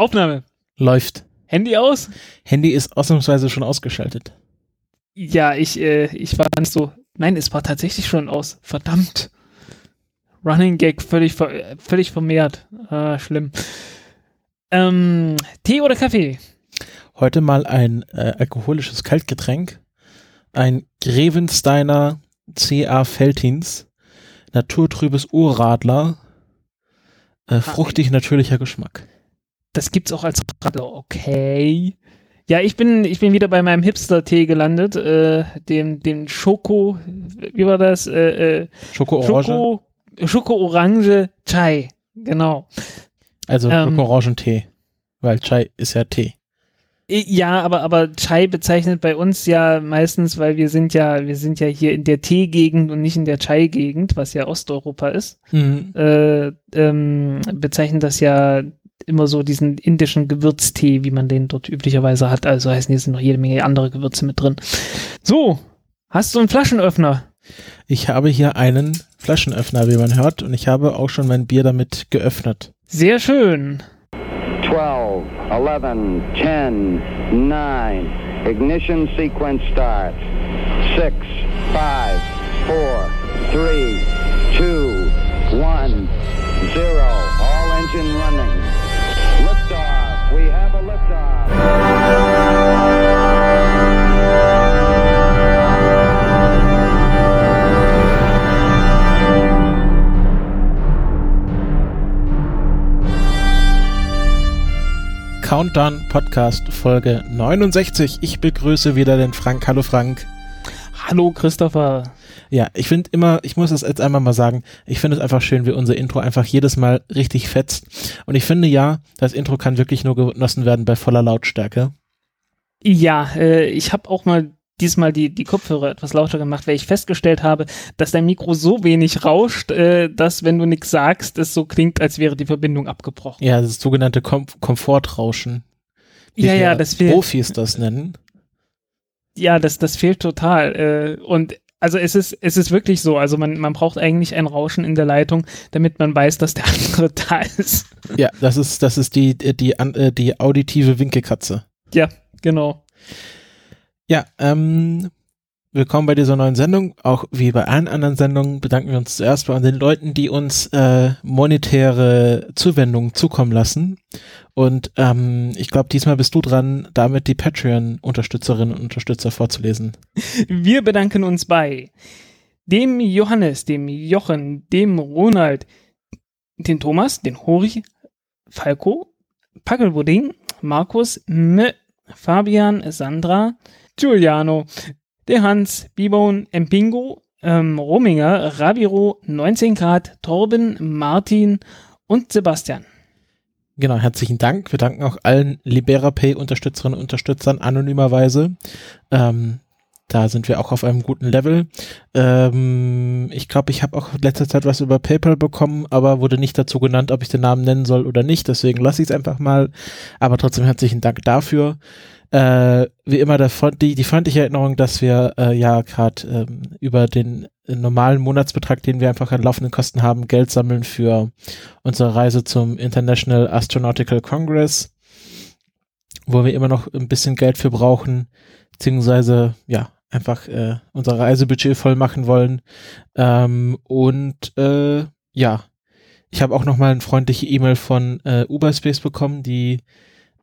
Aufnahme. Läuft. Handy aus? Handy ist ausnahmsweise schon ausgeschaltet. Ja, ich, äh, ich war nicht so. Nein, es war tatsächlich schon aus. Verdammt. Running Gag völlig, ver völlig vermehrt. Ah, schlimm. Ähm, Tee oder Kaffee? Heute mal ein äh, alkoholisches Kaltgetränk. Ein Grevensteiner CA Feltins. Naturtrübes Urradler. Äh, fruchtig natürlicher Geschmack. Das gibt's auch als Radler, okay. Ja, ich bin, ich bin wieder bei meinem Hipster-Tee gelandet, äh, dem, dem Schoko, wie war das? Äh, äh, Schoko-Orange. Schoko, Schoko-Orange Chai, genau. Also Ähm, Schoko-Orangentee. Weil Chai ist ja Tee. Ja, aber, aber Chai bezeichnet bei uns ja meistens, weil wir sind ja, wir sind ja hier in der Tee-Gegend und nicht in der Chai-Gegend, was ja Osteuropa ist, Mhm. äh, ähm, bezeichnet das ja immer so diesen indischen Gewürztee, wie man den dort üblicherweise hat. Also heißen, hier sind noch jede Menge andere Gewürze mit drin. So, hast du einen Flaschenöffner? Ich habe hier einen Flaschenöffner, wie man hört, und ich habe auch schon mein Bier damit geöffnet. Sehr schön. 12, 11, 10, 9. Ignition sequence starts. 6, 5, 4, 3, 2, 1, 0. All engine running. Liftoff. We have a liftoff. Countdown Podcast Folge 69. Ich begrüße wieder den Frank. Hallo Frank. Hallo Christopher. Ja, ich finde immer, ich muss es jetzt einmal mal sagen, ich finde es einfach schön, wie unser Intro einfach jedes Mal richtig fetzt. Und ich finde ja, das Intro kann wirklich nur genossen werden bei voller Lautstärke. Ja, äh, ich habe auch mal diesmal die, die Kopfhörer etwas lauter gemacht, weil ich festgestellt habe, dass dein Mikro so wenig rauscht, äh, dass wenn du nichts sagst, es so klingt, als wäre die Verbindung abgebrochen. Ja, das sogenannte Kom Komfortrauschen. Ja, ja, das fehlt. Profis das nennen. Ja, das, das fehlt total. Äh, und also es ist, es ist wirklich so. Also man, man braucht eigentlich ein Rauschen in der Leitung, damit man weiß, dass der andere da ist. Ja, das ist, das ist die, die, die, äh, die auditive Winkekatze. Ja, genau. Ja, ähm, willkommen bei dieser neuen Sendung. Auch wie bei allen anderen Sendungen bedanken wir uns zuerst bei den Leuten, die uns äh, monetäre Zuwendungen zukommen lassen. Und ähm, ich glaube, diesmal bist du dran, damit die Patreon-Unterstützerinnen und Unterstützer vorzulesen. Wir bedanken uns bei dem Johannes, dem Jochen, dem Ronald, den Thomas, den Hori, Falco, Packelbudding, Markus, M, Fabian, Sandra, Giuliano, der Hans, Bibone, Empingo, ähm, Rominger, Rabiro, 19 Grad, Torben, Martin und Sebastian. Genau, herzlichen Dank. Wir danken auch allen LiberaPay-Unterstützerinnen und Unterstützern anonymerweise. Ähm, da sind wir auch auf einem guten Level. Ähm, ich glaube, ich habe auch letzter Zeit was über PayPal bekommen, aber wurde nicht dazu genannt, ob ich den Namen nennen soll oder nicht. Deswegen lasse ich es einfach mal. Aber trotzdem herzlichen Dank dafür. Äh, wie immer der, die, die freundliche Erinnerung, dass wir äh, ja gerade ähm, über den normalen Monatsbetrag, den wir einfach an laufenden Kosten haben, Geld sammeln für unsere Reise zum International Astronautical Congress, wo wir immer noch ein bisschen Geld für brauchen, beziehungsweise ja, einfach äh, unser Reisebudget voll machen wollen. Ähm, und äh, ja, ich habe auch nochmal eine freundliche E-Mail von äh, Uberspace bekommen, die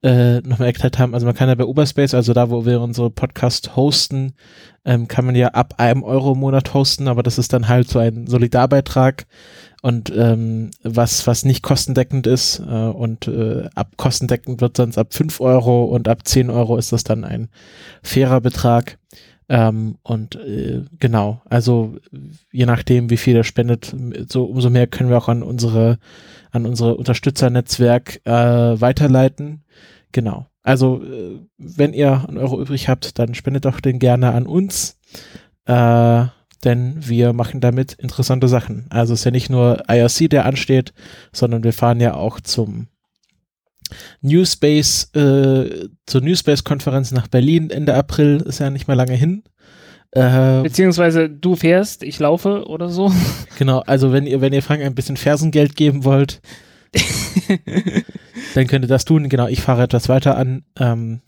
äh, nochmal erklärt haben, also man kann ja bei Uberspace, also da, wo wir unsere Podcast hosten, ähm, kann man ja ab einem Euro im Monat hosten, aber das ist dann halt so ein Solidarbeitrag und ähm, was, was nicht kostendeckend ist äh, und äh, ab kostendeckend wird sonst ab 5 Euro und ab 10 Euro ist das dann ein fairer Betrag. Ähm, und äh, genau, also je nachdem, wie viel er spendet, so umso mehr können wir auch an unsere an unsere Unterstützernetzwerk äh, weiterleiten. Genau. Also äh, wenn ihr einen Euro übrig habt, dann spendet doch den gerne an uns, äh, denn wir machen damit interessante Sachen. Also es ist ja nicht nur IRC, der ansteht, sondern wir fahren ja auch zum Newspace, äh, zur Newspace-Konferenz nach Berlin Ende April, ist ja nicht mehr lange hin. Äh, Beziehungsweise du fährst, ich laufe oder so. genau, also wenn ihr, wenn ihr Frank ein bisschen Fersengeld geben wollt, dann könnte das tun. Genau, ich fahre etwas weiter an. Ähm,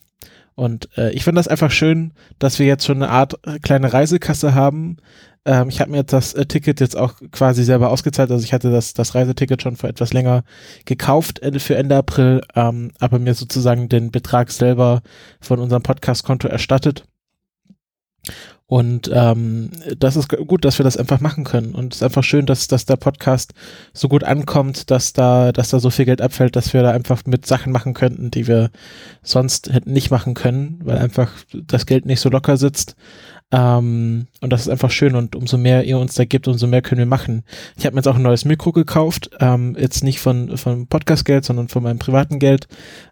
und äh, ich finde das einfach schön, dass wir jetzt schon eine Art äh, kleine Reisekasse haben. Ähm, ich habe mir jetzt das äh, Ticket jetzt auch quasi selber ausgezahlt. Also ich hatte das, das Reiseticket schon vor etwas länger gekauft äh, für Ende April, ähm, aber mir sozusagen den Betrag selber von unserem Podcast-Konto erstattet. Und ähm, das ist gut, dass wir das einfach machen können. Und es ist einfach schön, dass, dass der Podcast so gut ankommt, dass da, dass da so viel Geld abfällt, dass wir da einfach mit Sachen machen könnten, die wir sonst hätten nicht machen können, weil einfach das Geld nicht so locker sitzt. Ähm, und das ist einfach schön und umso mehr ihr uns da gibt, umso mehr können wir machen. Ich habe mir jetzt auch ein neues Mikro gekauft, ähm, jetzt nicht von, von Podcast-Geld, sondern von meinem privaten Geld.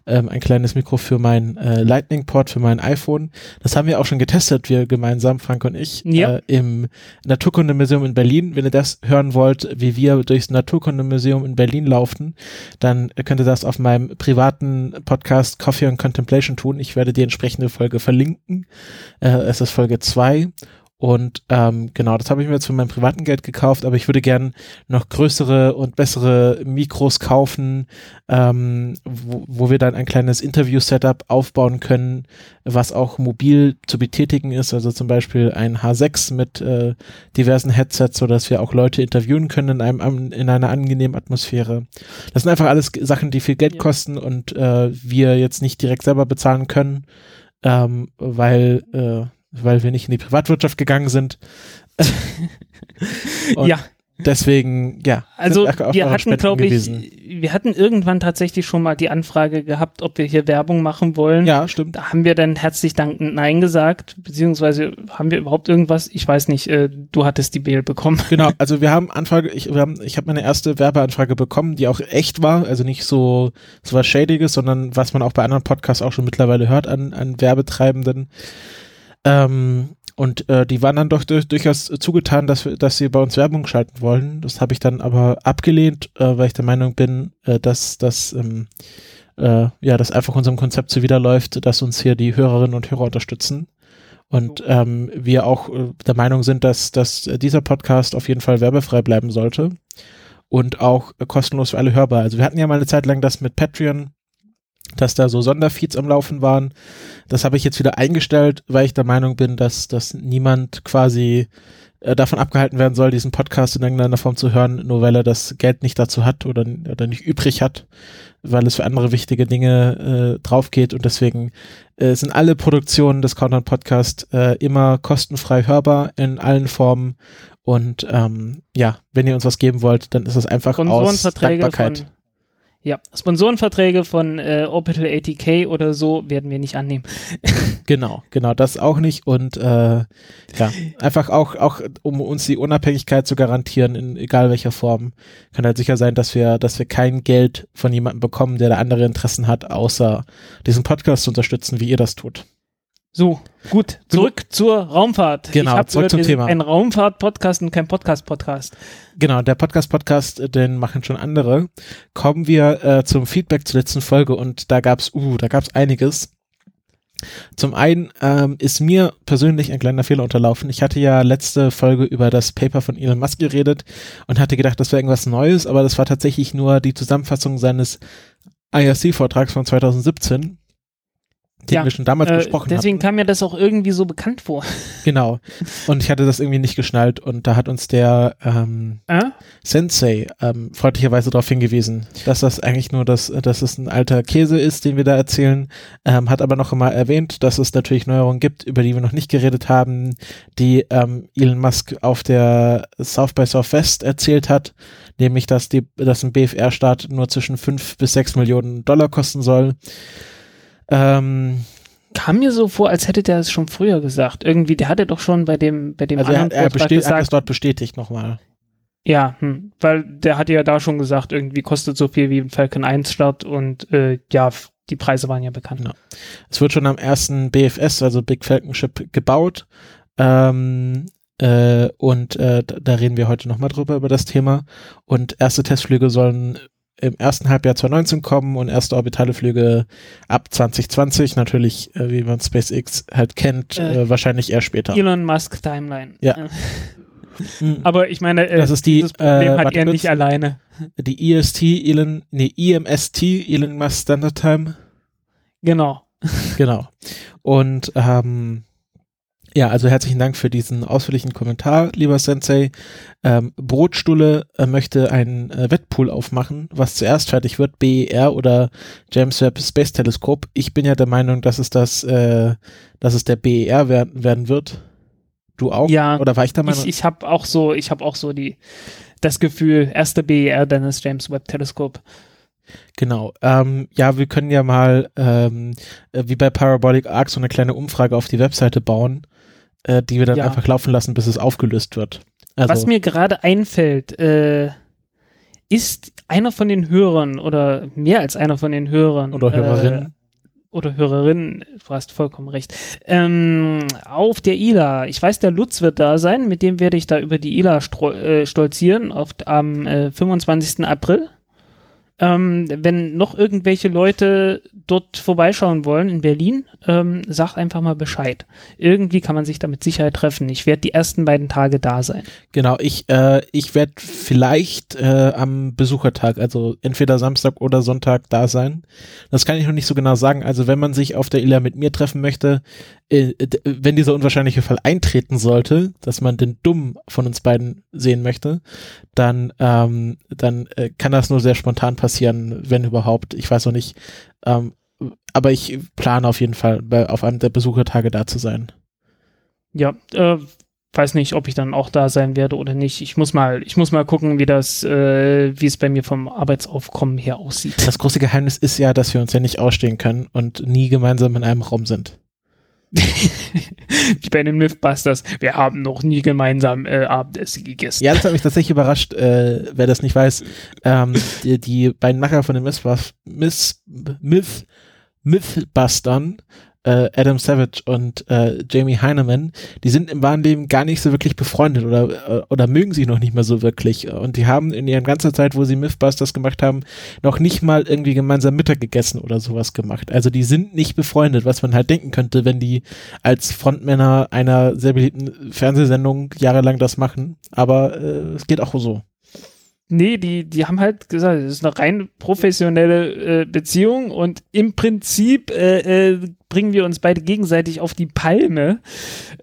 Ähm, ein kleines Mikro für mein äh, Lightning-Port, für mein iPhone. Das haben wir auch schon getestet, wir gemeinsam, Frank und ich, Ja. äh, im Naturkundemuseum in Berlin. Wenn ihr das hören wollt, wie wir durchs Naturkundemuseum in Berlin laufen, dann könnt ihr das auf meinem privaten Podcast Coffee and Contemplation tun. Ich werde die entsprechende Folge verlinken. Äh, es ist Folge zwei und ähm, genau, das habe ich mir jetzt für mein privaten Geld gekauft, aber ich würde gern noch größere und bessere Mikros kaufen, ähm, wo, wo wir dann ein kleines Interview-Setup aufbauen können, was auch mobil zu betätigen ist, also zum Beispiel ein H6 mit äh, diversen Headsets, so dass wir auch Leute interviewen können in einem in einer angenehmen Atmosphäre. Das sind einfach alles Sachen, die viel Geld Ja. kosten und äh, wir jetzt nicht direkt selber bezahlen können, ähm, weil äh, weil wir nicht in die Privatwirtschaft gegangen sind. Ja, Deswegen, ja. also wir hatten, glaube ich, wir hatten irgendwann tatsächlich schon mal die Anfrage gehabt, ob wir hier Werbung machen wollen. Ja, stimmt. Da haben wir dann herzlich dankend Nein gesagt, beziehungsweise haben wir überhaupt irgendwas, ich weiß nicht, äh, du hattest die Mail bekommen. Genau, also wir haben Anfrage, ich, wir haben, ich habe meine erste Werbeanfrage bekommen, die auch echt war, also nicht so, so was Schädiges, sondern was man auch bei anderen Podcasts auch schon mittlerweile hört an, an Werbetreibenden. Ähm, und äh, die waren dann doch durch, durchaus zugetan, dass, wir, dass sie bei uns Werbung schalten wollen. Das habe ich dann aber abgelehnt, äh, weil ich der Meinung bin, äh, dass das ähm, äh, ja, das einfach unserem Konzept zuwiderläuft, dass uns hier die Hörerinnen und Hörer unterstützen. Und ähm, wir auch äh, der Meinung sind, dass, dass dieser Podcast auf jeden Fall werbefrei bleiben sollte und auch äh, kostenlos für alle hörbar. Also wir hatten ja mal eine Zeit lang das mit Patreon, dass da so Sonderfeeds am Laufen waren. Das habe ich jetzt wieder eingestellt, weil ich der Meinung bin, dass, dass niemand quasi äh, davon abgehalten werden soll, diesen Podcast in irgendeiner Form zu hören, nur weil er das Geld nicht dazu hat oder, oder nicht übrig hat, weil es für andere wichtige Dinge äh, drauf geht und deswegen äh, sind alle Produktionen des Content Podcast äh, immer kostenfrei hörbar in allen Formen und ähm, ja, wenn ihr uns was geben wollt, dann ist es einfach aus Dankbarkeit. Ja, Sponsorenverträge von äh, Orbital 80K oder so werden wir nicht annehmen. Genau, genau, das auch nicht und äh, ja, einfach auch, auch um uns die Unabhängigkeit zu garantieren, in egal welcher Form, kann halt sicher sein, dass wir, dass wir kein Geld von jemandem bekommen, der da andere Interessen hat, außer diesen Podcast zu unterstützen, wie ihr das tut. So, gut, zurück zur Raumfahrt. Genau, ich zurück gehört, zum Thema. Ein Raumfahrt-Podcast und kein Podcast-Podcast. Genau, der Podcast-Podcast, den machen schon andere. Kommen wir äh, zum Feedback zur letzten Folge und da gab's, uh, da gab's einiges. Zum einen ähm, ist mir persönlich ein kleiner Fehler unterlaufen. Ich hatte ja letzte Folge über das Paper von Elon Musk geredet und hatte gedacht, das wäre irgendwas Neues, aber das war tatsächlich nur die Zusammenfassung seines IRC-Vortrags von 2017, den Ja, damals Äh, besprochen deswegen hatten. kam mir das auch irgendwie so bekannt vor. Genau. Und ich hatte das irgendwie nicht geschnallt und da hat uns der ähm, Äh? Sensei ähm, freundlicherweise darauf hingewiesen, dass das eigentlich nur das, dass es ein alter Käse ist, den wir da erzählen, ähm, hat aber noch einmal erwähnt, dass es natürlich Neuerungen gibt, über die wir noch nicht geredet haben, die ähm, Elon Musk auf der South by Southwest erzählt hat, nämlich dass die, dass ein BFR-Start nur zwischen fünf bis sechs Millionen Dollar kosten soll. Ähm, Kam mir so vor, als hätte der es schon früher gesagt. Irgendwie, der hatte doch schon bei dem, bei dem also er, anderen er, Vortrag besteht, er hat es gesagt, dort bestätigt nochmal. ja, hm, weil der hatte ja da schon gesagt, irgendwie kostet so viel wie ein Falcon 1 Start und äh, ja, die Preise waren ja bekannt. Genau. Es wird schon am ersten BFS, also Big Falcon Ship, gebaut. Ähm, äh, und äh, da, da reden wir heute nochmal drüber, über das Thema. Und erste Testflüge sollen im ersten Halbjahr 2019 kommen und erste orbitale Flüge ab 2020. Natürlich, äh, wie man SpaceX halt kennt, Äh, äh, wahrscheinlich eher später. Elon Musk Timeline. Ja. Äh. Aber ich meine, äh, Das ist die, dieses Problem hat er kurz. nicht alleine. Die EST, Elon, nee, EMST, Elon Musk Standard Time. Genau. Genau. Und ähm, ja, also herzlichen Dank für diesen ausführlichen Kommentar, lieber Sensei. Ähm, Brotstulle äh, möchte einen äh, Wettpool aufmachen, was zuerst fertig wird, BER oder James Webb Space Telescope. Ich bin ja der Meinung, dass es das, äh, dass es der BER werden, werden wird. Du auch? Ja, Oder war ich der Meinung? Ich, ich habe auch so, ich habe auch so die das Gefühl, erste BER, dann das James Webb Teleskop. Genau. Ähm, ja, wir können ja mal ähm, äh, wie bei Parabolic Arc so eine kleine Umfrage auf die Webseite bauen, äh, die wir dann Ja. einfach laufen lassen, bis es aufgelöst wird. Also, Was mir gerade einfällt, äh, ist einer von den Hörern oder mehr als einer von den Hörern oder Hörerinnen. Äh, oder Hörerinnen, du hast vollkommen recht, ähm, auf der ILA. Ich weiß, der Lutz wird da sein, mit dem werde ich da über die ILA äh, stolzieren auf, am äh, 25. April. Ähm, wenn noch irgendwelche Leute dort vorbeischauen wollen in Berlin, ähm, sagt einfach mal Bescheid. Irgendwie kann man sich da mit Sicherheit treffen. Ich werde die ersten beiden Tage da sein. Genau, ich, äh, ich werde vielleicht äh, am Besuchertag, also entweder Samstag oder Sonntag da sein. Das kann ich noch nicht so genau sagen. Also wenn man sich auf der ILA mit mir treffen möchte, äh, wenn dieser unwahrscheinliche Fall eintreten sollte, dass man den Dumm von uns beiden sehen möchte, dann, ähm, dann äh, kann das nur sehr spontan passieren, wenn überhaupt. Ich weiß noch nicht. Ähm, aber ich plane auf jeden Fall bei, auf einem der Besuchertage da zu sein. Ja, äh, weiß nicht, ob ich dann auch da sein werde oder nicht. Ich muss mal, ich muss mal gucken, wie das, äh, wie es bei mir vom Arbeitsaufkommen her aussieht. Das große Geheimnis ist ja, dass wir uns ja nicht ausstehen können und nie gemeinsam in einem Raum sind. Wie bei den Mythbusters. Wir haben noch nie gemeinsam äh, Abendessen gegessen. Ja, das hat mich tatsächlich überrascht, äh, wer das nicht weiß. Ähm, die, die beiden Macher von den Mythbusters, Myth, Myth, Mythbustern, äh, Adam Savage und äh, Jamie Heineman, die sind im wahren Leben gar nicht so wirklich befreundet oder, äh, oder mögen sich noch nicht mal so wirklich. Und die haben in ihrer ganzen Zeit, wo sie Mythbusters gemacht haben, noch nicht mal irgendwie gemeinsam Mittag gegessen oder sowas gemacht. Also die sind nicht befreundet, was man halt denken könnte, wenn die als Frontmänner einer sehr beliebten Fernsehsendung jahrelang das machen. Aber äh, es geht auch so. Nee, die, die haben halt gesagt, es ist eine rein professionelle äh, Beziehung und im Prinzip äh, äh, bringen wir uns beide gegenseitig auf die Palme,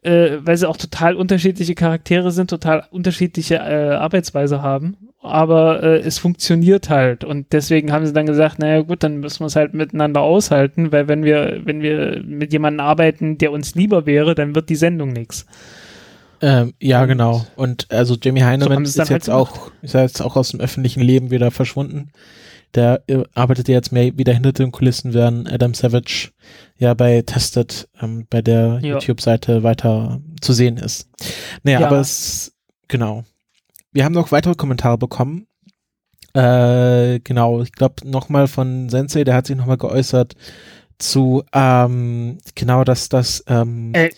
äh, weil sie auch total unterschiedliche Charaktere sind, total unterschiedliche äh, Arbeitsweise haben. Aber äh, es funktioniert halt und deswegen haben sie dann gesagt, naja gut, dann müssen wir es halt miteinander aushalten, weil wenn wir, wenn wir mit jemandem arbeiten, der uns lieber wäre, dann wird die Sendung nichts. Ähm, ja, genau. Und also Jamie Heinemann sie ist dann jetzt halt auch, ist ja jetzt auch aus dem öffentlichen Leben wieder verschwunden. Der äh, arbeitet jetzt mehr wieder hinter den Kulissen, während Adam Savage ja bei Tested ähm, bei der Ja. YouTube-Seite weiter zu sehen ist. Naja, Ja. aber es, genau. Wir haben noch weitere Kommentare bekommen. Äh, genau, ich glaube nochmal von Sensei, der hat sich nochmal geäußert zu, ähm, genau, dass das ähm, Äh,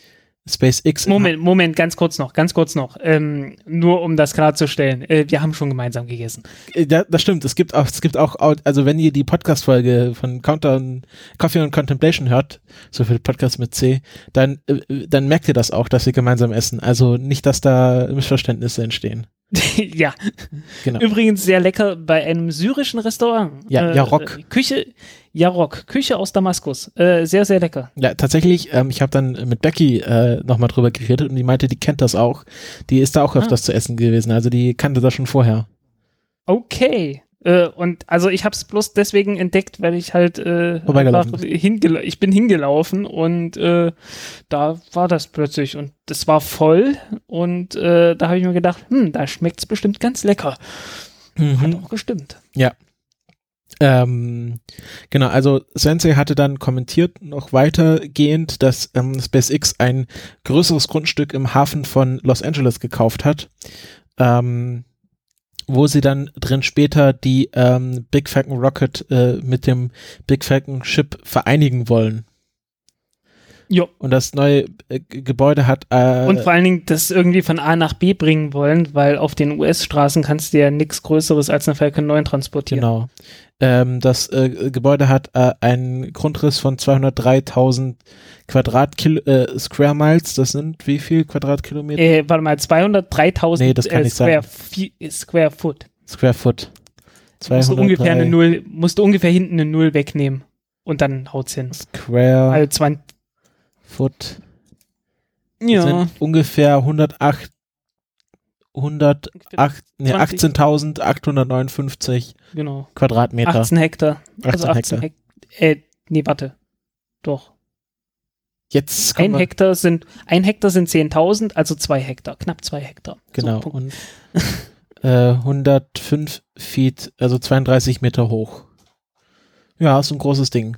SpaceX Moment, Moment, ganz kurz noch, ganz kurz noch. Ähm, nur um das klarzustellen. Äh, wir haben schon gemeinsam gegessen. Äh, Ja, das stimmt. Es gibt auch, es gibt auch, Au- also wenn ihr die Podcast-Folge von Counter und Coffee und Contemplation hört, so für Podcast mit C, dann, äh, dann merkt ihr das auch, dass wir gemeinsam essen. Also nicht, dass da Missverständnisse entstehen. ja. Genau. Übrigens sehr lecker bei einem syrischen Restaurant. Ja, äh, Jarok. äh, Küche, Jarok, Küche aus Damaskus. Äh, sehr, sehr lecker. Ja, tatsächlich, ähm, ich habe dann mit Becky äh, nochmal drüber geredet und die meinte, die kennt das auch. Die ist da auch öfters zu essen gewesen. Also die kannte das schon vorher. Okay. Äh, und also ich habe es bloß deswegen entdeckt, weil ich halt äh, hingela ich bin hingelaufen und äh, da war das plötzlich und das war voll und äh, da habe ich mir gedacht, hm, da schmeckt's bestimmt ganz lecker. Hat auch gestimmt. Ähm, genau, also Sensei hatte dann kommentiert noch weitergehend, dass ähm, SpaceX ein größeres Grundstück im Hafen von Los Angeles gekauft hat, ähm, wo sie dann drin später die ähm, Big Falcon Rocket äh, mit dem Big Falcon Ship vereinigen wollen. Jo. Und das neue äh, Gebäude hat äh, Und vor allen Dingen das irgendwie von A nach B bringen wollen, weil auf den US-Straßen kannst du ja nichts Größeres als eine Falcon 9 transportieren. Genau. Ähm, das äh, Gebäude hat äh, einen Grundriss von 203.000 Quadratkil äh, Square Miles. Das sind wie viel Quadratkilometer? Äh, warte mal, 203.000 Nee, das kann äh, Square. Fi- Square Foot. Square Foot. Musst du ungefähr eine 203 Null, musst du ungefähr hinten eine Null wegnehmen. Und dann haut's hin. Square Also 20, Foot. ja. sind ungefähr 108 108 nee, 20. 18.859 Genau. Quadratmeter. 18 Hektar. 18 also 18 Hektar. Hektar. Äh, nee, warte. Doch. Jetzt Ein Hektar sind, ein Hektar sind 10.000, also zwei Hektar. Knapp zwei Hektar. genau So, und äh, 105 Feet, also 32 Meter hoch. Ja, ist ein großes Ding.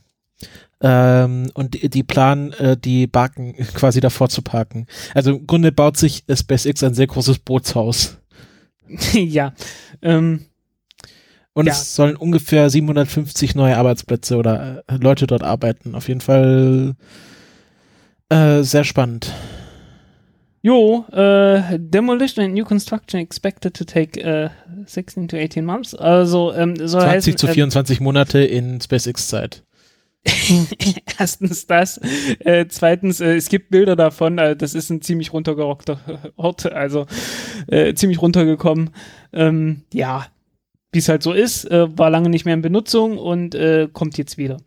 Ähm, und die, die planen, äh, die Barken quasi davor zu parken. Also im Grunde baut sich SpaceX ein sehr großes Bootshaus. ja. Ähm, Und Ja. es sollen ungefähr 750 neue Arbeitsplätze oder äh, Leute dort arbeiten. Auf jeden Fall äh, sehr spannend. jo, äh, Demolition and New Construction expected to take äh, 16 to 18 months. Also, ähm, soll 20 heißen, zu äh, 24 Monate in SpaceX-Zeit. Erstens das. Äh, zweitens, äh, es gibt Bilder davon, äh, das ist ein ziemlich runtergerockter Ort, also äh, ziemlich runtergekommen. Ähm, ja, wie es halt so ist, äh, war lange nicht mehr in Benutzung und äh, kommt jetzt wieder.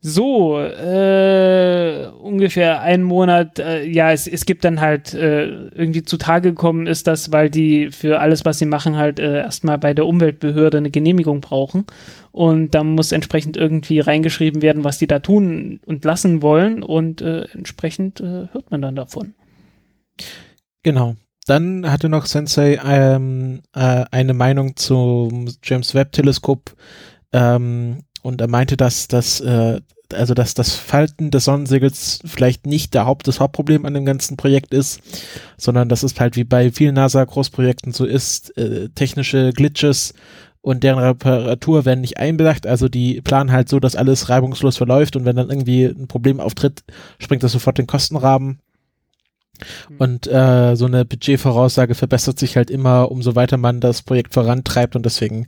So, äh, ungefähr einen Monat, äh, ja, es, es gibt dann halt äh, irgendwie zutage gekommen ist das, weil die für alles, was sie machen, halt äh, erstmal bei der Umweltbehörde eine Genehmigung brauchen. Und da muss entsprechend irgendwie reingeschrieben werden, was die da tun und lassen wollen. Und äh, entsprechend äh, hört man dann davon. Genau. Dann hatte noch Sensei ähm, äh, eine Meinung zum James Webb Teleskop ähm, und er meinte, dass das äh, also dass das Falten des Sonnensegels vielleicht nicht der Haupt das Hauptproblem an dem ganzen Projekt ist, sondern dass es halt wie bei vielen NASA Großprojekten so ist, äh, technische Glitches und deren Reparatur werden nicht einbedacht, also die planen halt so, dass alles reibungslos verläuft und wenn dann irgendwie ein Problem auftritt, springt das sofort den Kostenrahmen. Und äh, so eine Budgetvoraussage verbessert sich halt immer, umso weiter man das Projekt vorantreibt und deswegen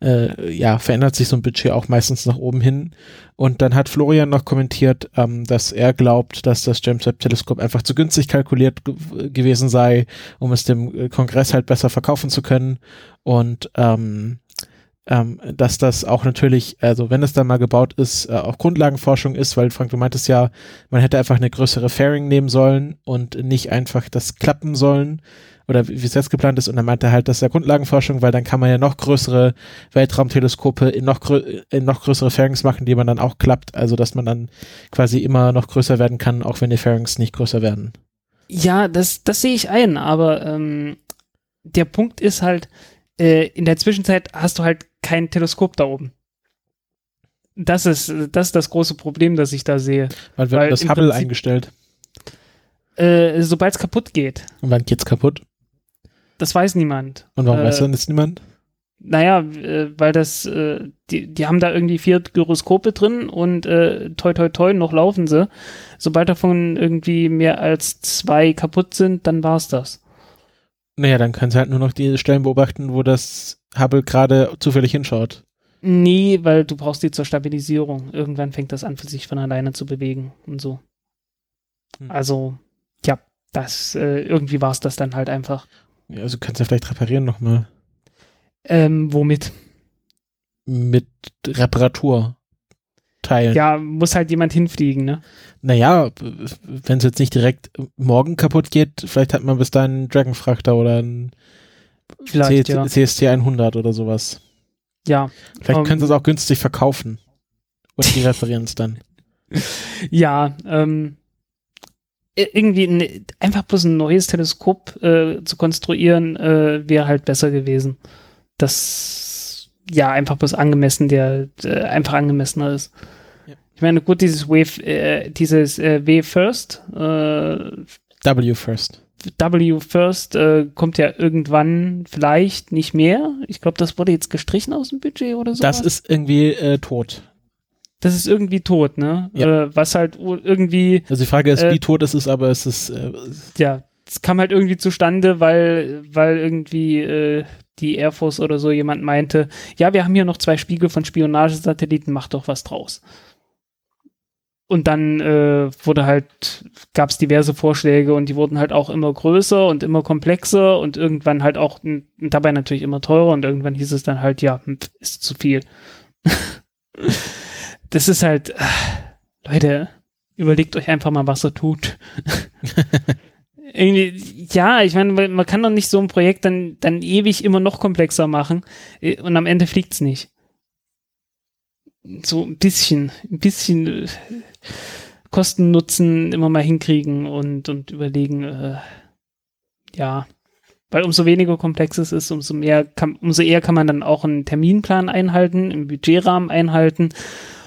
äh, ja verändert sich so ein Budget auch meistens nach oben hin. Und dann hat Florian noch kommentiert, ähm, dass er glaubt, dass das James Webb Teleskop einfach zu günstig kalkuliert ge gewesen sei, um es dem äh, Kongress halt besser verkaufen zu können und ähm, ähm, dass das auch natürlich, also wenn es dann mal gebaut ist, äh, auch Grundlagenforschung ist, weil Frank, du meintest ja, man hätte einfach eine größere Fairing nehmen sollen und nicht einfach das klappen sollen oder wie es jetzt geplant ist und er meinte halt, das ist ja Grundlagenforschung, weil dann kann man ja noch größere Weltraumteleskope in noch, grö in noch größere Fairings machen, die man dann auch klappt, also dass man dann quasi immer noch größer werden kann, auch wenn die Fairings nicht größer werden. Ja, das, das sehe ich ein, aber ähm, der Punkt ist halt, äh, in der Zwischenzeit hast du halt kein Teleskop da oben. Das ist, das ist das große Problem, das ich da sehe. Weil wir Weil haben das Hubble Prinzip- eingestellt. Äh, Sobald es kaputt geht, Und wann geht's kaputt? das weiß niemand. Und warum äh, weiß dann das niemand? Naja, äh, weil das, äh, die, die haben da irgendwie vier Gyroskope drin und äh, toi toi toi, noch laufen sie. Sobald davon irgendwie mehr als zwei kaputt sind, dann war's das. Naja, dann können sie halt nur noch die Stellen beobachten, wo das Hubble gerade zufällig hinschaut. Nee, weil du brauchst die zur Stabilisierung. Irgendwann fängt das an, für sich von alleine zu bewegen und so. Hm. Also, ja, das, äh, irgendwie war's das dann halt einfach. Ja, also kannst du ja vielleicht reparieren nochmal. Ähm, womit? Mit Reparaturteilen. Ja, muss halt jemand hinfliegen, ne? Naja, wenn es jetzt nicht direkt morgen kaputt geht, vielleicht hat man bis dahin einen Dragonfrachter oder einen Vielleicht, C ja. CST 100 oder sowas. Ja, Vielleicht Ähm. können sie es auch günstig verkaufen. Und die reparieren es dann. Ja, ähm, irgendwie ein, einfach bloß ein neues Teleskop äh, zu konstruieren, äh, wäre halt besser gewesen. Das ja einfach bloß angemessen, der äh, einfach angemessener ist. Ja. Ich meine, gut, dieses Wave, äh, dieses äh, W First, äh, W first. W First äh, kommt ja irgendwann vielleicht nicht mehr. Ich glaube, das wurde jetzt gestrichen aus dem Budget oder so. Das ist irgendwie äh, tot. das ist irgendwie tot, ne? Ja. Äh, was halt irgendwie Also die Frage ist, Äh. wie tot es ist, aber es ist, äh, ja, es kam halt irgendwie zustande, weil, weil irgendwie äh, die Air Force oder so jemand meinte, ja, wir haben hier noch zwei Spiegel von Spionagesatelliten, mach doch was draus. Und dann äh, wurde halt, gab es diverse Vorschläge und die wurden halt auch immer größer und immer komplexer und irgendwann halt auch und dabei natürlich immer teurer und irgendwann hieß es dann halt, ja, hm, ist zu viel. das ist halt, äh, Leute, überlegt euch einfach mal, was er tut. Irgendwie, ja, ich meine, man kann doch nicht so ein Projekt dann, dann ewig immer noch komplexer machen äh, und am Ende fliegt's nicht. So ein bisschen, ein bisschen äh, Kosten Nutzen immer mal hinkriegen und, und überlegen, äh, ja, weil umso weniger komplex es ist, umso mehr kann, umso eher kann man dann auch einen Terminplan einhalten, einen Budgetrahmen einhalten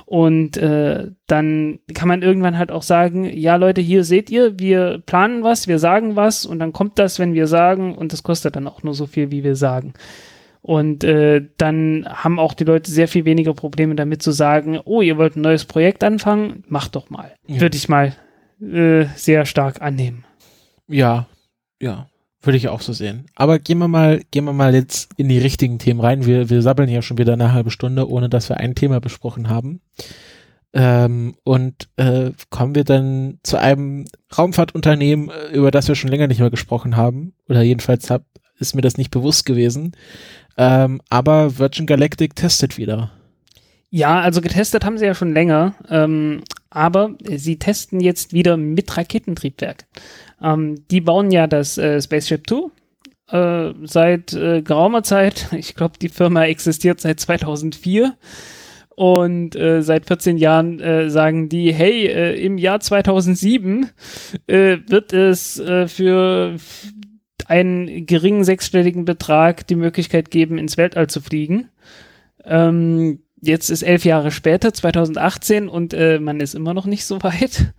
und äh, dann kann man irgendwann halt auch sagen, ja Leute, hier seht ihr, wir planen was, wir sagen was und dann kommt das, wenn wir sagen und das kostet dann auch nur so viel, wie wir sagen. Und äh, dann haben auch die Leute sehr viel weniger Probleme damit zu sagen, oh, ihr wollt ein neues Projekt anfangen, macht doch mal. Ja. Würde ich mal äh, sehr stark annehmen. Ja, ja, würde ich auch so sehen. Aber gehen wir mal, gehen wir mal jetzt in die richtigen Themen rein. Wir, wir sabbeln ja schon wieder eine halbe Stunde, ohne dass wir ein Thema besprochen haben. Ähm, und äh, kommen wir dann zu einem Raumfahrtunternehmen, äh, über das wir schon länger nicht mehr gesprochen haben. Oder jedenfalls hab, ist mir das nicht bewusst gewesen. Ähm, aber Virgin Galactic testet wieder. Ja, also getestet haben sie ja schon länger, ähm, aber sie testen jetzt wieder mit Raketentriebwerk. Ähm, die bauen ja das äh, Spaceship 2 äh, seit äh, geraumer Zeit. Ich glaube, die Firma existiert seit 2004. Und äh, seit 14 Jahren äh, sagen die, hey, äh, im Jahr 2007 äh, wird es äh, für einen geringen sechsstelligen Betrag die Möglichkeit geben, ins Weltall zu fliegen. Ähm, jetzt ist elf Jahre später, 2018, und äh, man ist immer noch nicht so weit.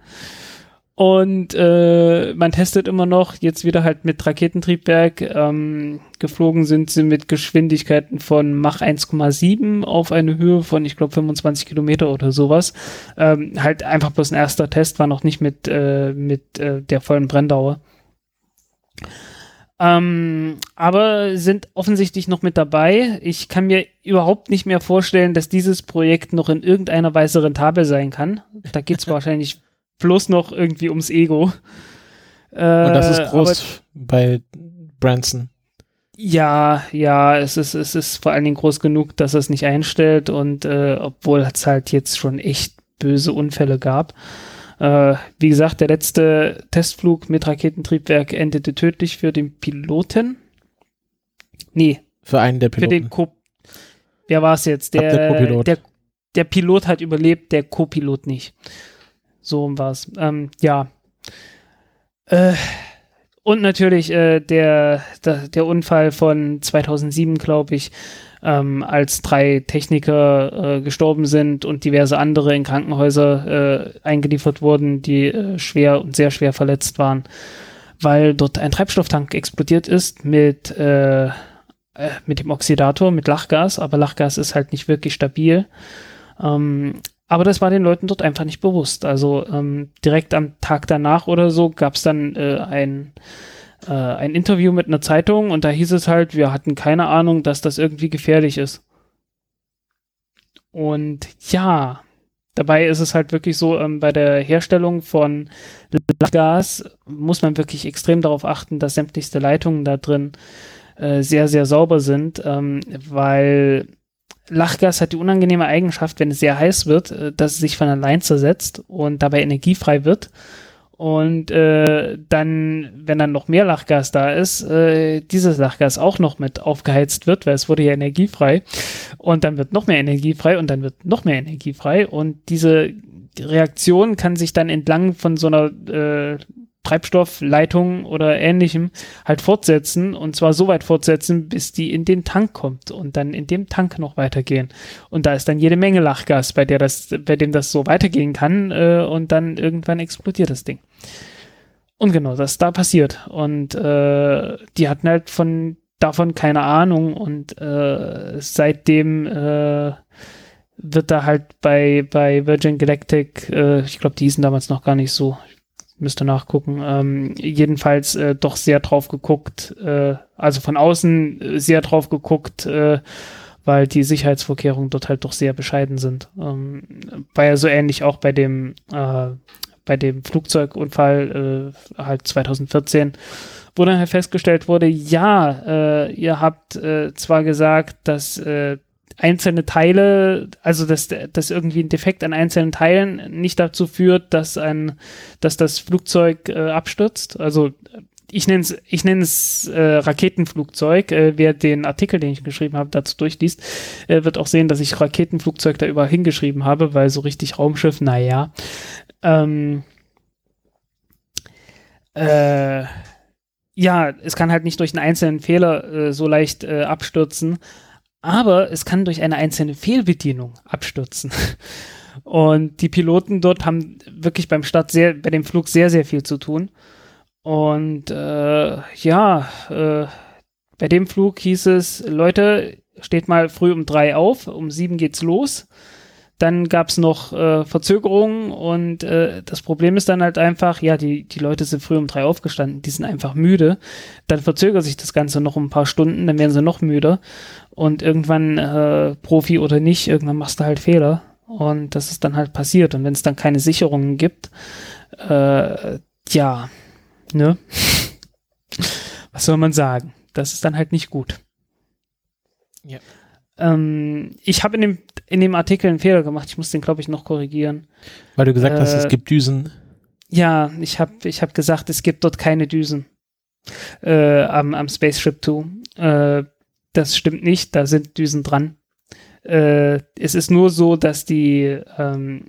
Und äh, man testet immer noch, jetzt wieder halt mit Raketentriebwerk. Ähm, geflogen sind sie mit Geschwindigkeiten von Mach 1,7 auf eine Höhe von, ich glaube, 25 Kilometer oder sowas. Ähm, halt einfach bloß ein erster Test, war noch nicht mit, äh, mit äh, der vollen Brenndauer. Ähm, aber sind offensichtlich noch mit dabei. Ich kann mir überhaupt nicht mehr vorstellen, dass dieses Projekt noch in irgendeiner Weise rentabel sein kann. Da geht es wahrscheinlich bloß noch irgendwie ums Ego. Äh, Und das ist groß bei Branson. Ja, ja, es ist, es ist vor allen Dingen groß genug, dass es nicht einstellt und äh, obwohl es halt jetzt schon echt böse Unfälle gab. Äh, wie gesagt, der letzte Testflug mit Raketentriebwerk endete tödlich für den Piloten. Nee. Für einen der Piloten. Für den Co Wer war es jetzt? Der, der, der, der, Pilot hat überlebt, der Co-Pilot nicht. So war es. Ähm, ja. Äh, und natürlich äh, der, der, der Unfall von 2007, glaube ich, ähm, als drei Techniker äh, gestorben sind und diverse andere in Krankenhäuser äh, eingeliefert wurden, die äh, schwer und sehr schwer verletzt waren, weil dort ein Treibstofftank explodiert ist mit, äh, äh, mit dem Oxidator, mit Lachgas, aber Lachgas ist halt nicht wirklich stabil. Ähm, aber das war den Leuten dort einfach nicht bewusst. Also ähm, direkt am Tag danach oder so gab es dann äh, ein äh, ein Interview mit einer Zeitung und da hieß es halt, wir hatten keine Ahnung, dass das irgendwie gefährlich ist. Und ja, dabei ist es halt wirklich so, ähm, bei der Herstellung von Gas muss man wirklich extrem darauf achten, dass sämtlichste Leitungen da drin äh, sehr, sehr sauber sind, ähm, weil Lachgas hat die unangenehme Eigenschaft, wenn es sehr heiß wird, äh, dass es sich von allein zersetzt und dabei energiefrei wird. Und äh, dann, wenn dann noch mehr Lachgas da ist, äh, dieses Lachgas auch noch mit aufgeheizt wird, weil es wurde ja energiefrei. Und dann wird noch mehr energiefrei und dann wird noch mehr energiefrei. Und diese Reaktion kann sich dann entlang von so einer äh, Treibstoffleitung oder ähnlichem halt fortsetzen und zwar so weit fortsetzen, bis die in den Tank kommt und dann in dem Tank noch weitergehen. Und da ist dann jede Menge Lachgas, bei der das, bei dem das so weitergehen kann äh, und dann irgendwann explodiert das Ding. Und genau, das da passiert. Und äh, die hatten halt von davon keine Ahnung und äh, seitdem äh, wird da halt bei, bei Virgin Galactic, äh, ich glaube, die hießen damals noch gar nicht so, müsste nachgucken. Ähm, jedenfalls äh, doch sehr drauf geguckt, äh, also von außen äh, sehr drauf geguckt, äh, weil die Sicherheitsvorkehrungen dort halt doch sehr bescheiden sind. Ähm, war ja so ähnlich auch bei dem äh, bei dem Flugzeugunfall äh, halt 2014, wo dann halt festgestellt wurde, ja, äh, ihr habt äh, zwar gesagt, dass äh, einzelne Teile, also dass, dass irgendwie ein Defekt an einzelnen Teilen nicht dazu führt, dass ein, dass das Flugzeug äh, abstürzt. Also ich nenne es ich nenne es äh, Raketenflugzeug. Äh, wer den Artikel, den ich geschrieben habe, dazu durchliest, äh, wird auch sehen, dass ich Raketenflugzeug da überall hingeschrieben habe, weil so richtig Raumschiff, naja. Ähm, äh, ja, es kann halt nicht durch einen einzelnen Fehler äh, so leicht äh, abstürzen, aber es kann durch eine einzelne Fehlbedienung abstürzen. Und die Piloten dort haben wirklich beim Start sehr, bei dem Flug sehr, sehr viel zu tun. Und äh, ja, äh, bei dem Flug hieß es, Leute, steht mal früh um drei auf, um sieben geht's los. Dann gab's noch äh, Verzögerungen und äh, das Problem ist dann halt einfach, ja, die, die Leute sind früh um drei aufgestanden, die sind einfach müde. Dann verzögert sich das Ganze noch um ein paar Stunden, dann werden sie noch müder. Und irgendwann, äh, Profi oder nicht, irgendwann machst du halt Fehler. Und das ist dann halt passiert. Und wenn es dann keine Sicherungen gibt, äh, ja, ne? Was soll man sagen? Das ist dann halt nicht gut. Ja. Ähm, ich habe in dem, in dem Artikel einen Fehler gemacht. Ich muss den, glaube ich, noch korrigieren. Weil du gesagt hast, es Äh, gibt Düsen. Ja, ich habe ich hab gesagt, es gibt dort keine Düsen äh, am, am Spaceship 2. Äh, das stimmt nicht, da sind Düsen dran. Äh, es ist nur so, dass die, ähm,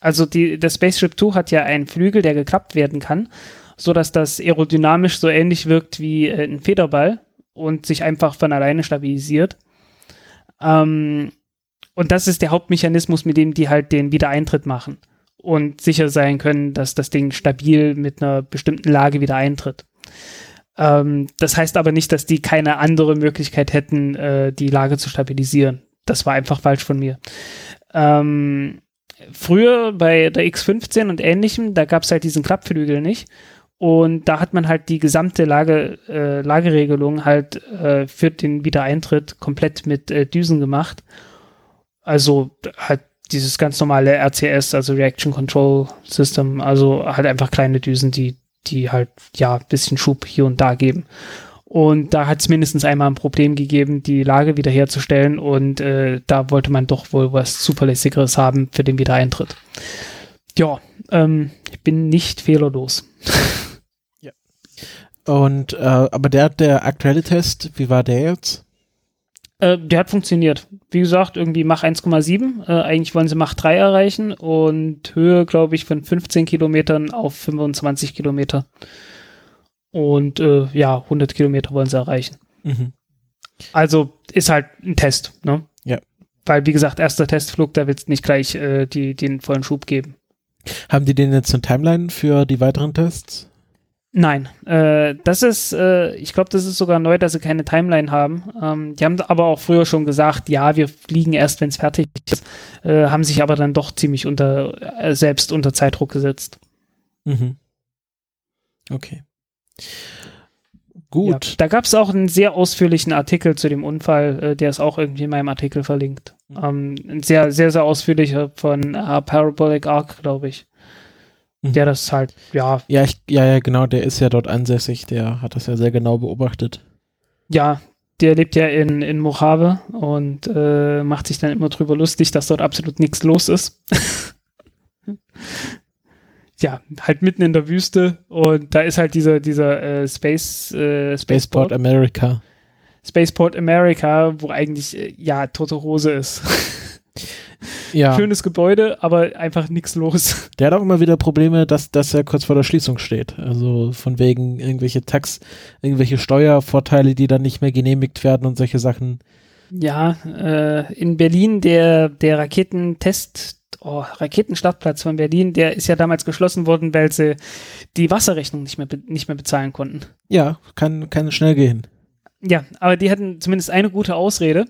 also die, das Spaceship 2 hat ja einen Flügel, der geklappt werden kann, so dass das aerodynamisch so ähnlich wirkt wie äh, ein Federball und sich einfach von alleine stabilisiert. Ähm, und das ist der Hauptmechanismus, mit dem die halt den Wiedereintritt machen und sicher sein können, dass das Ding stabil mit einer bestimmten Lage wieder eintritt. Ähm, das heißt aber nicht, dass die keine andere Möglichkeit hätten, äh, die Lage zu stabilisieren. Das war einfach falsch von mir. Ähm, früher bei der X15 und ähnlichem, da gab es halt diesen Klappflügel nicht. Und da hat man halt die gesamte Lage, äh, Lageregelung halt äh, für den Wiedereintritt komplett mit äh, Düsen gemacht. Also halt dieses ganz normale RCS, also Reaction Control System, also halt einfach kleine Düsen, die, die halt ja ein bisschen Schub hier und da geben. Und da hat es mindestens einmal ein Problem gegeben, die Lage wiederherzustellen und äh, da wollte man doch wohl was Zuverlässigeres haben für den Wiedereintritt. Ja, ähm, ich bin nicht fehlerlos. Und, äh, aber der, der aktuelle Test, wie war der jetzt? Äh, der hat funktioniert. Wie gesagt, irgendwie Mach 1,7. Äh, eigentlich wollen sie Mach 3 erreichen und Höhe, glaube ich, von 15 Kilometern auf 25 Kilometer. Und äh, ja, 100 Kilometer wollen sie erreichen. Mhm. Also ist halt ein Test, ne? Ja. Weil, wie gesagt, erster Testflug, da willst du nicht gleich äh, die, den vollen Schub geben. Haben die denn jetzt eine Timeline für die weiteren Tests? Nein, äh, das ist, äh, ich glaube, das ist sogar neu, dass sie keine Timeline haben. Ähm, die haben aber auch früher schon gesagt, ja, wir fliegen erst, wenn es fertig ist, äh, haben sich aber dann doch ziemlich unter, äh, selbst unter Zeitdruck gesetzt. Mhm. Okay. Ja, Gut. da gab es auch einen sehr ausführlichen Artikel zu dem Unfall, äh, der ist auch irgendwie in meinem Artikel verlinkt. Ähm, ein sehr, sehr, sehr ausführlicher von äh, Parabolic Arc, glaube ich. Mhm. Der das halt, ja, Ja, ich, ja, ja, genau, der ist ja dort ansässig, der hat das ja sehr genau beobachtet. ja, der lebt ja in, in Mojave und äh, macht sich dann immer drüber lustig, dass dort absolut nichts los ist. ja, halt mitten in der Wüste und da ist halt dieser, dieser äh, Space, äh, Spaceport America. Spaceport America, wo eigentlich, äh, ja, tote Hose ist. Ja, Schönes Gebäude, aber einfach nichts los. der hat auch immer wieder Probleme, dass, dass er kurz vor der Schließung steht. Also von wegen irgendwelche Tax, irgendwelche Steuervorteile, die dann nicht mehr genehmigt werden und solche Sachen. Ja, äh, in Berlin der, der Raketentest, oh, Raketenstartplatz von Berlin, der ist ja damals geschlossen worden, weil sie die Wasserrechnung nicht mehr, nicht mehr bezahlen konnten. Ja, kann, kann schnell gehen. Ja, aber die hatten zumindest eine gute Ausrede,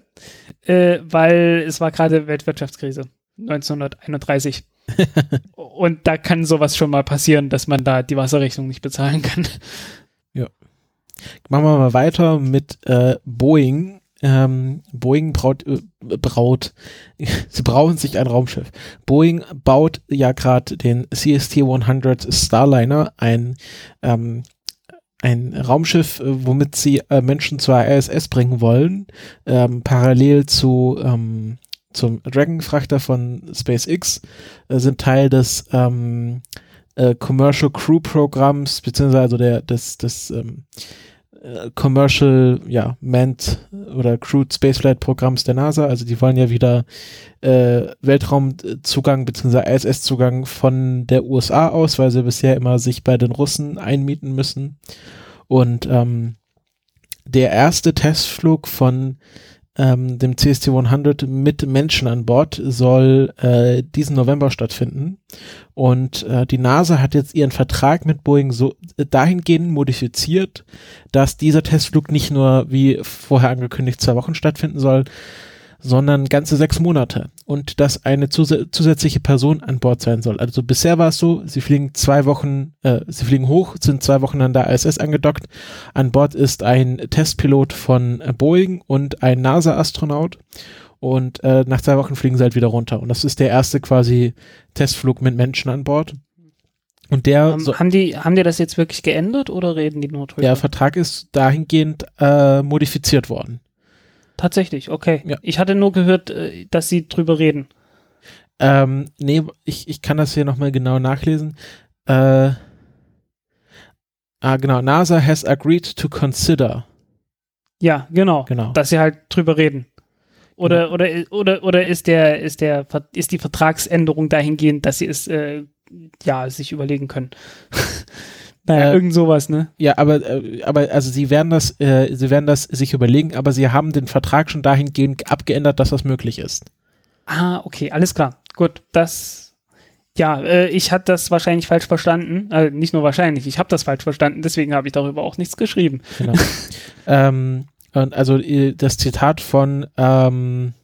äh, weil es war gerade Weltwirtschaftskrise 1931. und da kann sowas schon mal passieren, dass man da die Wasserrechnung nicht bezahlen kann. Machen wir mal weiter mit äh, Boeing. Ähm, Boeing braut, äh, braut, sie brauen sich ein Raumschiff. Boeing baut ja gerade den CST-100 Starliner, ein, ähm, ein Raumschiff, äh, womit sie äh, Menschen zur ISS bringen wollen, ähm, parallel zu ähm, zum Dragon-Frachter von SpaceX, äh, sind Teil des ähm, äh, Commercial Crew Programms, beziehungsweise also der, des, des ähm, äh, Commercial, ja, Manned oder Crewed Spaceflight Programms der NASA. Also die wollen ja wieder äh, Weltraumzugang beziehungsweise ISS-Zugang von der USA aus, weil sie bisher immer sich bei den Russen einmieten müssen. Und ähm, der erste Testflug von ähm, dem CST-100 mit Menschen an Bord soll äh, diesen November stattfinden. Und äh, die NASA hat jetzt ihren Vertrag mit Boeing so äh, dahingehend modifiziert, dass dieser Testflug nicht nur wie vorher angekündigt zwei Wochen stattfinden soll, sondern ganze sechs Monate und dass eine zus zusätzliche Person an Bord sein soll. Also bisher war es so, sie fliegen zwei Wochen, äh, sie fliegen hoch, sind zwei Wochen an der ISS angedockt. An Bord ist ein Testpilot von äh, Boeing und ein NASA-Astronaut und äh, nach zwei Wochen fliegen sie halt wieder runter. Und das ist der erste quasi Testflug mit Menschen an Bord. Und der Ähm, haben, die, haben die das jetzt wirklich geändert oder reden die nur drüber? der Vertrag ist dahingehend äh, modifiziert worden. Tatsächlich, okay. Ja. Ich hatte nur gehört, äh, dass sie drüber reden. Ähm, nee, ich, ich kann das hier nochmal genau nachlesen. Äh, ah, genau. NASA has agreed to consider. Ja, genau. Genau. Dass sie halt drüber reden. Oder, oder, oder, oder ist der, ist der, ist die Vertragsänderung dahingehend, dass sie es, äh, ja, sich überlegen können? naja, Äh, irgend sowas, ne? Ja, aber, äh, aber also sie werden das, äh, sie werden das sich überlegen, aber sie haben den Vertrag schon dahingehend abgeändert, dass das möglich ist. Ah, okay, alles klar. Gut, das, ja, äh, ich hatte das wahrscheinlich falsch verstanden. Äh, nicht nur wahrscheinlich, ich habe das falsch verstanden, deswegen habe ich darüber auch nichts geschrieben. Genau. ähm, und also äh, das Zitat von ähm,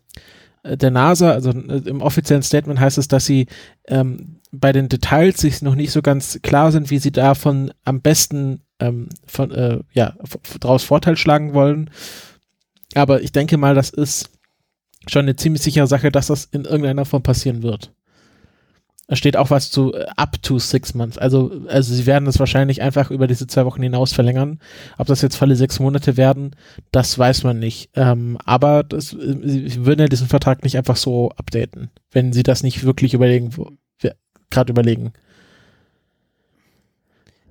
der NASA, also äh, im offiziellen Statement heißt es, dass sie ähm, bei den Details sich noch nicht so ganz klar sind, wie sie davon am besten ähm, von, äh, ja, daraus Vorteil schlagen wollen. Aber ich denke mal, das ist schon eine ziemlich sichere Sache, dass das in irgendeiner Form passieren wird. Da steht auch was zu äh, up to six months. Also, also sie werden das wahrscheinlich einfach über diese zwei Wochen hinaus verlängern. Ob das jetzt volle sechs Monate werden, das weiß man nicht. Ähm, aber das, äh, sie würden ja diesen Vertrag nicht einfach so updaten, wenn sie das nicht wirklich überlegen, gerade überlegen.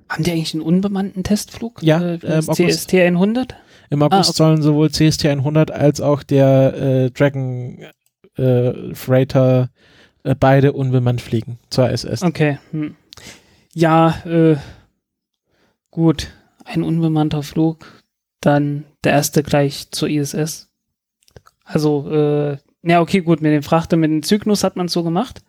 Haben die eigentlich einen unbemannten Testflug? Ja, äh, ähm. CST 100? Im August okay. sollen sowohl CST 100 als auch der äh, Dragon äh, Freighter äh, beide unbemannt fliegen zur ISS. Okay. Hm. Ja, äh, gut. Ein unbemannter Flug, dann der erste gleich zur ISS. Also, äh, ja, okay, gut, mit dem Frachter, mit dem Cygnus hat man es so gemacht,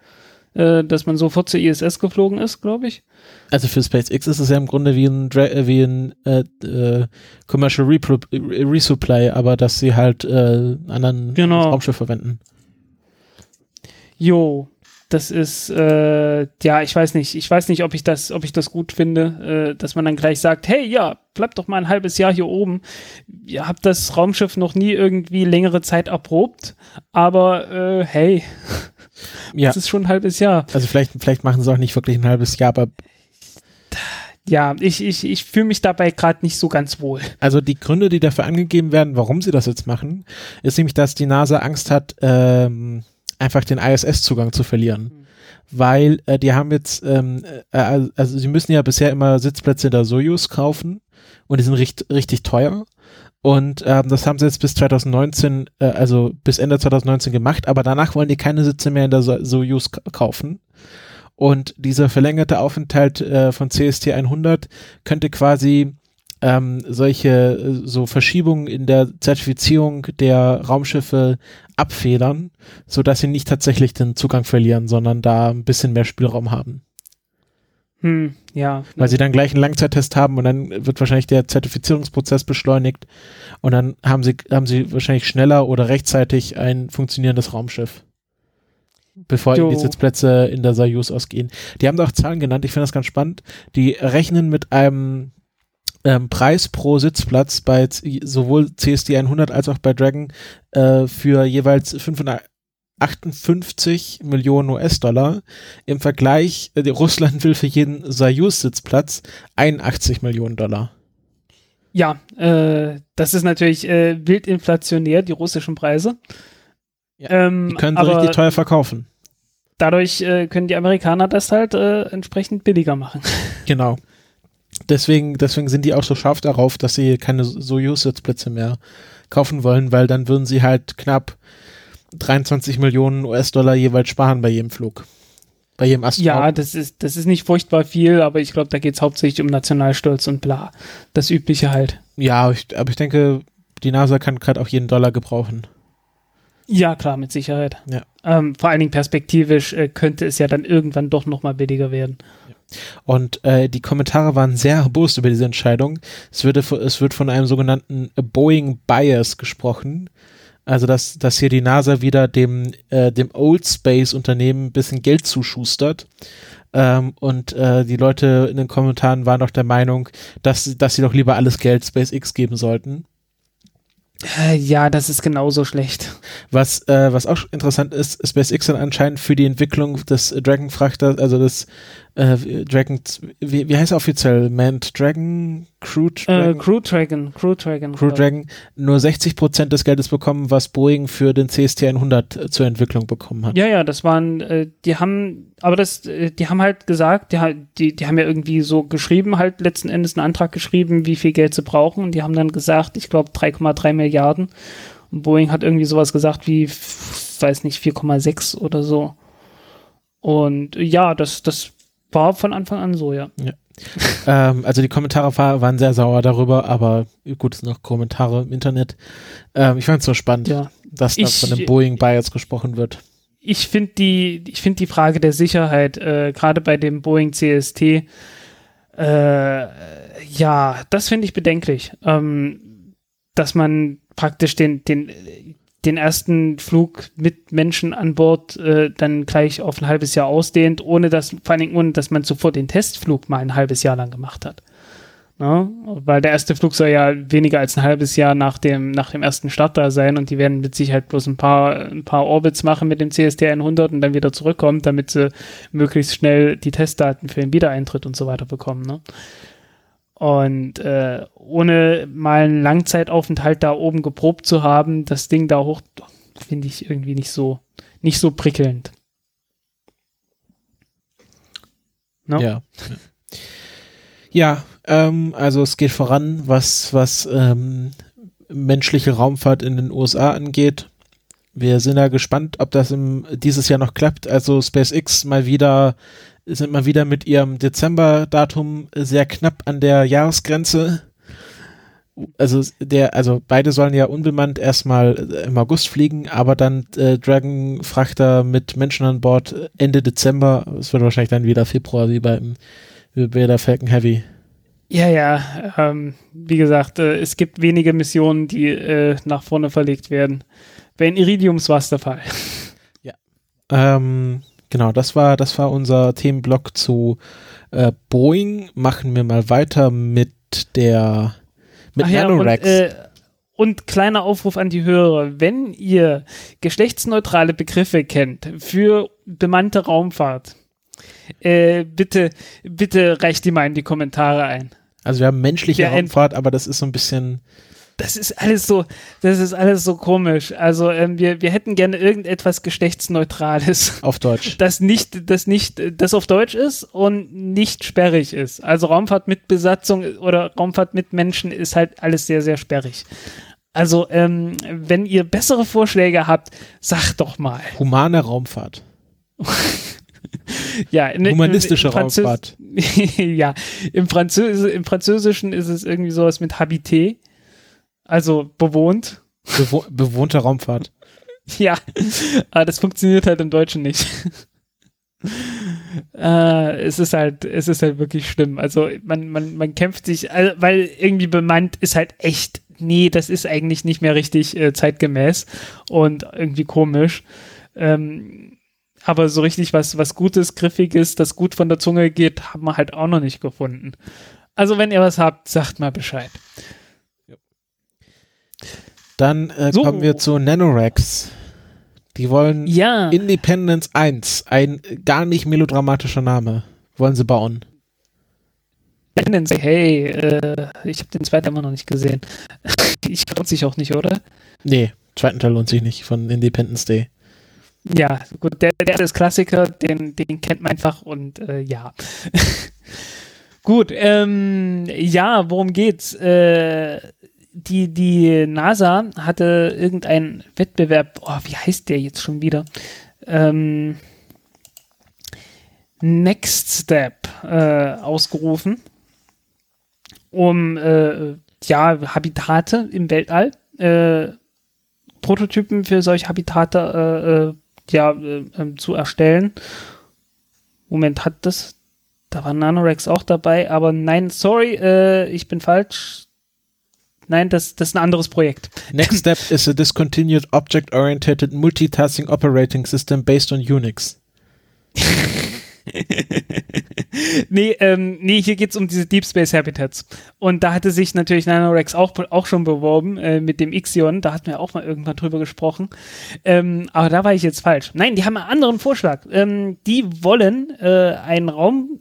äh, dass man sofort zur ISS geflogen ist, glaube ich. Also für SpaceX ist es ja im Grunde wie ein, Dra äh, wie ein äh, äh, Commercial Repro Re- Resupply, aber dass sie halt äh, einen anderen Genau. Raumschiff verwenden. Jo, das ist, äh, ja, ich weiß nicht, ich weiß nicht, ob ich das, ob ich das gut finde, äh, dass man dann gleich sagt, hey, ja, bleibt doch mal ein halbes Jahr hier oben. Ihr habt das Raumschiff noch nie irgendwie längere Zeit erprobt, aber äh, hey, Ja, das ist schon ein halbes Jahr. also vielleicht, vielleicht machen sie auch nicht wirklich ein halbes Jahr, aber Ja, ich, ich, ich fühle mich dabei gerade nicht so ganz wohl. also die Gründe, die dafür angegeben werden, warum sie das jetzt machen, ist nämlich, dass die NASA Angst hat, ähm, einfach den ISS-Zugang zu verlieren. Weil äh, die haben jetzt, ähm, äh, also sie müssen ja bisher immer Sitzplätze in der Soyuz kaufen und die sind richt, richtig teuer. Und ähm, das haben sie jetzt bis 2019, äh, also bis Ende 2019 gemacht, aber danach wollen die keine Sitze mehr in der so Soyuz kaufen. Und dieser verlängerte Aufenthalt äh, von CST 100 könnte quasi ähm, solche äh, so Verschiebungen in der Zertifizierung der Raumschiffe abfedern, so dass sie nicht tatsächlich den Zugang verlieren, sondern da ein bisschen mehr Spielraum haben. Hm, ja. Weil sie dann gleich einen Langzeittest haben und dann wird wahrscheinlich der Zertifizierungsprozess beschleunigt und dann haben sie, haben sie wahrscheinlich schneller oder rechtzeitig ein funktionierendes Raumschiff. bevor Jo. die Sitzplätze in der Soyuz ausgehen. Die haben da auch Zahlen genannt, ich finde das ganz spannend. Die rechnen mit einem ähm, Preis pro Sitzplatz bei sowohl CSD 100 als auch bei Dragon äh, für jeweils 558 Millionen US-Dollar. Im Vergleich, äh, Russland will für jeden Soyuz-Sitzplatz 81 Millionen Dollar. Ja, äh, das ist natürlich äh, wild inflationär, die russischen Preise. Ja, ähm, Die können sie richtig teuer verkaufen. dadurch äh, können die Amerikaner das halt äh, entsprechend billiger machen. Genau. Deswegen, deswegen sind die auch so scharf darauf, dass sie keine Soyuz-Sitzplätze mehr kaufen wollen, weil dann würden sie halt knapp 23 Millionen US-Dollar jeweils sparen bei jedem Flug. Bei jedem Ja, Astronauten. das ist, das ist nicht furchtbar viel, aber ich glaube, da geht es hauptsächlich um Nationalstolz und bla. Das Übliche halt. Ja, aber ich, aber ich denke, die NASA kann gerade auch jeden Dollar gebrauchen. Ja, klar, mit Sicherheit. Ja. Ähm, vor allen Dingen perspektivisch äh, könnte es ja dann irgendwann doch nochmal billiger werden. Und äh, die Kommentare waren sehr erbost über diese Entscheidung. Es, würde, es wird von einem sogenannten Boeing Bias gesprochen. Also, dass, dass hier die NASA wieder dem, äh, dem Old Space Unternehmen ein bisschen Geld zuschustert. Ähm, und äh, die Leute in den Kommentaren waren doch der Meinung, dass, dass sie doch lieber alles Geld SpaceX geben sollten. Äh, ja, das ist genauso schlecht. Was, äh, was auch interessant ist, SpaceX hat anscheinend für die Entwicklung des Dragon-Frachters, also des äh, Dragon, wie, wie heißt er offiziell? Manned Dragon? Crew Äh, Dragon? Crew Dragon, Crew Dragon. Crew Dragon nur 60 Prozent des Geldes bekommen, was Boeing für den CST 100 zur Entwicklung bekommen hat. Ja, ja, das waren, äh, die haben, aber das, äh, die haben halt gesagt, die, die, die haben ja irgendwie so geschrieben, halt letzten Endes einen Antrag geschrieben, wie viel Geld sie brauchen. Und die haben dann gesagt, ich glaube 3,3 Milliarden. Und Boeing hat irgendwie sowas gesagt wie, weiß nicht, 4,6 oder so. Und äh, ja, das, das war von Anfang an so, ja. Ähm, also die Kommentare war, waren sehr sauer darüber, aber gut, es sind noch Kommentare im Internet. Ähm, ich fand es so spannend, Ja. dass da von dem Boeing Bias gesprochen wird. ich finde die, ich finde die Frage der Sicherheit, äh, gerade bei dem Boeing CST, äh, ja, das finde ich bedenklich. Ähm, dass man praktisch den, den, den ersten Flug mit Menschen an Bord äh, dann gleich auf ein halbes Jahr ausdehnt, ohne dass, vor allen Dingen ohne, dass man zuvor den Testflug mal ein halbes Jahr lang gemacht hat. Ne? Weil der erste Flug soll ja weniger als ein halbes Jahr nach dem, nach dem ersten Start da sein und die werden mit Sicherheit bloß ein paar, ein paar Orbits machen mit dem CST 100 und dann wieder zurückkommen, damit sie möglichst schnell die Testdaten für den Wiedereintritt und so weiter bekommen. Ne? Und äh, ohne mal einen Langzeitaufenthalt da oben geprobt zu haben, das Ding da hoch, finde ich irgendwie nicht so, nicht so prickelnd. No? Ja. Ja, ähm, also es geht voran, was, was ähm, menschliche Raumfahrt in den USA angeht. Wir sind ja gespannt, ob das im, dieses Jahr noch klappt. Also SpaceX mal wieder, sind mal wieder mit ihrem Dezember-Datum sehr knapp an der Jahresgrenze. Also der, also beide sollen ja unbemannt erstmal im August fliegen, aber dann äh, Dragon-Frachter mit Menschen an Bord Ende Dezember. Es wird wahrscheinlich dann wieder Februar wie beim wie bei der Falcon Heavy. Ja, ja, ähm, wie gesagt, äh, es gibt wenige Missionen, die äh, nach vorne verlegt werden. Bei Iridiums war es der Fall. Ähm, genau, das war, das war unser Themenblock zu äh, Boeing. Machen wir mal weiter mit der mit Ach ja, und, äh, und kleiner Aufruf an die Hörer, wenn ihr geschlechtsneutrale Begriffe kennt für bemannte Raumfahrt, äh, bitte, bitte reicht die mal in die Kommentare ein. also wir haben menschliche End- Raumfahrt, aber das ist so ein bisschen Das ist alles so, das ist alles so komisch. Also ähm, wir, wir hätten gerne irgendetwas geschlechtsneutrales. auf Deutsch. das nicht, das nicht, das auf Deutsch ist und nicht sperrig ist. Also Raumfahrt mit Besatzung oder Raumfahrt mit Menschen ist halt alles sehr, sehr sperrig. Also, ähm, wenn ihr bessere Vorschläge habt, sagt doch mal. Humane Raumfahrt. Ja, in, Humanistische im Französ- Raumfahrt. ja, im, Französ im Französischen ist es irgendwie sowas mit Habité, also bewohnt. Bewo bewohnte Raumfahrt. Ja, aber das funktioniert halt im Deutschen nicht. äh, es ist halt, es ist halt wirklich schlimm. Also man, man, man kämpft sich, also, weil irgendwie bemannt ist halt echt, nee, das ist eigentlich nicht mehr richtig äh, zeitgemäß und irgendwie komisch. Ähm, Aber so richtig was, was Gutes, Griffiges, das gut von der Zunge geht, haben wir halt auch noch nicht gefunden. Also wenn ihr was habt, sagt mal Bescheid. Dann äh, So. kommen wir zu Nanorex. Die wollen Ja. Independence 1, ein gar nicht melodramatischer Name, wollen sie bauen. Independence hey, äh, ich habe den zweiten immer noch nicht gesehen. ich lohnt sich auch nicht, oder? Nee, zweiten Teil lohnt sich nicht von Independence Day. Ja, gut, der, der ist Klassiker, den, den kennt man einfach und äh, ja. gut, ähm, ja, worum geht's? Äh, die, die NASA hatte irgendeinen Wettbewerb, oh, wie heißt der jetzt schon wieder? Ähm, Next Step äh, ausgerufen, um äh, ja, Habitate im Weltall, äh, Prototypen für solche Habitate äh, äh, ja, äh, ähm, zu erstellen. Moment, hat das, da war Nanorex auch dabei, aber nein, sorry, ich bin falsch. Nein, das, das ist ein anderes Projekt. Next Step is a discontinued object-oriented multitasking operating system based on Unix. nee, ähm, nee, hier geht's um diese Deep Space Habitats. Und da hatte sich natürlich Nanorex auch, auch schon beworben äh, mit dem Ixion. Da hatten wir auch mal irgendwann drüber gesprochen. Ähm, aber da war ich jetzt falsch. Nein, die haben einen anderen Vorschlag. Ähm, die wollen äh, ein Raum,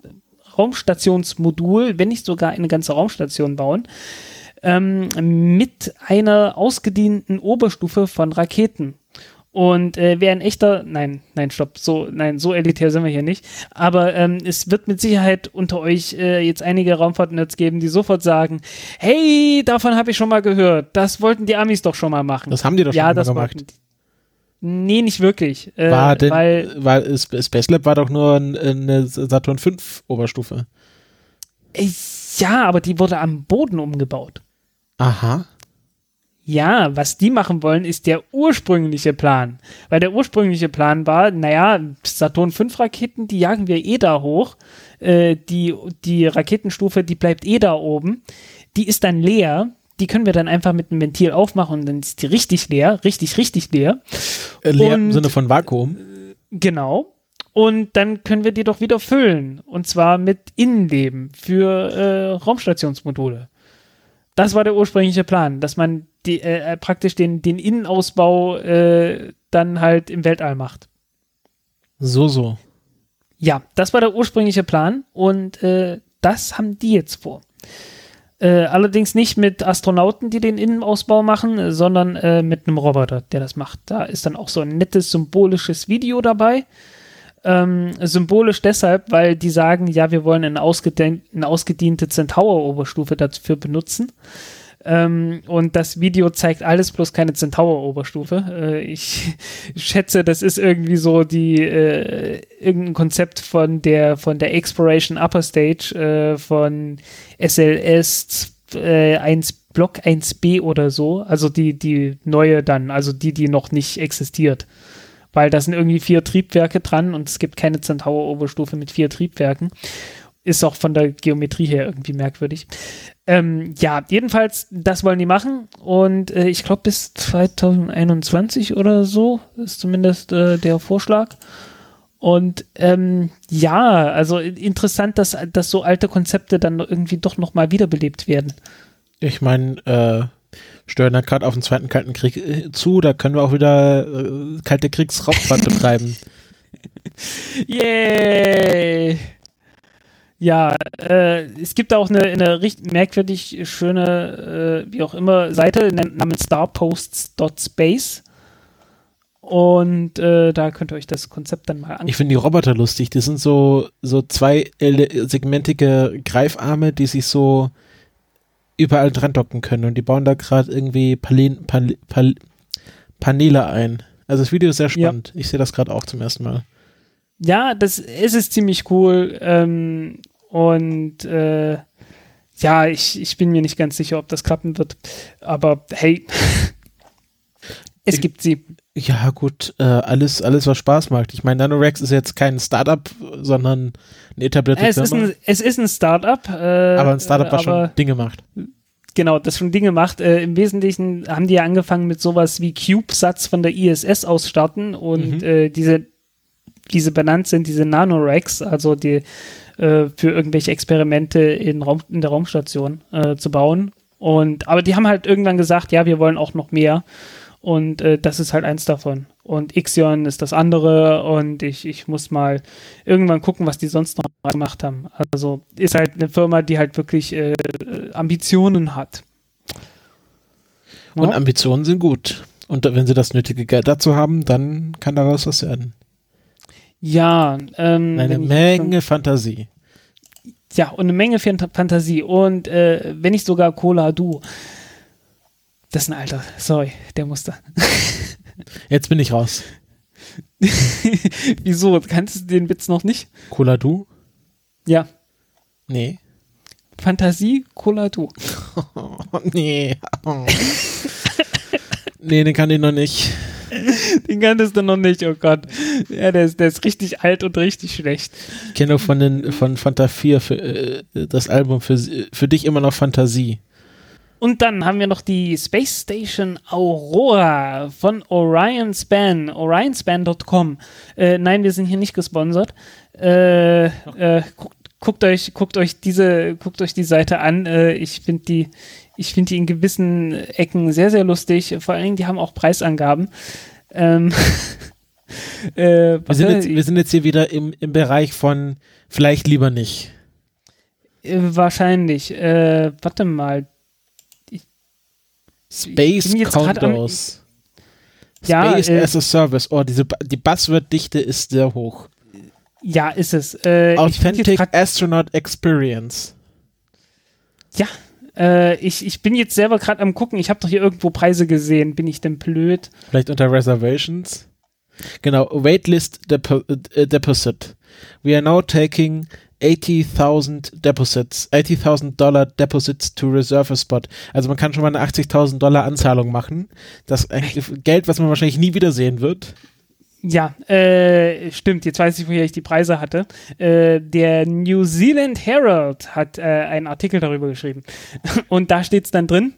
Raumstationsmodul, wenn nicht sogar eine ganze Raumstation bauen, ähm, mit einer ausgedienten Oberstufe von Raketen. Und äh, wer ein echter, nein, nein, stopp, so, nein, so elitär sind wir hier nicht. Aber ähm, es wird mit Sicherheit unter euch äh, jetzt einige Raumfahrt-Nerds geben, die sofort sagen, hey, davon habe ich schon mal gehört. Das wollten die Amis doch schon mal machen. Das haben die doch schon ja, mal gemacht. die. Nee, nicht wirklich. Äh, War denn, weil, weil Space Lab war doch nur ein- eine Saturn 5 Oberstufe. äh, ja, aber die wurde am Boden umgebaut. Aha. Ja, was die machen wollen, ist der ursprüngliche Plan. Weil der ursprüngliche Plan war, naja, Saturn 5 Raketen, die jagen wir eh da hoch. Äh, die, die Raketenstufe, die bleibt eh da oben. Die ist dann leer. Die können wir dann einfach mit einem Ventil aufmachen und dann ist die richtig leer, richtig, richtig leer. Äh, Leer im Und- Sinne von Vakuum. Genau. Und dann können wir die doch wieder füllen. Und zwar mit Innenleben für äh, Raumstationsmodule. Das war der ursprüngliche Plan, dass man die, äh, äh, praktisch den, den Innenausbau äh, dann halt im Weltall macht. So, so. Ja, das war der ursprüngliche Plan und äh, das haben die jetzt vor. Äh, allerdings nicht mit Astronauten, die den Innenausbau machen, sondern äh, mit einem Roboter, der das macht. Da ist dann auch so ein nettes symbolisches Video dabei. Ähm, symbolisch deshalb, weil die sagen, ja, wir wollen eine, eine ausgediente Centaur-Oberstufe dafür benutzen. Ähm, und das Video zeigt alles bloß keine Centaur-Oberstufe. Äh, ich schätze, das ist irgendwie so die äh, irgendein Konzept von der von der Exploration Upper Stage äh, von SLS äh, 1 Block 1b oder so. Also die die neue dann, also die die noch nicht existiert. Weil da sind irgendwie vier Triebwerke dran und es gibt keine Centaur-Oberstufe mit vier Triebwerken. Ist auch von der Geometrie her irgendwie merkwürdig. Ähm, ja, jedenfalls, das wollen die machen und äh, ich glaube bis 2021 oder so ist zumindest äh, der Vorschlag. Und ähm, ja, also interessant, dass, dass so alte Konzepte dann irgendwie doch nochmal wiederbelebt werden. Ich meine, äh, steuern da gerade auf den Zweiten Kalten Krieg äh, zu, da können wir auch wieder äh, kalte Kriegsraumfahrt betreiben. Yay! Ja, äh, es gibt auch eine, eine richtig merkwürdig schöne, äh, wie auch immer, Seite namens starposts.space. Und äh, da könnt ihr euch das Konzept dann mal angucken. Ich finde die Roboter lustig. Die sind so, so zwei segmentige Greifarme, die sich so überall dran docken können. Und die bauen da gerade irgendwie Palen, Pal, Pal, Paneele ein. Also das Video ist sehr Ja. spannend. Ich sehe das gerade auch zum ersten Mal. Ja, das es ist ziemlich cool. Ähm, und äh, ja, ich, ich bin mir nicht ganz sicher, ob das klappen wird. Aber hey, es Ich- gibt sie. Ja, gut, äh, alles, alles, was Spaß macht. Ich meine, Nanorex ist jetzt kein Startup, sondern eine etablierte Es ist Firma. ein, es ist ein Startup. Äh, aber ein Startup, was schon Dinge macht. genau, das schon Dinge macht. Äh, Im Wesentlichen haben die ja angefangen mit sowas wie CubeSats von der ISS aus starten und Mhm. äh, diese wie sie benannt sind, diese Nanoracks, also die äh, für irgendwelche Experimente in, Raum, in der Raumstation äh, zu bauen. Und aber die haben halt irgendwann gesagt, ja, wir wollen auch noch mehr. Und äh, das ist halt eins davon. Und Ixion ist das andere. Und ich, ich muss mal irgendwann gucken, was die sonst noch gemacht haben. Also ist halt eine Firma, die halt wirklich äh, Ambitionen hat. Und Ambitionen sind gut. Und wenn sie das nötige Geld dazu haben, dann kann daraus was werden. Ja, ähm, eine Menge ich, Fantasie. Ja, und eine Menge Fantasie. Und äh, wenn nicht sogar Cola Du. Das ist ein Alter. Sorry, der musste. Jetzt bin ich raus. Wieso? Kannst du den Witz noch nicht? Cola Du? Ja. Nee. Fantasie Cola Du. Oh, nee. Oh. nee, den kann ich noch nicht. Den kanntest du noch nicht, oh Gott. Ja, der ist, der ist richtig alt und richtig schlecht. Ich kenne nur von, den, von Fanta 4 für, äh, das Album für, für dich immer noch Fantasie. Und dann haben wir noch die Space Station Aurora von Orion Span, orionspan.com. Äh, nein, wir sind hier nicht gesponsert. Äh, äh, guckt, guckt, euch, guckt euch diese, guckt euch die Seite an. Äh, ich finde die, ich finde die in gewissen Ecken sehr, sehr lustig. Vor allen Dingen, die haben auch Preisangaben. Ähm, äh, wir, sind jetzt, wir, sind jetzt, hier wieder im, im Bereich von vielleicht lieber nicht. Äh, wahrscheinlich. Warte mal. Space. Ja, Space äh, as a Service. Oh, diese, die Buzzword-Dichte ist sehr hoch. Ja, ist es. Äh, Authentic Astronaut Experience. Ja, äh, ich, ich bin jetzt selber gerade am gucken, ich habe doch hier irgendwo Preise gesehen. Bin ich denn blöd? Vielleicht unter Reservations? Genau, Waitlist Depo äh, Deposit. We are now taking 80.000 Deposits, 80.000 Dollar Deposits to reserve a spot. Also man kann schon mal eine 80.000 Dollar Anzahlung machen. Das Geld, was man wahrscheinlich nie wiedersehen wird. Ja, äh, stimmt. Jetzt weiß ich, woher ich die Preise hatte. Äh, der New Zealand Herald hat äh, einen Artikel darüber geschrieben. Und da steht es dann drin.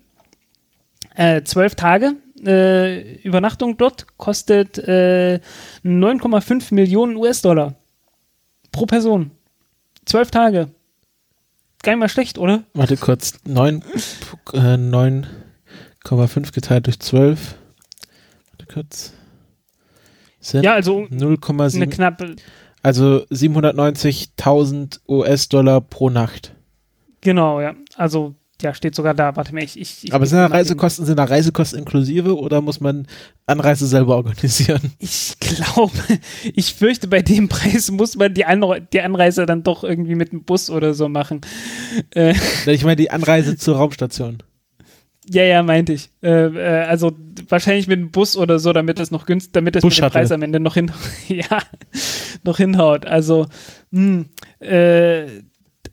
Äh, zwölf Tage äh, Übernachtung dort kostet 9,5 äh, Millionen US-Dollar pro Person. Zwölf Tage. Gar nicht mal schlecht, oder? Warte kurz. 9,5 geteilt durch 12. Warte kurz sind ja, also 0,7. knappe. Also 790.000 US-Dollar pro Nacht. Genau, ja. Also, ja, steht sogar da. Warte mal, ich. ich, ich Aber sind da Reisekosten, sind da Reisekosten inklusive oder muss man Anreise selber organisieren? Ich glaube, ich fürchte, bei dem Preis muss man die, Anre die Anreise dann doch irgendwie mit dem Bus oder so machen. Äh. Ich meine, die Anreise zur Raumstation. Ja, ja, meinte ich. Äh, äh, also wahrscheinlich mit einem Bus oder so, damit es noch günstig, damit es mit dem Preis am Ende noch hin, ja, noch hinhaut. Also, mh, hm, äh,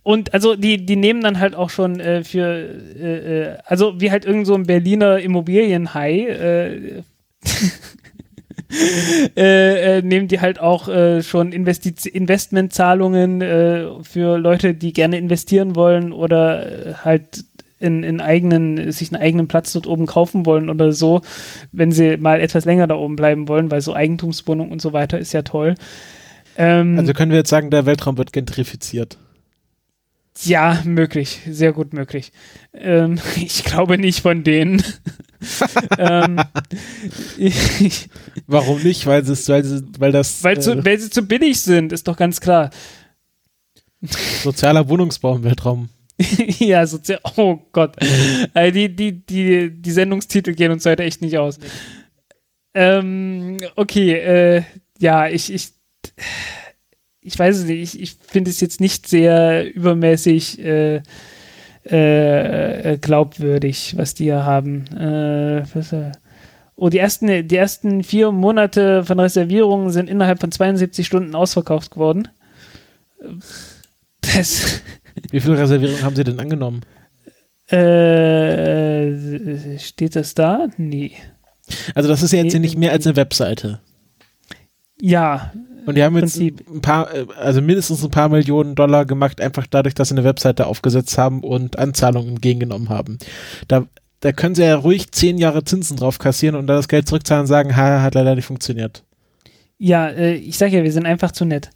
und also die, die nehmen dann halt auch schon äh, für, äh, äh, also wie halt irgend so ein Berliner Immobilienhai, äh, äh, äh, nehmen die halt auch äh, schon Investi Investmentzahlungen äh, für Leute, die gerne investieren wollen oder äh, halt in, in eigenen, sich einen eigenen Platz dort oben kaufen wollen oder so, wenn sie mal etwas länger da oben bleiben wollen, weil so Eigentumswohnung und so weiter ist ja toll. Ähm, also können wir jetzt sagen, der Weltraum wird gentrifiziert. Ja, möglich, sehr gut möglich. Ähm, ich glaube nicht von denen. ähm, ich, Warum nicht? Weil, es, weil, weil das. Weil, zu, äh, weil sie zu billig sind, ist doch ganz klar. Sozialer Wohnungsbau im Weltraum. ja, sozial. Oh Gott. Also die, die, die, die Sendungstitel gehen uns heute echt nicht aus. Ähm, okay, äh, ja, ich, ich, ich weiß es nicht, ich, ich finde es jetzt nicht sehr übermäßig äh, äh, glaubwürdig, was die hier haben. Äh, oh, die ersten, die ersten vier Monate von Reservierungen sind innerhalb von 72 Stunden ausverkauft geworden. Das wie viele Reservierungen haben Sie denn angenommen? Äh, steht das da? Nee. Also das ist ja jetzt nee, nicht mehr als eine Webseite. Ja. Und die haben jetzt Prinzip. ein paar, also mindestens ein paar Millionen Dollar gemacht, einfach dadurch, dass sie eine Webseite aufgesetzt haben und Anzahlungen entgegengenommen haben. Da, da können sie ja ruhig zehn Jahre Zinsen drauf kassieren und dann das Geld zurückzahlen und sagen, ha, hat leider nicht funktioniert. Ja, äh, ich sag ja, wir sind einfach zu nett.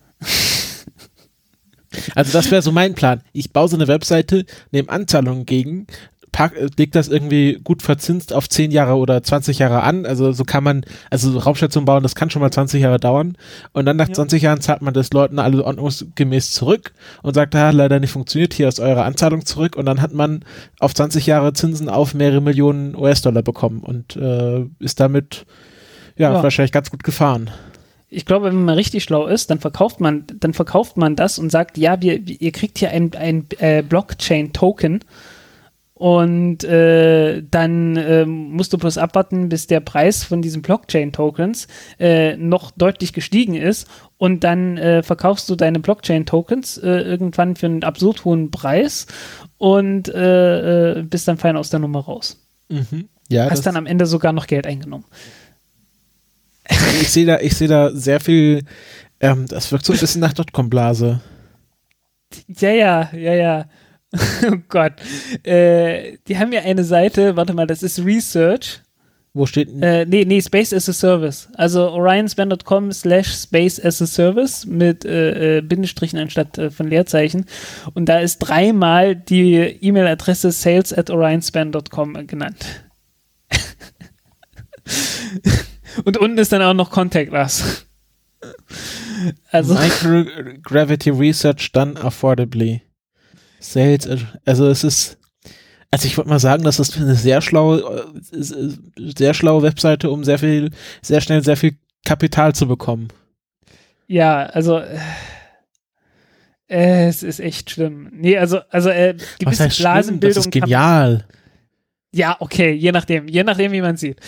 Also das wäre so mein Plan. Ich baue so eine Webseite, nehme Anzahlungen gegen, pack, äh, leg das irgendwie gut verzinst auf 10 Jahre oder 20 Jahre an. Also so kann man, also so Raumstation bauen, das kann schon mal 20 Jahre dauern. Und dann nach Ja. 20 Jahren zahlt man das Leuten alle ordnungsgemäß zurück und sagt, ah, leider nicht funktioniert, hier ist eure Anzahlung zurück. Und dann hat man auf 20 Jahre Zinsen auf mehrere Millionen US-Dollar bekommen und äh, ist damit ja, Ja. wahrscheinlich ganz gut gefahren. Ich glaube, wenn man richtig schlau ist, dann verkauft man, dann verkauft man das und sagt, ja, wir, ihr kriegt hier ein, ein äh, Blockchain-Token und äh, dann ähm, musst du bloß abwarten, bis der Preis von diesen Blockchain-Tokens äh, noch deutlich gestiegen ist und dann äh, verkaufst du deine Blockchain-Tokens äh, irgendwann für einen absurd hohen Preis und äh, äh, bist dann fein aus der Nummer raus. Mhm. Ja, Hast dann am Ende sogar noch Geld eingenommen. ich sehe da, ich sehe da sehr viel, ähm, das wirkt so ein bisschen nach Dotcom-Blase. Ja, ja, ja, ja. oh Gott. Äh, die haben ja eine Seite, warte mal, das ist Research. Wo steht, Äh, nee, nee, Space as a Service. Also orionspan.com slash Space as a Service mit äh, äh, Bindestrichen anstatt äh, von Leerzeichen. Und da ist dreimal die E-Mail-Adresse sales at orionspan.com genannt. Und unten ist dann auch noch Contact Us. Also, Microgravity Research done affordably. Sales, äh, also es ist, also ich würde mal sagen, das ist eine sehr schlaue, äh, äh, sehr schlaue Webseite, um sehr viel, sehr schnell sehr viel Kapital zu bekommen. Ja, also äh, es ist echt schlimm. Nee, also also äh, Was gewisse heißt schlimm? Das Blasenbildung ist kann- genial. Ja, okay, je nachdem, je nachdem, wie man sieht.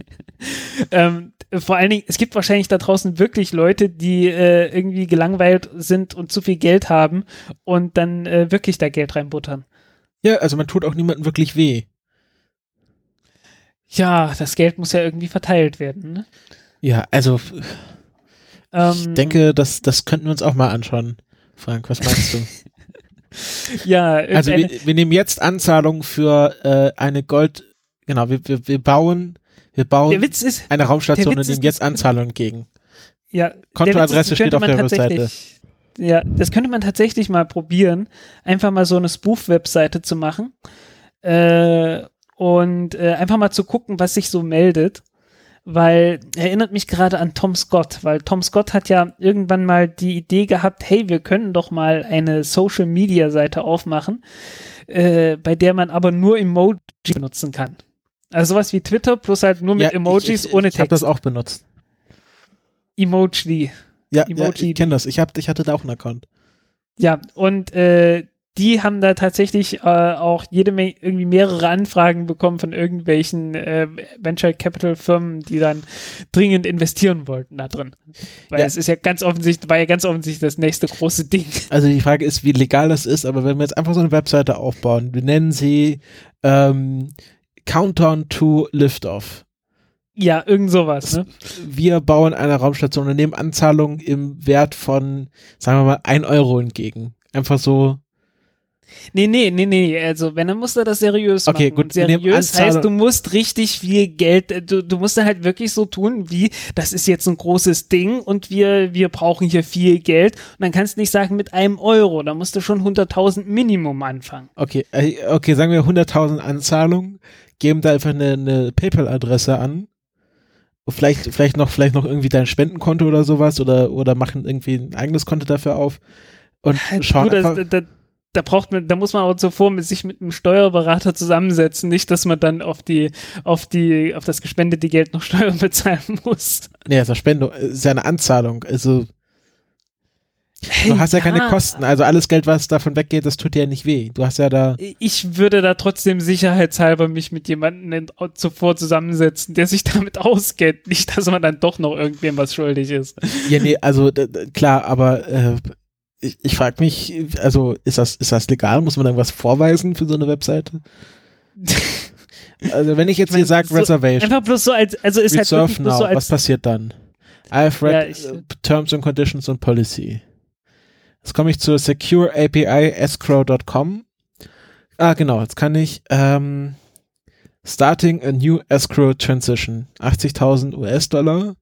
ähm, vor allen Dingen, es gibt wahrscheinlich da draußen wirklich Leute, die äh, irgendwie gelangweilt sind und zu viel Geld haben und dann äh, wirklich da Geld reinbuttern. Ja, also man tut auch niemandem wirklich weh. Ja, das Geld muss ja irgendwie verteilt werden. Ne? Ja, also Ähm, ich denke, das, das könnten wir uns auch mal anschauen. Frank, was meinst du? ja, Also wir, wir nehmen jetzt Anzahlung für äh, eine Gold, genau, wir, wir, wir bauen, wir bauen Witz ist, eine Raumstation und nehmen jetzt Anzahlung entgegen. Ja, Kontoadresse ist, steht auf der Webseite. Ja, das könnte man tatsächlich mal probieren, einfach mal so eine Spoof-Webseite zu machen äh, und äh, einfach mal zu gucken, was sich so meldet. Weil erinnert mich gerade an Tom Scott, weil Tom Scott hat ja irgendwann mal die Idee gehabt, hey, wir können doch mal eine Social Media Seite aufmachen, äh, bei der man aber nur Emoji benutzen kann. Also sowas wie Twitter plus halt nur mit Ja, Emojis ich, ich, ohne Ich habe Text. das auch benutzt. Emoji. Ja, ja Emoji. ich kenne das. Ich, hab, ich hatte da auch einen Account. Ja, und äh, die haben da tatsächlich äh, auch jede Menge, irgendwie mehrere Anfragen bekommen von irgendwelchen äh, Venture Capital Firmen, die dann dringend investieren wollten da drin. Weil Ja. es ist ja ganz offensichtlich, war ja ganz offensichtlich das nächste große Ding. Also die Frage ist, wie legal das ist, aber wenn wir jetzt einfach so eine Webseite aufbauen, wir nennen sie ähm, Countdown to Liftoff. Ja, irgend sowas, ne? Wir bauen eine Raumstation und nehmen Anzahlungen im Wert von, sagen wir mal, 1 Euro entgegen. Einfach so, Nee, nee, nee, nee, also wenn, dann musst du das seriös Okay, machen. gut, Und seriös heißt, du musst richtig viel Geld, äh, du, du musst dann halt wirklich so tun, wie, das ist jetzt ein großes Ding und wir, wir brauchen hier viel Geld. Und dann kannst du nicht sagen mit einem Euro, da musst du schon 100.000 Minimum anfangen. okay, äh, okay, sagen wir 100.000 Anzahlungen, geben da einfach eine, eine PayPal-Adresse an. Vielleicht, vielleicht noch, vielleicht noch irgendwie dein Spendenkonto oder sowas oder, oder machen irgendwie ein eigenes Konto dafür auf und schauen Du, das, einfach, da, da braucht man, da muss man auch zuvor mit sich mit einem Steuerberater zusammensetzen, nicht, dass man dann auf die, auf die, auf das gespendete Geld noch Steuern bezahlen muss. nee, das ist eine Spendung, ist ja eine Anzahlung, also du hast ja, keine Kosten, also alles Geld, was davon weggeht, das tut dir ja nicht weh. Du hast ja da, Ich würde da trotzdem sicherheitshalber mich mit jemandem zuvor zusammensetzen, der sich damit auskennt. Nicht, dass man dann doch noch irgendwem was schuldig ist. ja nee, also klar, aber äh, ich, ich frage mich, also ist das, ist das legal? Muss man irgendwas vorweisen für so eine Webseite? Also wenn ich jetzt hier sage so- Reservation, Einfach bloß so als, also ist halt Reserve now, so was als, passiert dann? I've read Ja, ich- äh, Terms and Conditions und Policy. Jetzt komme ich zur Secure API escrow.com. Ah, genau, jetzt kann ich ähm, Starting a new escrow transition. 80.000 US-Dollar.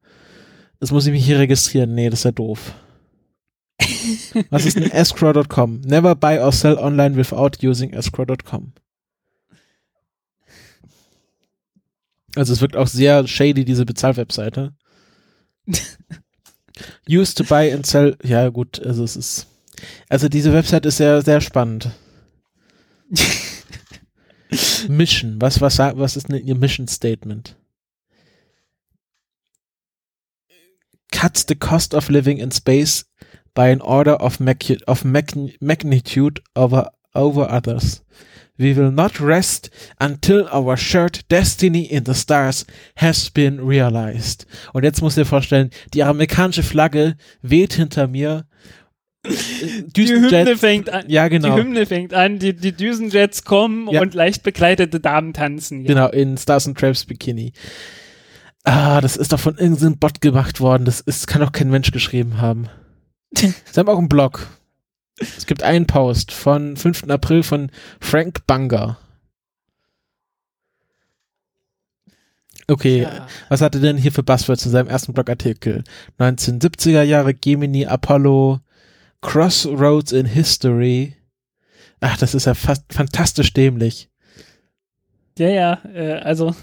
Das muss ich mich hier registrieren. Nee, das ist ja doof. Was ist ein escrow.com? Never buy or sell online without using escrow.com. Also es wirkt auch sehr shady, diese Bezahlwebseite. Used to buy and sell. Ja, gut, also es ist. Also diese Website ist sehr, sehr spannend. Mission. Was, was, was ist denn Ihr Mission Statement? Cut the cost of living in space by an order of, of mag- magnitude over, over others. We will not rest until our shared destiny in the stars has been realized. Und jetzt muss dir vorstellen, die amerikanische Flagge weht hinter mir. Die Hymne fängt an. Ja, genau. Die Hymne fängt an, die, die Düsenjets kommen Ja. und leicht bekleidete Damen tanzen. Ja. Genau, in Stars and Traps Bikini. Ah, das ist doch von irgendeinem Bot gemacht worden. Das ist, kann doch kein Mensch geschrieben haben. Sie haben auch einen Blog. Es gibt einen Post von 5. April von Frank Banger. Okay, Ja. was hat er denn hier für Buzzwords in seinem ersten Blogartikel? 1970er Jahre Gemini, Apollo, Crossroads in History. Ach, das ist ja fast fantastisch dämlich. Ja, ja, äh, also.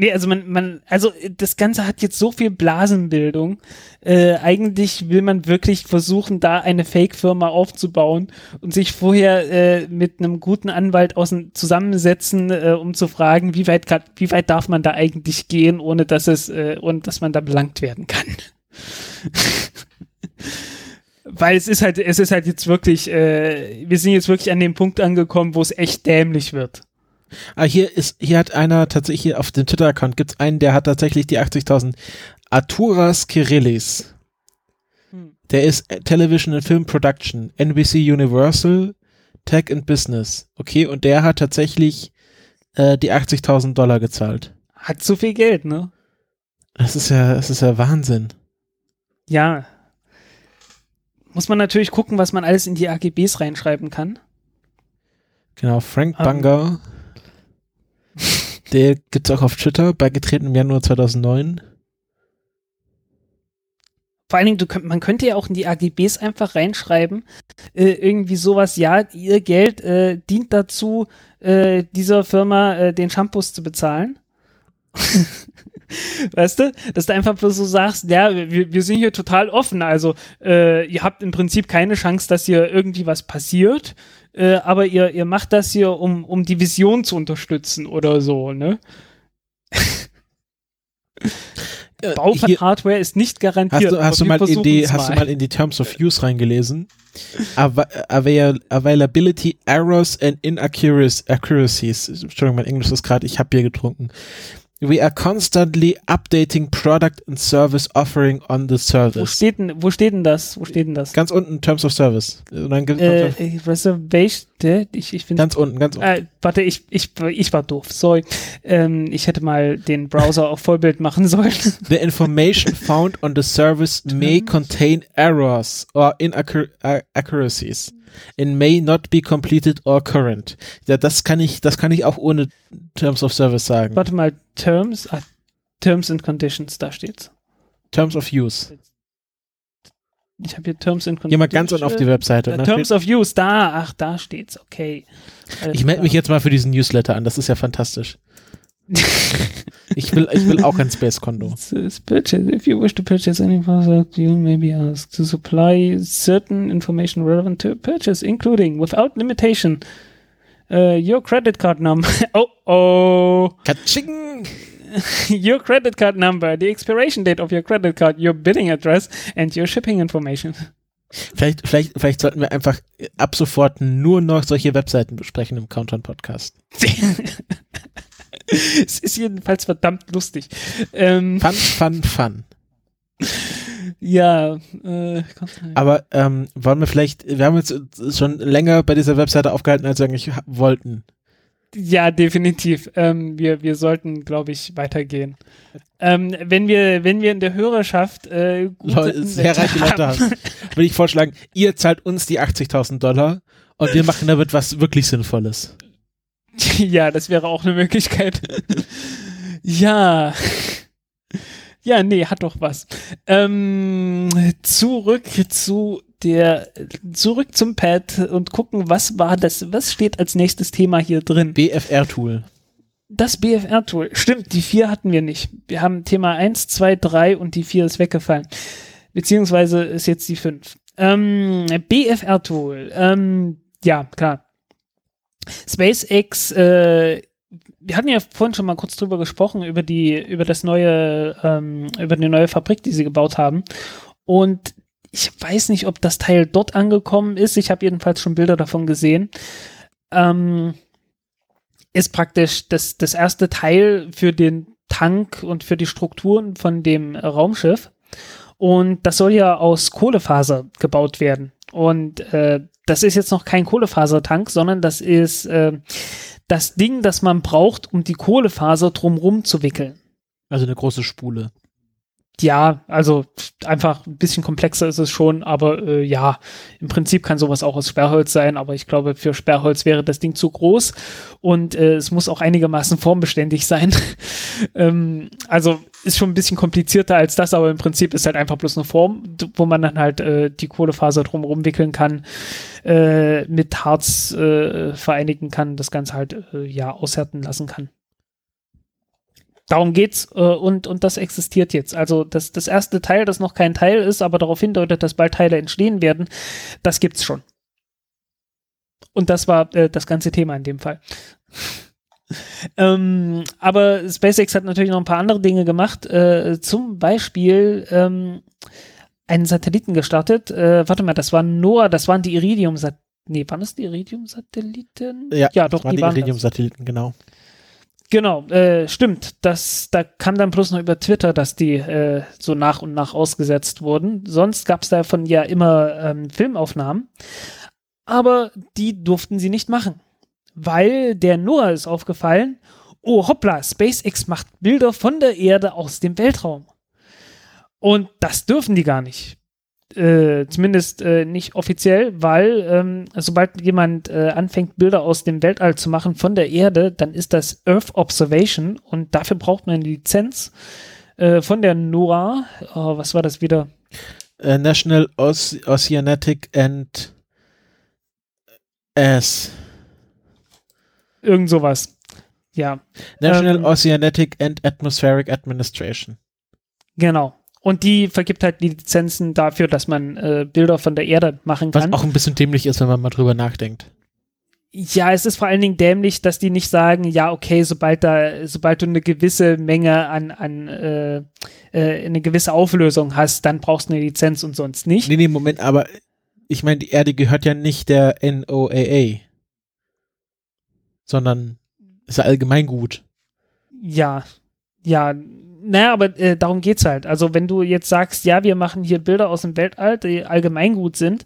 Nee, also man, man, also äh, das Ganze hat jetzt so viel Blasenbildung. Äh, eigentlich will man wirklich versuchen, da eine Fake-Firma aufzubauen und sich vorher äh, mit einem guten Anwalt außen zusammensetzen, äh, um zu fragen, wie weit, kann, wie weit darf man da eigentlich gehen, ohne dass es, äh, ohne dass man da belangt werden kann. Weil es ist halt, es ist halt jetzt wirklich, äh, wir sind jetzt wirklich an dem Punkt angekommen, wo es echt dämlich wird. Ah, hier ist, hier hat einer tatsächlich hier auf dem Twitter-Account gibt's einen, der hat tatsächlich die 80.000 Arturas Kirillis. Hm. Der ist äh, Television and Film Production, NBC Universal, Tech and Business. Okay, und der hat tatsächlich äh, die 80.000 Dollar gezahlt. Hat zu viel Geld, ne? Das ist ja, das ist ja Wahnsinn. Ja. Muss man natürlich gucken, was man alles in die AGBs reinschreiben kann. Genau, Frank Ähm. Banger. Der gibt's auch auf Twitter, beigetreten im Januar 2009. Vor allen Dingen, könnt, man könnte ja auch in die AGBs einfach reinschreiben, äh, irgendwie sowas, ja, ihr Geld äh, dient dazu, äh, dieser Firma äh, den Shampoos zu bezahlen. weißt du, dass du einfach bloß so sagst, ja, wir, wir sind hier total offen, also äh, ihr habt im Prinzip keine Chance, dass hier irgendwie was passiert, äh, aber ihr, ihr macht das hier, um, um die Vision zu unterstützen oder so, ne? Äh, Bau von hier- Hardware ist nicht garantiert. Hast du, hast, du mal in die, versuchen's hast du mal in die Terms of Use reingelesen? Ava avail availability Errors and Inaccuracies. Accuracies. Entschuldigung, mein Englisch ist gerade, ich habe Bier getrunken. We are constantly updating product and service offering on the Wo service. steht denn, wo steht denn das? Wo steht denn das? Ganz unten Terms of Service. Und dann gibt's Äh, äh, Reservation, ich, ich bin, ganz unten, ganz unten. äh, warte, ich, ich, ich war doof, sorry. Ähm, ich hätte mal den Browser auf Vollbild machen sollen. The information found on the service may contain errors or inaccuracies and may not be completed or current. Ja, das kann ich, das kann ich auch ohne Terms of Service sagen. warte mal, Terms, ah, Terms and Conditions, da steht's. Terms of Use. Ich habe hier Terms and Conditions. Geh mal ganz unten auf die Webseite. Äh, ne? Terms of Use, da, ach, da steht's, okay. Alles Ich melde mich jetzt mal für diesen Newsletter an, das ist ja fantastisch. Ich will, ich will auch ein Space-Konto. Says purchase. If you wish to purchase any product, you may be asked to supply certain information relevant to a purchase, including, without limitation, uh, your credit card number. oh, oh. Katsching! your credit card number, the expiration date of your credit card, your billing address, and your shipping information. Vielleicht, vielleicht, vielleicht sollten wir einfach ab sofort nur noch solche Webseiten besprechen im Countdown-Podcast. es ist jedenfalls verdammt lustig. Ähm, Fun, fun, fun. ja, äh. Aber ähm, wollen wir vielleicht, wir haben uns schon länger bei dieser Webseite aufgehalten, als wir eigentlich wollten. Ja, definitiv. Ähm, wir, wir sollten, glaube ich, weitergehen. Ähm, wenn wir, wenn wir in der Hörerschaft äh, gute Leute, sehr reiche Leute haben, würde ich vorschlagen, ihr zahlt uns die 80.000 Dollar und wir machen damit was wirklich Sinnvolles. ja, das wäre auch eine Möglichkeit. ja. Ja, nee, hat doch was. Ähm, zurück zu der, zurück zum Pad und gucken, was war das, was steht als nächstes Thema hier drin? BFR-Tool. Das BFR-Tool. Stimmt, die vier hatten wir nicht. Wir haben Thema 1, 2, 3 und die vier ist weggefallen. Beziehungsweise ist jetzt die fünf. Ähm, BFR-Tool. Ähm, ja, klar. SpaceX, äh, wir hatten ja vorhin schon mal kurz drüber gesprochen, über die, über das neue, ähm, über die neue Fabrik, die sie gebaut haben. Und ich weiß nicht, ob das Teil dort angekommen ist. Ich habe jedenfalls schon Bilder davon gesehen. Ähm, ist praktisch das, das erste Teil für den Tank und für die Strukturen von dem Raumschiff. Und das soll ja aus Kohlefaser gebaut werden. Und äh, das ist jetzt noch kein Kohlefasertank, sondern das ist äh, das Ding, das man braucht, um die Kohlefaser drumrum zu wickeln. Also eine große Spule ja, also einfach ein bisschen komplexer ist es schon, aber äh, ja, im Prinzip kann sowas auch aus Sperrholz sein, aber ich glaube, für Sperrholz wäre das Ding zu groß und äh, es muss auch einigermaßen formbeständig sein. ähm, also ist schon ein bisschen komplizierter als das, aber im Prinzip ist halt einfach bloß eine Form, wo man dann halt äh, die Kohlefaser drumherum wickeln kann, äh, mit Harz äh, vereinigen kann, das Ganze halt äh, ja aushärten lassen kann. Darum geht's äh, und, und das existiert jetzt. Also das, das erste Teil, das noch kein Teil ist, aber darauf hindeutet, dass bald Teile entstehen werden, das gibt's schon. Und das war äh, das ganze Thema in dem Fall. Ähm, aber SpaceX hat natürlich noch ein paar andere Dinge gemacht. Äh, zum Beispiel ähm, einen Satelliten gestartet. Äh, warte mal, das war NOAA, das waren die Iridium-Satelliten. Nee, waren das die Iridium-Satelliten? Ja, ja, doch, waren die, die Iridium-Satelliten, genau. Genau, äh, stimmt. Das, da kam dann bloß noch über Twitter, dass die äh, so nach und nach ausgesetzt wurden. Sonst gab es davon ja immer ähm, Filmaufnahmen. Aber die durften sie nicht machen. Weil der Noah ist aufgefallen, oh hoppla, SpaceX macht Bilder von der Erde aus dem Weltraum. Und das dürfen die gar nicht äh, zumindest äh, nicht offiziell, weil ähm, sobald jemand äh, anfängt, Bilder aus dem Weltall zu machen von der Erde, dann ist das Earth Observation und dafür braucht man eine Lizenz äh, von der NOAA. Oh, was war das wieder? Uh, National Oce Oceanic and S. Irgend sowas. Ja. National ähm, Oceanic and Atmospheric Administration. Genau. Und die vergibt halt die Lizenzen dafür, dass man äh, Bilder von der Erde machen kann. Was auch ein bisschen dämlich ist, wenn man mal drüber nachdenkt. Ja, es ist vor allen Dingen dämlich, dass die nicht sagen, ja, okay, sobald da, sobald du eine gewisse Menge an, an äh, äh, eine gewisse Auflösung hast, dann brauchst du eine Lizenz und sonst nicht. Nee, nee, Moment, aber ich meine, die Erde gehört ja nicht der NOAA, sondern ist ja allgemeingut. Ja, ja, naja, aber äh, darum geht's halt. Also wenn du jetzt sagst, ja, wir machen hier Bilder aus dem Weltall, die allgemeingut sind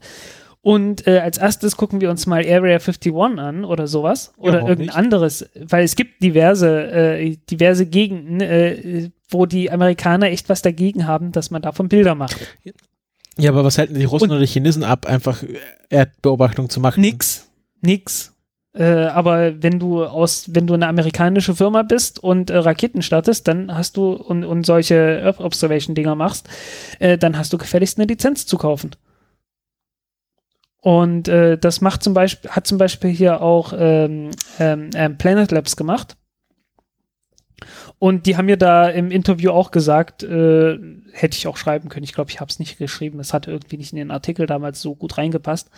und äh, als erstes gucken wir uns mal Area 51 an oder sowas oder ja, irgendein nicht. anderes, weil es gibt diverse, äh, diverse Gegenden, äh, wo die Amerikaner echt was dagegen haben, dass man davon Bilder macht. Ja, aber was halten die Russen und oder die Chinesen ab, einfach Erdbeobachtung zu machen? Nix, nix. Äh, aber wenn du aus, wenn du eine amerikanische Firma bist und äh, Raketen startest, dann hast du und, und solche Earth Observation Dinger machst, äh, dann hast du gefälligst eine Lizenz zu kaufen. Und äh, das macht zum Beispiel, hat zum Beispiel hier auch ähm, ähm, ähm, Planet Labs gemacht. Und die haben mir da im Interview auch gesagt, äh, hätte ich auch schreiben können. Ich glaube, ich habe es nicht geschrieben. Es hat irgendwie nicht in den Artikel damals so gut reingepasst.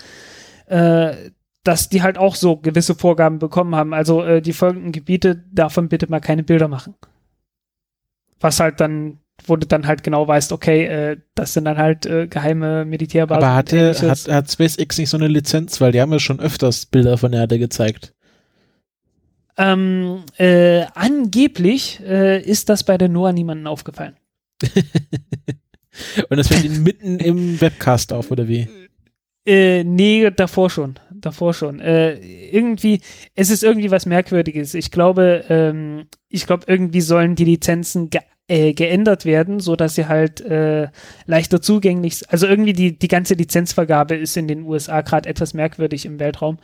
Äh, dass die halt auch so gewisse Vorgaben bekommen haben. Also äh, die folgenden Gebiete, davon bitte mal keine Bilder machen. Was halt dann, wo du dann halt genau weißt, okay, äh, das sind dann halt äh, geheime Militärbasen. Aber hatte, hat, hat SpaceX nicht so eine Lizenz, weil die haben ja schon öfters Bilder von der Erde gezeigt. Ähm, äh, angeblich äh, ist das bei der NOAA niemandem aufgefallen. Und das fällt ihnen mitten im Webcast auf, oder wie? Äh, nee, davor schon. Davor schon. Äh, irgendwie, es ist irgendwie was Merkwürdiges. Ich glaube, ähm, ich glaube, irgendwie sollen die Lizenzen ge äh, geändert werden, so dass sie halt äh, leichter zugänglich, also irgendwie die, die ganze Lizenzvergabe ist in den USA gerade etwas merkwürdig im Weltraum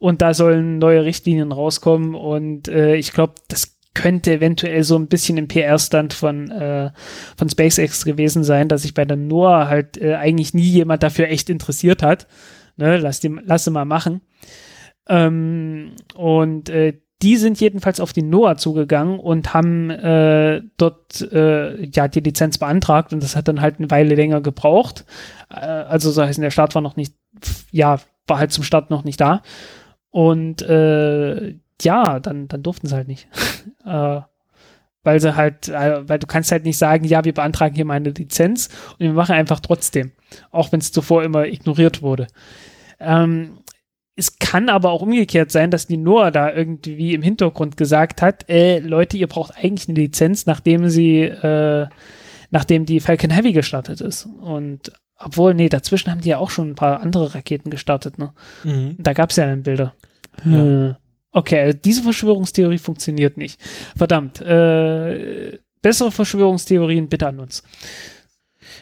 und da sollen neue Richtlinien rauskommen und äh, ich glaube, das könnte eventuell so ein bisschen im PR-Stand von, äh, von SpaceX gewesen sein, dass sich bei der NOAA halt äh, eigentlich nie jemand dafür echt interessiert hat. Ne, lass, die, lass sie mal machen. Ähm, und äh, die sind jedenfalls auf die NOAA zugegangen und haben äh, dort äh, ja die Lizenz beantragt und das hat dann halt eine Weile länger gebraucht. Äh, also so heißt der Start war noch nicht, ja, war halt zum Start noch nicht da. Und äh, ja, dann, dann durften sie halt nicht. äh, weil sie halt, äh, weil du kannst halt nicht sagen, ja, wir beantragen hier mal eine Lizenz und wir machen einfach trotzdem, auch wenn es zuvor immer ignoriert wurde. Ähm, es kann aber auch umgekehrt sein, dass die NOAA da irgendwie im Hintergrund gesagt hat, äh, Leute, ihr braucht eigentlich eine Lizenz, nachdem sie, äh, nachdem die Falcon Heavy gestartet ist. Und obwohl, nee, dazwischen haben die ja auch schon ein paar andere Raketen gestartet, ne? Mhm. Da gab es ja dann Bilder. Ja. Äh, okay, also diese Verschwörungstheorie funktioniert nicht. Verdammt. Äh, bessere Verschwörungstheorien bitte an uns.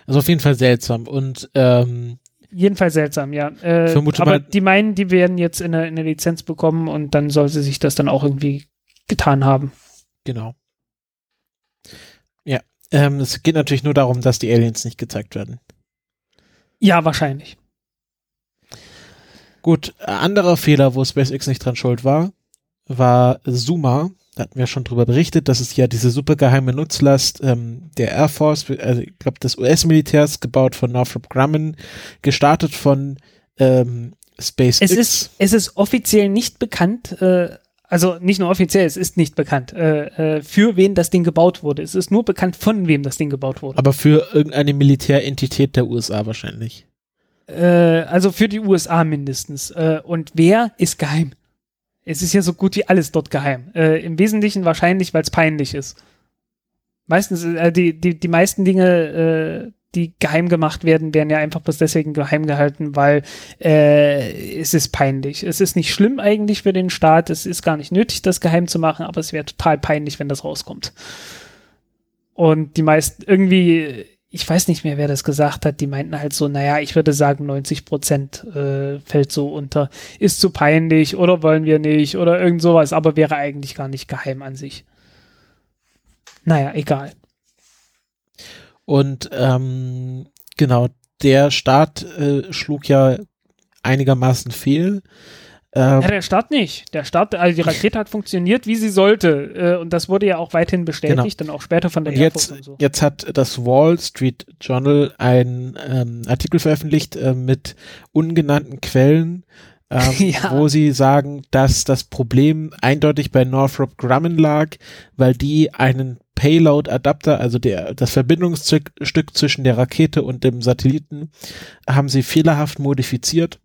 Also auf jeden Fall seltsam. Und ähm, jedenfalls seltsam, ja. Äh, aber die meinen, die werden jetzt in eine, in eine Lizenz bekommen und dann soll sie sich das dann auch irgendwie getan haben. Genau. Ja, ähm, es geht natürlich nur darum, dass die Aliens nicht gezeigt werden. Ja, wahrscheinlich. Gut, anderer Fehler, wo SpaceX nicht dran schuld war, war Zuma. Da hatten wir schon drüber berichtet, dass es ja diese supergeheime Nutzlast ähm, der Air Force, also ich glaube des US-Militärs, gebaut von Northrop Grumman, gestartet von ähm, SpaceX. Es ist, es ist offiziell nicht bekannt, äh, also nicht nur offiziell, es ist nicht bekannt, äh, äh, für wen das Ding gebaut wurde. Es ist nur bekannt, von wem das Ding gebaut wurde. Aber für irgendeine Militärentität der USA wahrscheinlich. Äh, also für die USA mindestens. Äh, und wer ist geheim? Es ist ja so gut wie alles dort geheim. Äh, Im Wesentlichen wahrscheinlich, weil es peinlich ist. Meistens, äh, die, die, die meisten Dinge, äh, die geheim gemacht werden, werden ja einfach bloß deswegen geheim gehalten, weil äh, es ist peinlich. Es ist nicht schlimm eigentlich für den Staat, es ist gar nicht nötig, das geheim zu machen, aber es wäre total peinlich, wenn das rauskommt. Und die meisten irgendwie ich weiß nicht mehr, wer das gesagt hat, die meinten halt so, naja, ich würde sagen, 90 Prozent äh, fällt so unter, ist zu peinlich oder wollen wir nicht oder irgend sowas, aber wäre eigentlich gar nicht geheim an sich. Naja, egal. Und ähm, genau, der Start äh, schlug ja einigermaßen fehl. Ähm, ja, der Start nicht. Der Start, also die Rakete hat funktioniert, wie sie sollte. Äh, und das wurde ja auch weiterhin bestätigt, genau. dann auch später von der jetzt, und so. Jetzt hat das Wall Street Journal einen ähm, Artikel veröffentlicht äh, mit ungenannten Quellen, ähm, ja. wo sie sagen, dass das Problem eindeutig bei Northrop Grumman lag, weil die einen Payload-Adapter, also der, das Verbindungsstück zwischen der Rakete und dem Satelliten, haben sie fehlerhaft modifiziert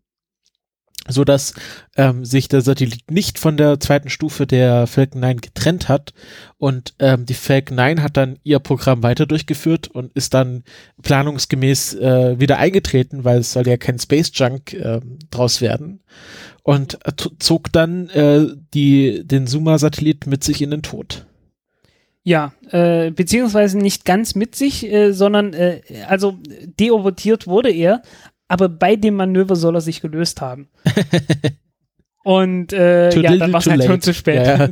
so dass ähm, sich der Satellit nicht von der zweiten Stufe der Falcon 9 getrennt hat und ähm, die Falcon 9 hat dann ihr Programm weiter durchgeführt und ist dann planungsgemäß äh, wieder eingetreten, weil es soll ja kein Space Junk äh, draus werden und äh, zog dann äh, die den Suma Satellit mit sich in den Tod. Ja, äh, beziehungsweise nicht ganz mit sich, äh, sondern äh, also deorbitiert wurde er, aber bei dem Manöver soll er sich gelöst haben. Und äh, ja, dann war es halt schon zu spät. Ja.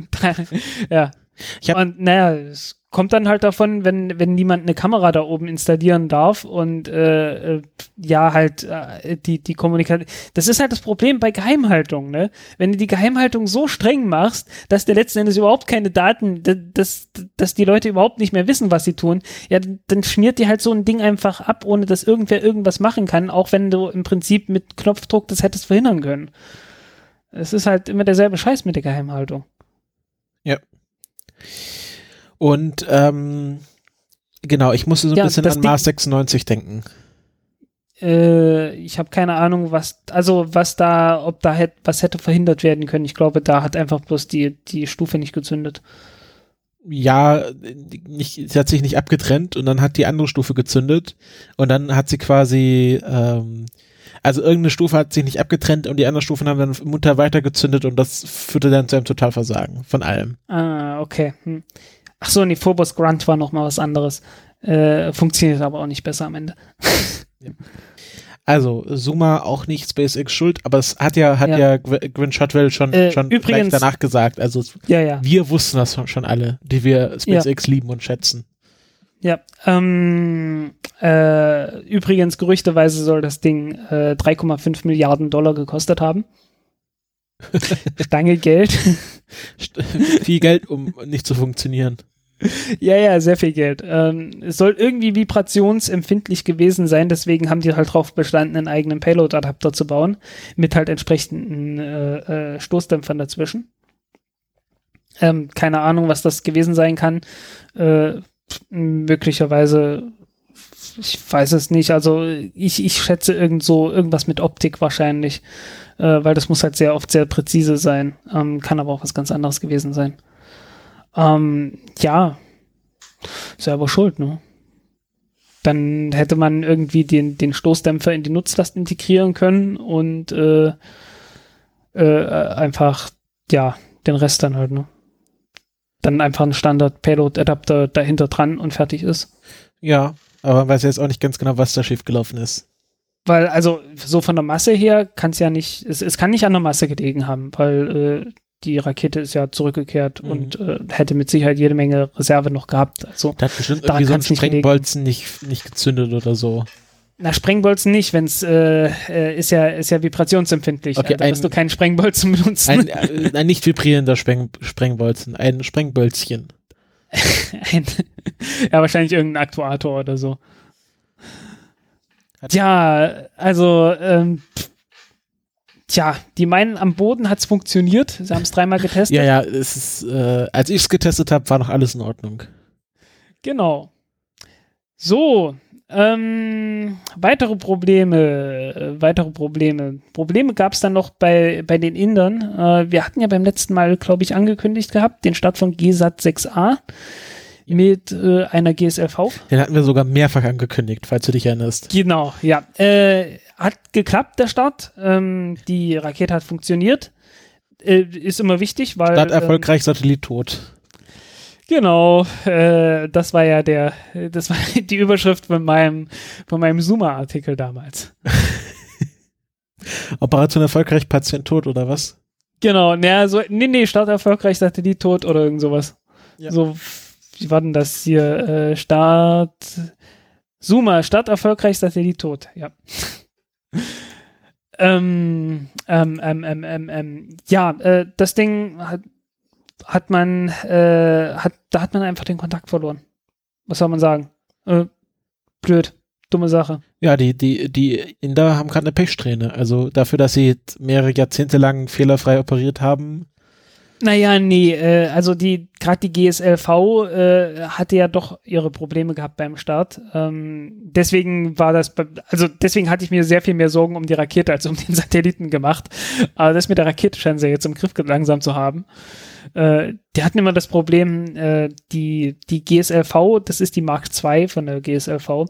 ja. ja. Und naja, es kommt dann halt davon, wenn, wenn niemand eine Kamera da oben installieren darf und äh, äh, ja, halt äh, die, die Kommunikation. Das ist halt das Problem bei Geheimhaltung, ne? Wenn du die Geheimhaltung so streng machst, dass der letzten Endes überhaupt keine Daten, dass, dass die Leute überhaupt nicht mehr wissen, was sie tun, ja, dann schmiert dir halt so ein Ding einfach ab, ohne dass irgendwer irgendwas machen kann, auch wenn du im Prinzip mit Knopfdruck das hättest verhindern können. Es ist halt immer derselbe Scheiß mit der Geheimhaltung. Ja. Und ähm, genau, ich musste so ein ja, bisschen an Mars 96 denken. Äh, ich habe keine Ahnung, was, also was da, ob da hätte, was hätte verhindert werden können. Ich glaube, da hat einfach bloß die, die Stufe nicht gezündet. Ja, nicht, sie hat sich nicht abgetrennt und dann hat die andere Stufe gezündet und dann hat sie quasi, ähm, also irgendeine Stufe hat sich nicht abgetrennt und die anderen Stufen haben dann munter weitergezündet und das führte dann zu einem Totalversagen von allem. Ah, okay. Hm. Ach so, nee, Phobos Grunt war noch mal was anderes. Äh, funktioniert aber auch nicht besser am Ende. ja. Also, Zuma auch nicht SpaceX schuld, aber es hat ja, hat ja, Ja. Gw- Gwynn Shotwell schon, Äh, schon übrigens- gleich danach gesagt. Also, Ja, ja. wir wussten das schon- schon alle, die wir SpaceX lieben und schätzen. Ja, ähm, äh, übrigens gerüchteweise soll das Ding äh, 3,5 Milliarden Dollar gekostet haben. Stange Geld. St- Viel Geld, um nicht zu funktionieren. Ja, ja, sehr viel Geld. Ähm, es soll irgendwie vibrationsempfindlich gewesen sein, deswegen haben die halt drauf bestanden, einen eigenen Payload-Adapter zu bauen, mit halt entsprechenden äh, äh, Stoßdämpfern dazwischen. Ähm, keine Ahnung, was das gewesen sein kann. Äh, möglicherweise, ich weiß es nicht. Also ich, ich schätze irgend so irgendwas mit Optik wahrscheinlich, äh, weil das muss halt sehr oft sehr präzise sein. Ähm, kann aber auch was ganz anderes gewesen sein. Ähm, ja, selber schuld, ne? Dann hätte man irgendwie den, den Stoßdämpfer in die Nutzlast integrieren können und äh, äh, einfach, ja, den Rest dann halt, ne? Dann einfach ein Standard-Payload-Adapter dahinter dran und fertig ist. Ja, aber man weiß jetzt auch nicht ganz genau, was da schiefgelaufen ist. Weil, also, so von der Masse her kann es ja nicht, es, es kann nicht an der Masse gelegen haben, weil äh, die Rakete ist ja zurückgekehrt Mhm. und äh, hätte mit Sicherheit jede Menge Reserve noch gehabt. Also, Da hat bestimmt irgendwie so ein. Sprengbolzen nicht, nicht gezündet oder so. na, Sprengbolzen nicht, wenn es äh, äh, ist ja ist ja vibrationsempfindlich. Okay, da wirst du keinen Sprengbolzen benutzen. Ein, äh, ein nicht vibrierender Spreng, Sprengbolzen, ein Sprengbölzchen. Ein, ja, wahrscheinlich irgendein Aktuator oder so. Hat- Ja, also, ähm, pff, tja, die meinen, am Boden hat's funktioniert. Sie haben es dreimal getestet. Ja, ja, es ist, äh, als ich es getestet habe, war noch alles in Ordnung. Genau. So, ähm, weitere Probleme, äh, weitere Probleme. Probleme gab es dann noch bei, bei den Indern. Äh, wir hatten ja beim letzten Mal, glaube ich, angekündigt gehabt, den Start von GSAT 6a mit äh, einer GSLV. Den hatten wir sogar mehrfach angekündigt, falls du dich erinnerst. Genau, ja. Äh, hat geklappt, der Start. Ähm, die Rakete hat funktioniert. Äh, ist immer wichtig, weil. Start ähm, erfolgreich, Satellit tot. Genau, äh, das war ja der, das war die Überschrift von meinem, von meinem Zoomer-Artikel damals. Operation erfolgreich, Patient tot oder was? Genau, naja, so, nee, nee, Start erfolgreich, Satellit tot oder irgend sowas. Ja. So, wie war denn das hier? Äh, Start, Zoomer, Start erfolgreich, Satellit tot, ja. ähm, ähm, ähm, ähm, ähm, ähm, ja, äh, das Ding hat, hat man, äh, hat, da hat man einfach den Kontakt verloren. Was soll man sagen? Äh, blöd, dumme Sache. Ja, die, die, die Inder haben gerade eine Pechsträhne. Also dafür, dass sie mehrere Jahrzehnte lang fehlerfrei operiert haben. Naja, nee, äh, also die, gerade die GSLV äh, hatte ja doch ihre Probleme gehabt beim Start. Ähm, deswegen war das, also deswegen hatte ich mir sehr viel mehr Sorgen um die Rakete als um den Satelliten gemacht. Aber das mit der Rakete scheinen sie jetzt im Griff langsam zu haben. Äh, die hatten immer das Problem, äh, die, die GSLV, das ist die Mark II von der GSLV,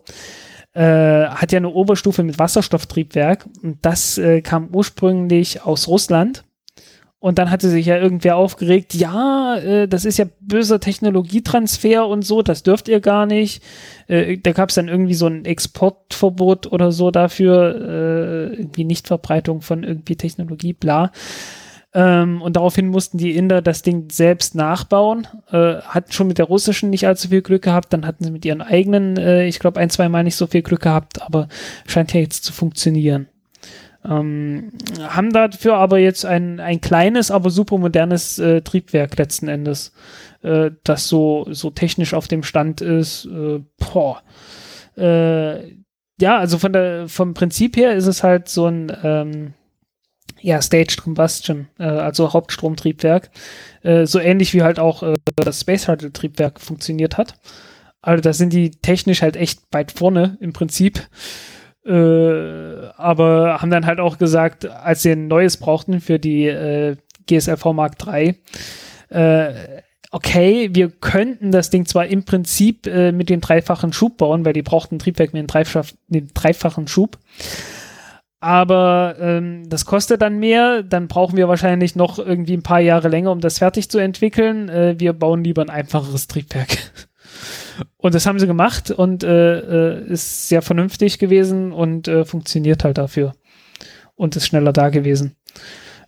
äh, hat ja eine Oberstufe mit Wasserstofftriebwerk und das äh, kam ursprünglich aus Russland. Und dann hatte sich ja irgendwer aufgeregt, ja, äh, das ist ja böser Technologietransfer und so, das dürft ihr gar nicht. Äh, da gab es dann irgendwie so ein Exportverbot oder so dafür, äh, irgendwie Nichtverbreitung von irgendwie Technologie, bla. Ähm, und daraufhin mussten die Inder das Ding selbst nachbauen. Äh, hatten schon mit der russischen nicht allzu viel Glück gehabt, dann hatten sie mit ihren eigenen, äh, ich glaube, ein, zwei Mal nicht so viel Glück gehabt, aber scheint ja jetzt zu funktionieren. Ähm, haben dafür aber jetzt ein, ein kleines, aber super modernes äh, Triebwerk letzten Endes, äh, das so, so technisch auf dem Stand ist. Äh, boah. Äh, ja, also von der, vom Prinzip her ist es halt so ein ähm, ja, Staged Combustion, äh, also Hauptstromtriebwerk. Äh, so ähnlich wie halt auch das Space Shuttle Triebwerk funktioniert hat. Also da sind die technisch halt echt weit vorne im Prinzip. Äh, aber haben dann halt auch gesagt, als sie ein neues brauchten für die äh, GSLV Mark III, äh, okay, wir könnten das Ding zwar im Prinzip äh, mit dem dreifachen Schub bauen, weil die brauchten ein Triebwerk mit einem Dreifach, einem dreifachen Schub. Aber ähm, das kostet dann mehr, dann brauchen wir wahrscheinlich noch irgendwie ein paar Jahre länger, um das fertig zu entwickeln. Äh, wir bauen lieber ein einfacheres Triebwerk. Und das haben sie gemacht und äh, äh, ist sehr vernünftig gewesen und äh, funktioniert halt dafür. Und ist schneller da gewesen.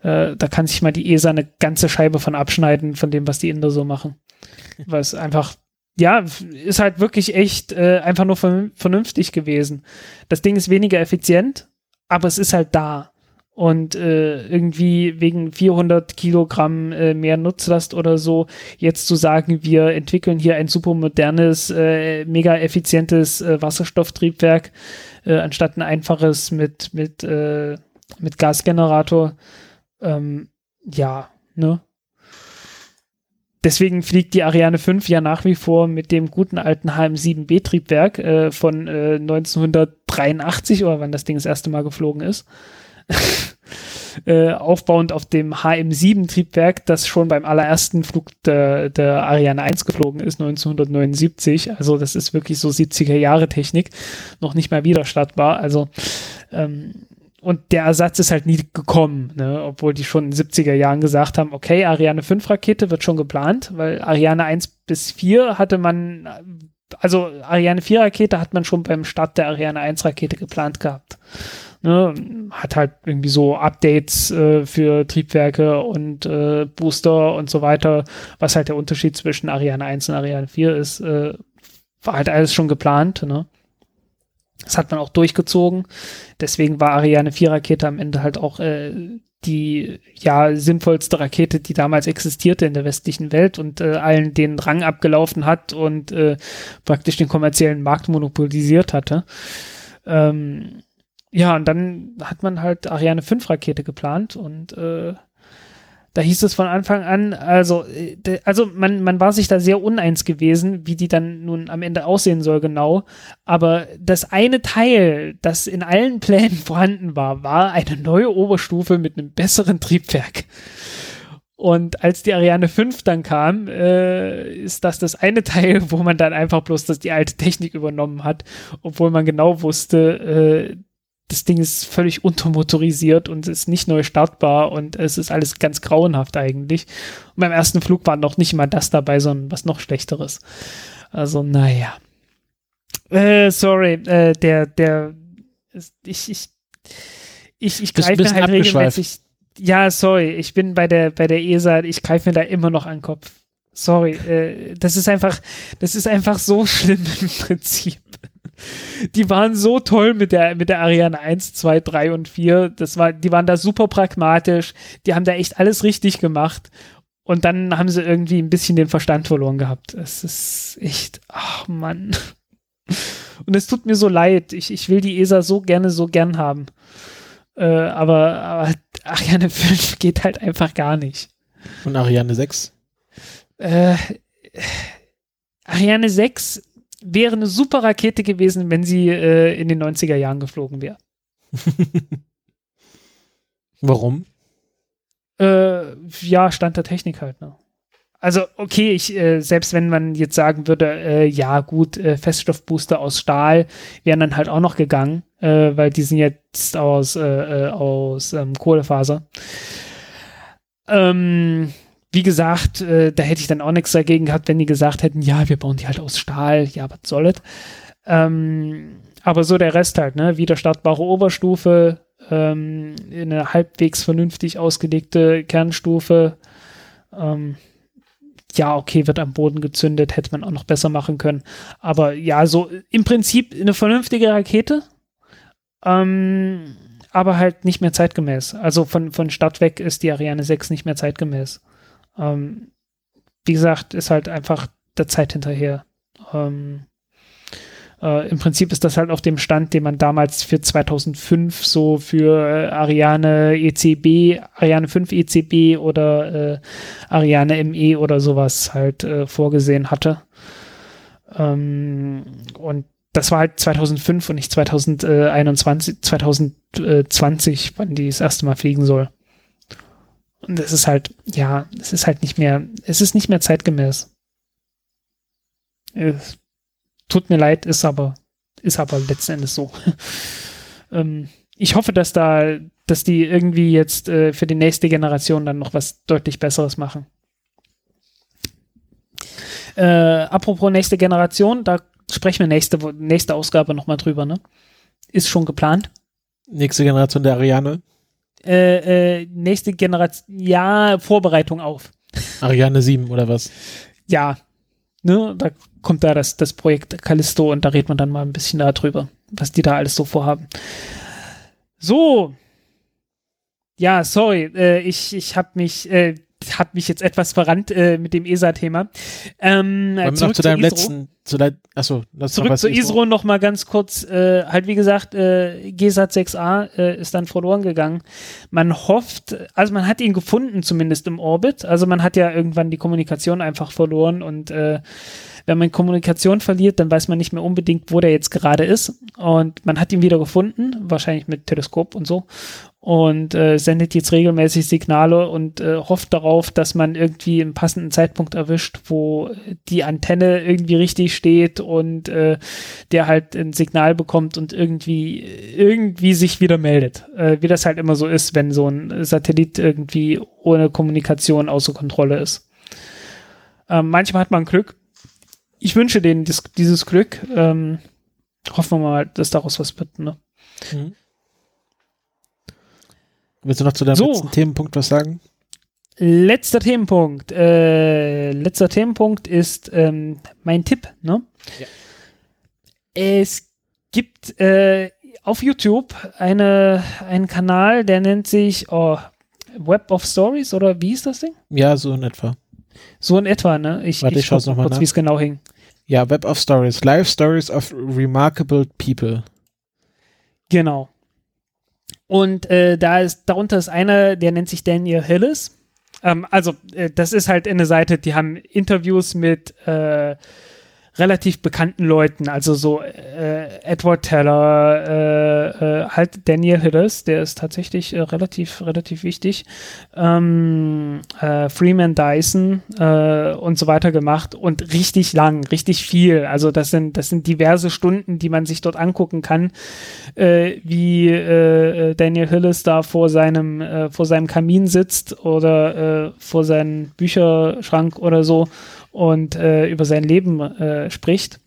Äh, da kann sich mal die ESA eine ganze Scheibe von abschneiden, von dem, was die Inder so machen. Weil es einfach, ja, ist halt wirklich echt äh, einfach nur vernünftig gewesen. Das Ding ist weniger effizient, aber es ist halt da und äh, irgendwie wegen 400 Kilogramm äh, mehr Nutzlast oder so jetzt zu sagen, wir entwickeln hier ein super modernes, äh, mega effizientes äh, Wasserstofftriebwerk äh, anstatt ein einfaches mit mit äh, mit Gasgenerator, ähm, ja, ne? Deswegen fliegt die Ariane 5 ja nach wie vor mit dem guten alten HM7B-Triebwerk äh, von äh, 1983 oder wann das Ding das erste Mal geflogen ist. äh, aufbauend auf dem HM7-Triebwerk, das schon beim allerersten Flug der, der Ariane 1 geflogen ist, 1979. Also das ist wirklich so 70er Jahre Technik, noch nicht mal wieder startbar. Also ähm, und der Ersatz ist halt nie gekommen, ne? obwohl die schon in den 70er Jahren gesagt haben, okay, Ariane 5 Rakete wird schon geplant, weil Ariane 1 bis 4 hatte man, also Ariane 4 Rakete hat man schon beim Start der Ariane 1 Rakete geplant gehabt. Ne, hat halt irgendwie so Updates äh, für Triebwerke und äh, Booster und so weiter, was halt der Unterschied zwischen Ariane 1 und Ariane 4 ist, äh, war halt alles schon geplant. Ne? Das hat man auch durchgezogen. Deswegen war Ariane 4 Rakete am Ende halt auch äh, die ja sinnvollste Rakete, die damals existierte in der westlichen Welt und äh, allen den Rang abgelaufen hat und äh, praktisch den kommerziellen Markt monopolisiert hatte. Ähm, ja, und dann hat man halt Ariane 5 Rakete geplant und äh, da hieß es von Anfang an, also, äh, also man, man war sich da sehr uneins gewesen, wie die dann nun am Ende aussehen soll genau. Aber das eine Teil, das in allen Plänen vorhanden war, war eine neue Oberstufe mit einem besseren Triebwerk. Und als die Ariane 5 dann kam, äh, ist das das eine Teil, wo man dann einfach bloß das die alte Technik übernommen hat, obwohl man genau wusste, äh, das Ding ist völlig untermotorisiert und ist nicht neu startbar und es ist alles ganz grauenhaft eigentlich. Und beim ersten Flug war noch nicht mal das dabei, sondern was noch schlechteres. Also, naja. Äh, sorry, äh, der, der, ich, ich, ich, ich greife mir halt regelmäßig. Ja, sorry, ich bin bei der, bei der ESA, ich greife mir da immer noch an den Kopf. Sorry, äh, das ist einfach, das ist einfach so schlimm im Prinzip die waren so toll mit der, mit der Ariane 1, 2, 3 und 4. Das war, die waren da super pragmatisch. Die haben da echt alles richtig gemacht. Und dann haben sie irgendwie ein bisschen den Verstand verloren gehabt. Es ist echt, ach Mann. Und es tut mir so leid. Ich, ich will die ESA so gerne, so gern haben. Äh, aber, aber Ariane 5 geht halt einfach gar nicht. Und Ariane 6? Äh, Ariane 6 wäre eine super Rakete gewesen, wenn sie äh, in den 90er Jahren geflogen wäre. Warum? Äh, ja, Stand der Technik halt. Ne? Also, okay, ich, äh, selbst wenn man jetzt sagen würde, äh, ja, gut, äh, Feststoffbooster aus Stahl wären dann halt auch noch gegangen, äh, weil die sind jetzt aus, aus ähm, Kohlefaser. Ähm, wie gesagt, äh, da hätte ich dann auch nichts dagegen gehabt, wenn die gesagt hätten, ja, wir bauen die halt aus Stahl, ja, was soll es? Ähm, aber so der Rest halt, ne, wieder startbare Oberstufe, ähm, eine halbwegs vernünftig ausgelegte Kernstufe, ähm, ja, okay, wird am Boden gezündet, hätte man auch noch besser machen können. Aber ja, so im Prinzip eine vernünftige Rakete, ähm, aber halt nicht mehr zeitgemäß. Also von, von Start weg ist die Ariane 6 nicht mehr zeitgemäß. Ähm, wie gesagt, ist halt einfach der Zeit hinterher. Ähm, äh, Im Prinzip ist das halt auf dem Stand, den man damals für 2005 so für äh, Ariane ECB, Ariane 5 ECB oder äh, Ariane ME oder sowas halt äh, vorgesehen hatte. Ähm, und das war halt 2005 und nicht 2021, 2020, wann die das erste Mal fliegen soll. Und es ist halt, ja, es ist halt nicht mehr, es ist nicht mehr zeitgemäß. Es tut mir leid, ist aber, ist aber letzten Endes so. ähm, ich hoffe, dass da, dass die irgendwie jetzt äh, für die nächste Generation dann noch was deutlich Besseres machen. Äh, apropos nächste Generation, da sprechen wir nächste, nächste Ausgabe nochmal drüber, ne? Ist schon geplant. Nächste Generation der Ariane. Äh, äh, nächste Generation, ja, Vorbereitung auf. Ariane 7 oder was? Ja, ne, da kommt da das, das Projekt Callisto und da redet man dann mal ein bisschen darüber, was die da alles so vorhaben. So. Ja, sorry, äh, ich, ich habe mich, äh, hab mich jetzt etwas verrannt äh, mit dem ESA-Thema. Ähm, Wollen noch zu deinem letzten, zu dein, achso, Zurück zu ISRO noch mal ganz kurz. Äh, halt wie gesagt, äh, GSAT 6a äh, ist dann verloren gegangen. Man hofft, also man hat ihn gefunden zumindest im Orbit. Also man hat ja irgendwann die Kommunikation einfach verloren und äh, wenn man Kommunikation verliert, dann weiß man nicht mehr unbedingt, wo der jetzt gerade ist. Und man hat ihn wieder gefunden, wahrscheinlich mit Teleskop und so und äh, sendet jetzt regelmäßig Signale und äh, hofft darauf, dass man irgendwie einen passenden Zeitpunkt erwischt, wo die Antenne irgendwie richtig steht und äh, der halt ein Signal bekommt und irgendwie irgendwie sich wieder meldet. Äh, wie das halt immer so ist, wenn so ein Satellit irgendwie ohne Kommunikation außer Kontrolle ist. Ähm, manchmal hat man Glück. Ich wünsche denen dies, dieses Glück. Ähm, hoffen wir mal, dass daraus was wird. Ne? Mhm. Willst du noch zu deinem so. letzten Themenpunkt was sagen? Letzter Themenpunkt. Äh, letzter Themenpunkt ist ähm, mein Tipp. Ne? Ja. Es gibt äh, auf YouTube eine, einen Kanal, der nennt sich oh, Web of Stories oder wie ist das Ding? Ja, so in etwa. So in etwa, ne? Ich, Warte, ich, ich schaue noch kurz, wie es genau hing. Ja, Web of Stories. Live Stories of Remarkable People. Genau. Und äh, da ist, darunter ist einer, der nennt sich Daniel Hillis. Ähm, also, äh, das ist halt eine Seite, die haben Interviews mit äh, relativ bekannten Leuten, also so äh, Edward Teller, äh, äh, halt Daniel Hillis, der ist tatsächlich äh, relativ, relativ wichtig, ähm, äh, Freeman Dyson äh, und so weiter gemacht und richtig lang, richtig viel. Also das sind, das sind diverse Stunden, die man sich dort angucken kann, äh, wie äh, Daniel Hillis da vor seinem, äh, vor seinem Kamin sitzt oder äh, vor seinem Bücherschrank oder so und äh, über sein Leben äh, spricht.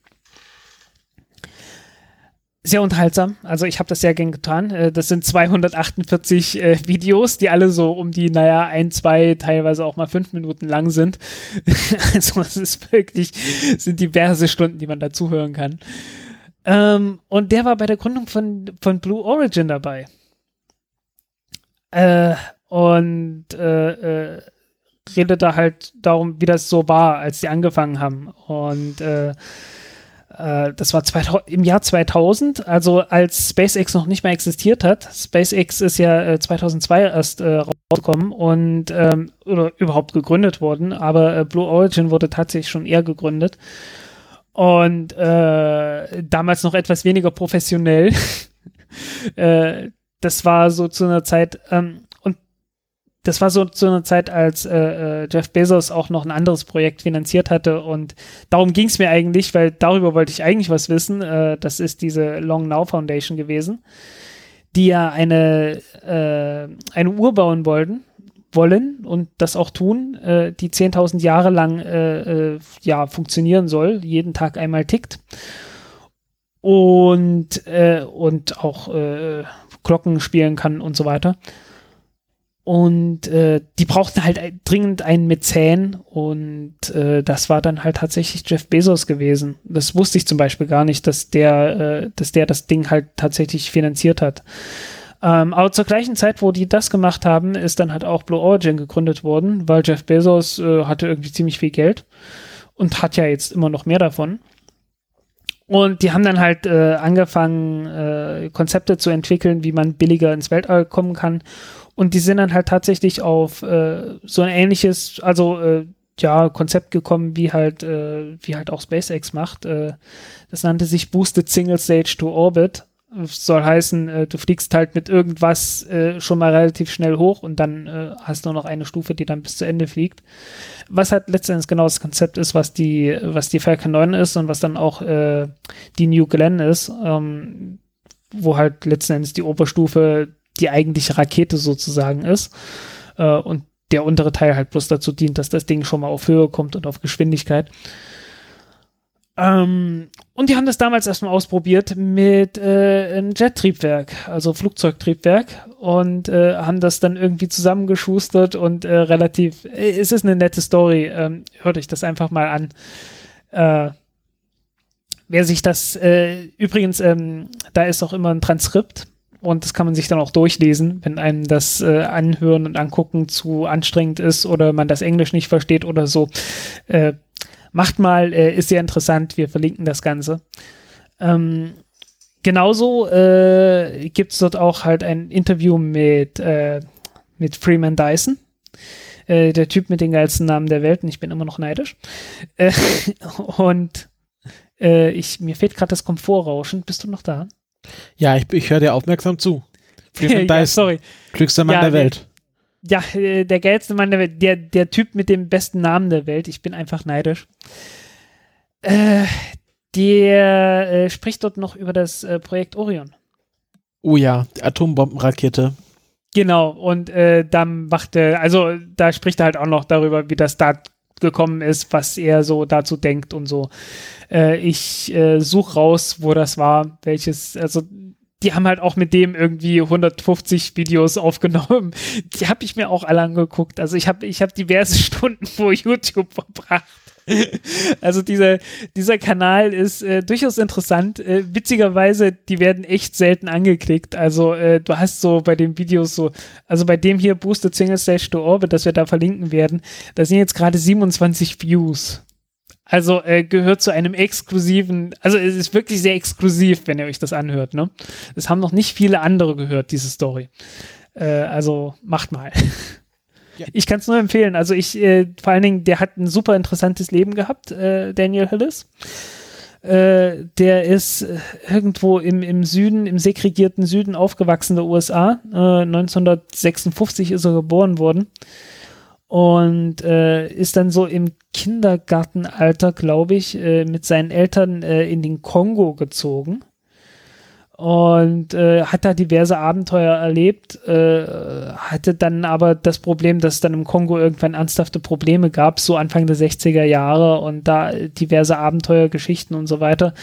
Sehr unterhaltsam. Also ich habe das sehr gern getan. Äh, das sind 248 äh, Videos, die alle so um die, naja, ein, zwei, teilweise auch mal fünf Minuten lang sind. also es ist wirklich, sind diverse Stunden, die man da zuhören kann. Ähm, und der war bei der Gründung von, von Blue Origin dabei. Äh, und äh, äh, redet da halt darum, wie das so war, als die angefangen haben. Und äh, äh, das war 2000, im Jahr 2000, also als SpaceX noch nicht mehr existiert hat. SpaceX ist ja äh, 2002 erst äh, rausgekommen und ähm, oder überhaupt gegründet worden, aber äh, Blue Origin wurde tatsächlich schon eher gegründet. Und äh, damals noch etwas weniger professionell. äh, das war so zu einer Zeit, ähm, das war so zu einer Zeit, als äh, äh, Jeff Bezos auch noch ein anderes Projekt finanziert hatte und darum ging es mir eigentlich, weil darüber wollte ich eigentlich was wissen. Äh, das ist diese Long Now Foundation gewesen, die ja eine, äh, eine Uhr bauen wollten, wollen und das auch tun, äh, die 10.000 Jahre lang äh, ja, funktionieren soll, jeden Tag einmal tickt und, und auch Glocken spielen kann und so weiter. Und äh, die brauchten halt dringend einen Mäzen und äh, das war dann halt tatsächlich Jeff Bezos gewesen. Das wusste ich zum Beispiel gar nicht, dass der, äh, dass der das Ding halt tatsächlich finanziert hat. Ähm, aber zur gleichen Zeit, wo die das gemacht haben, ist dann halt auch Blue Origin gegründet worden, weil Jeff Bezos äh, hatte irgendwie ziemlich viel Geld und hat ja jetzt immer noch mehr davon. Und die haben dann halt äh, angefangen, äh, Konzepte zu entwickeln, wie man billiger ins Weltall kommen kann und die sind dann halt tatsächlich auf äh, so ein ähnliches, also äh, ja, Konzept gekommen, wie halt, äh, wie halt auch SpaceX macht. Äh, das nannte sich Boosted Single Stage to Orbit. Soll heißen, äh, du fliegst halt mit irgendwas äh, schon mal relativ schnell hoch und dann äh, hast du noch eine Stufe, die dann bis zu Ende fliegt. Was halt letztendlich genau das Konzept ist, was die, was die Falcon 9 ist und was dann auch äh, die New Glenn ist, ähm, wo halt letzten Endes die Oberstufe die eigentliche Rakete sozusagen ist. Äh, und der untere Teil halt bloß dazu dient, dass das Ding schon mal auf Höhe kommt und auf Geschwindigkeit. Ähm, und die haben das damals erstmal ausprobiert mit äh, einem Jet-Triebwerk, also Flugzeugtriebwerk, und äh, haben das dann irgendwie zusammengeschustert und äh, relativ, äh, es ist eine nette Story, ähm, hört euch das einfach mal an. Äh, wer sich das, äh, übrigens, ähm, da ist auch immer ein Transkript und das kann man sich dann auch durchlesen, wenn einem das äh, Anhören und Angucken zu anstrengend ist oder man das Englisch nicht versteht oder so. Äh, macht mal, äh, ist sehr interessant. Wir verlinken das Ganze. Ähm, genauso äh, gibt es dort auch halt ein Interview mit, äh, mit Freeman Dyson. Äh, der Typ mit den geilsten Namen der Welt und ich bin immer noch neidisch. Äh, und äh, ich, mir fehlt gerade das Komfortrauschen. Bist du noch da? Ja, ich, ich höre dir aufmerksam zu. Freeman ja, Dyson, sorry. Klügster Mann ja, der Welt. Ja, äh, der geilste Mann der Welt, der, der Typ mit dem besten Namen der Welt. Ich bin einfach neidisch. Äh, der äh, spricht dort noch über das äh, Projekt Orion. Oh ja, die Atombombenrakete. Genau, und äh, dann machte, also da spricht er halt auch noch darüber, wie das da gekommen ist, was er so dazu denkt und so. Äh, ich äh, suche raus, wo das war, welches, also die haben halt auch mit dem irgendwie 150 Videos aufgenommen. Die habe ich mir auch alle angeguckt. Also ich habe ich hab diverse Stunden vor YouTube verbracht. Also dieser, dieser Kanal ist äh, durchaus interessant. Äh, witzigerweise, die werden echt selten angeklickt. Also äh, du hast so bei den Videos so, also bei dem hier Boosted Single Stage to Orbit, das wir da verlinken werden, da sind jetzt gerade 27 Views. Also äh, gehört zu einem exklusiven, also es ist wirklich sehr exklusiv, wenn ihr euch das anhört. Ne? Das haben noch nicht viele andere gehört, diese Story. Äh, also macht mal. Ich kann es nur empfehlen. Also ich, äh, vor allen Dingen, der hat ein super interessantes Leben gehabt, äh, Daniel Hillis. Äh, der ist äh, irgendwo im, im Süden, im segregierten Süden aufgewachsen der USA. 1956 ist er geboren worden und äh, ist dann so im Kindergartenalter, glaube ich, äh, mit seinen Eltern äh, in den Kongo gezogen und äh, hat da diverse Abenteuer erlebt, äh, hatte dann aber das Problem, dass es dann im Kongo irgendwann ernsthafte Probleme gab, so Anfang der 60er Jahre und da diverse Abenteuergeschichten und so weiter.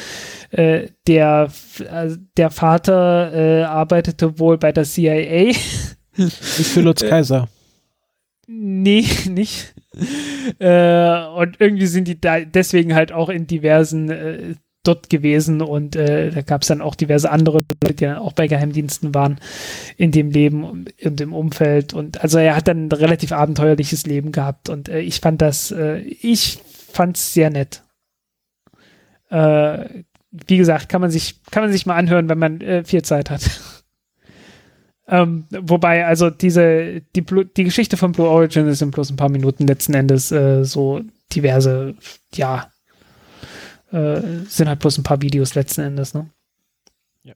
Äh, der, äh, der Vater äh, arbeitete wohl bei der CIA. Nicht für Lutz Kaiser. Nee, nicht. äh, und irgendwie sind die da deswegen halt auch in diversen äh, dort gewesen und äh, da gab es dann auch diverse andere Leute, die dann auch bei Geheimdiensten waren in dem Leben und im Umfeld und also er hat dann ein relativ abenteuerliches Leben gehabt und äh, ich fand das, äh, ich fand's sehr nett. Äh, wie gesagt, kann man sich, kann man sich mal anhören, wenn man äh, viel Zeit hat. Ähm, wobei, also diese, die, die Geschichte von Blue Origin ist in bloß ein paar Minuten letzten Endes äh, so diverse, ja, äh, sind halt bloß ein paar Videos letzten Endes, ne? Ja.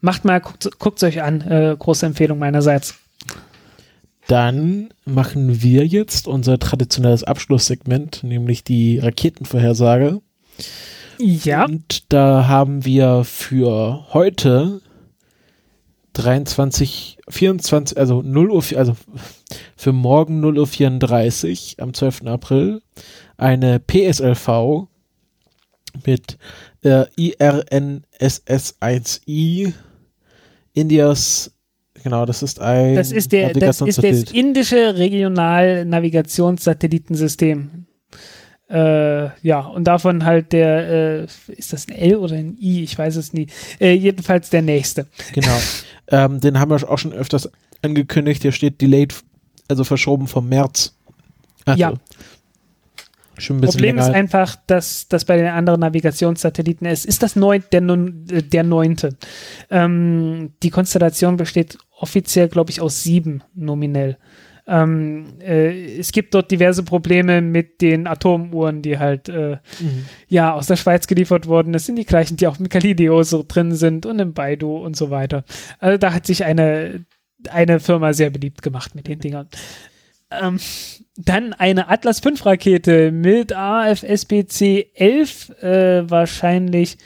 Macht mal, guckt es euch an, äh, große Empfehlung meinerseits. Dann machen wir jetzt unser traditionelles Abschlusssegment, nämlich die Raketenvorhersage. Ja. Und da haben wir für heute 23, 24, also 0 Uhr, also für morgen 0 Uhr 34 am 12. April eine PSLV mit äh, IRNSS1I Indias Genau, das ist ein Das ist der das ist das indische Regionalnavigationssatellitensystem. Äh, ja, und davon halt der, äh, ist das ein L oder ein I? Ich weiß es nie. Äh, jedenfalls der nächste. Genau. Ähm, den haben wir auch schon öfters angekündigt. Hier steht delayed, also verschoben vom März. Also, ja. Schon ein Problem länger. ist einfach, dass das bei den anderen Navigationssatelliten ist. Ist das neun, der, der neunte? Ähm, die Konstellation besteht offiziell, glaube ich, aus sieben nominell. Ähm, äh, es gibt dort diverse Probleme mit den Atomuhren, die halt äh, mhm. ja aus der Schweiz geliefert wurden. Das sind die gleichen, die auch mit Galileo so drin sind und im Baidu und so weiter. Also da hat sich eine, eine Firma sehr beliebt gemacht mit den Dingern. Ähm, dann eine Atlas 5 Rakete mit AFSPC 11 äh, wahrscheinlich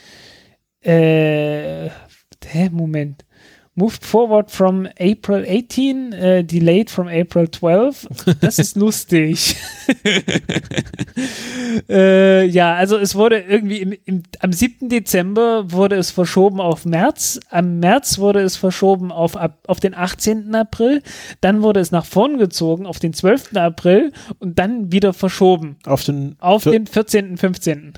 äh, hä, Moment moved forward from April 18, äh, delayed from April 12. Das ist lustig. äh, ja, also es wurde irgendwie im, im, am 7. Dezember wurde es verschoben auf März. Am März wurde es verschoben auf, auf den 18. April. Dann wurde es nach vorn gezogen auf den 12. April und dann wieder verschoben. Auf den, auf den 14., 15.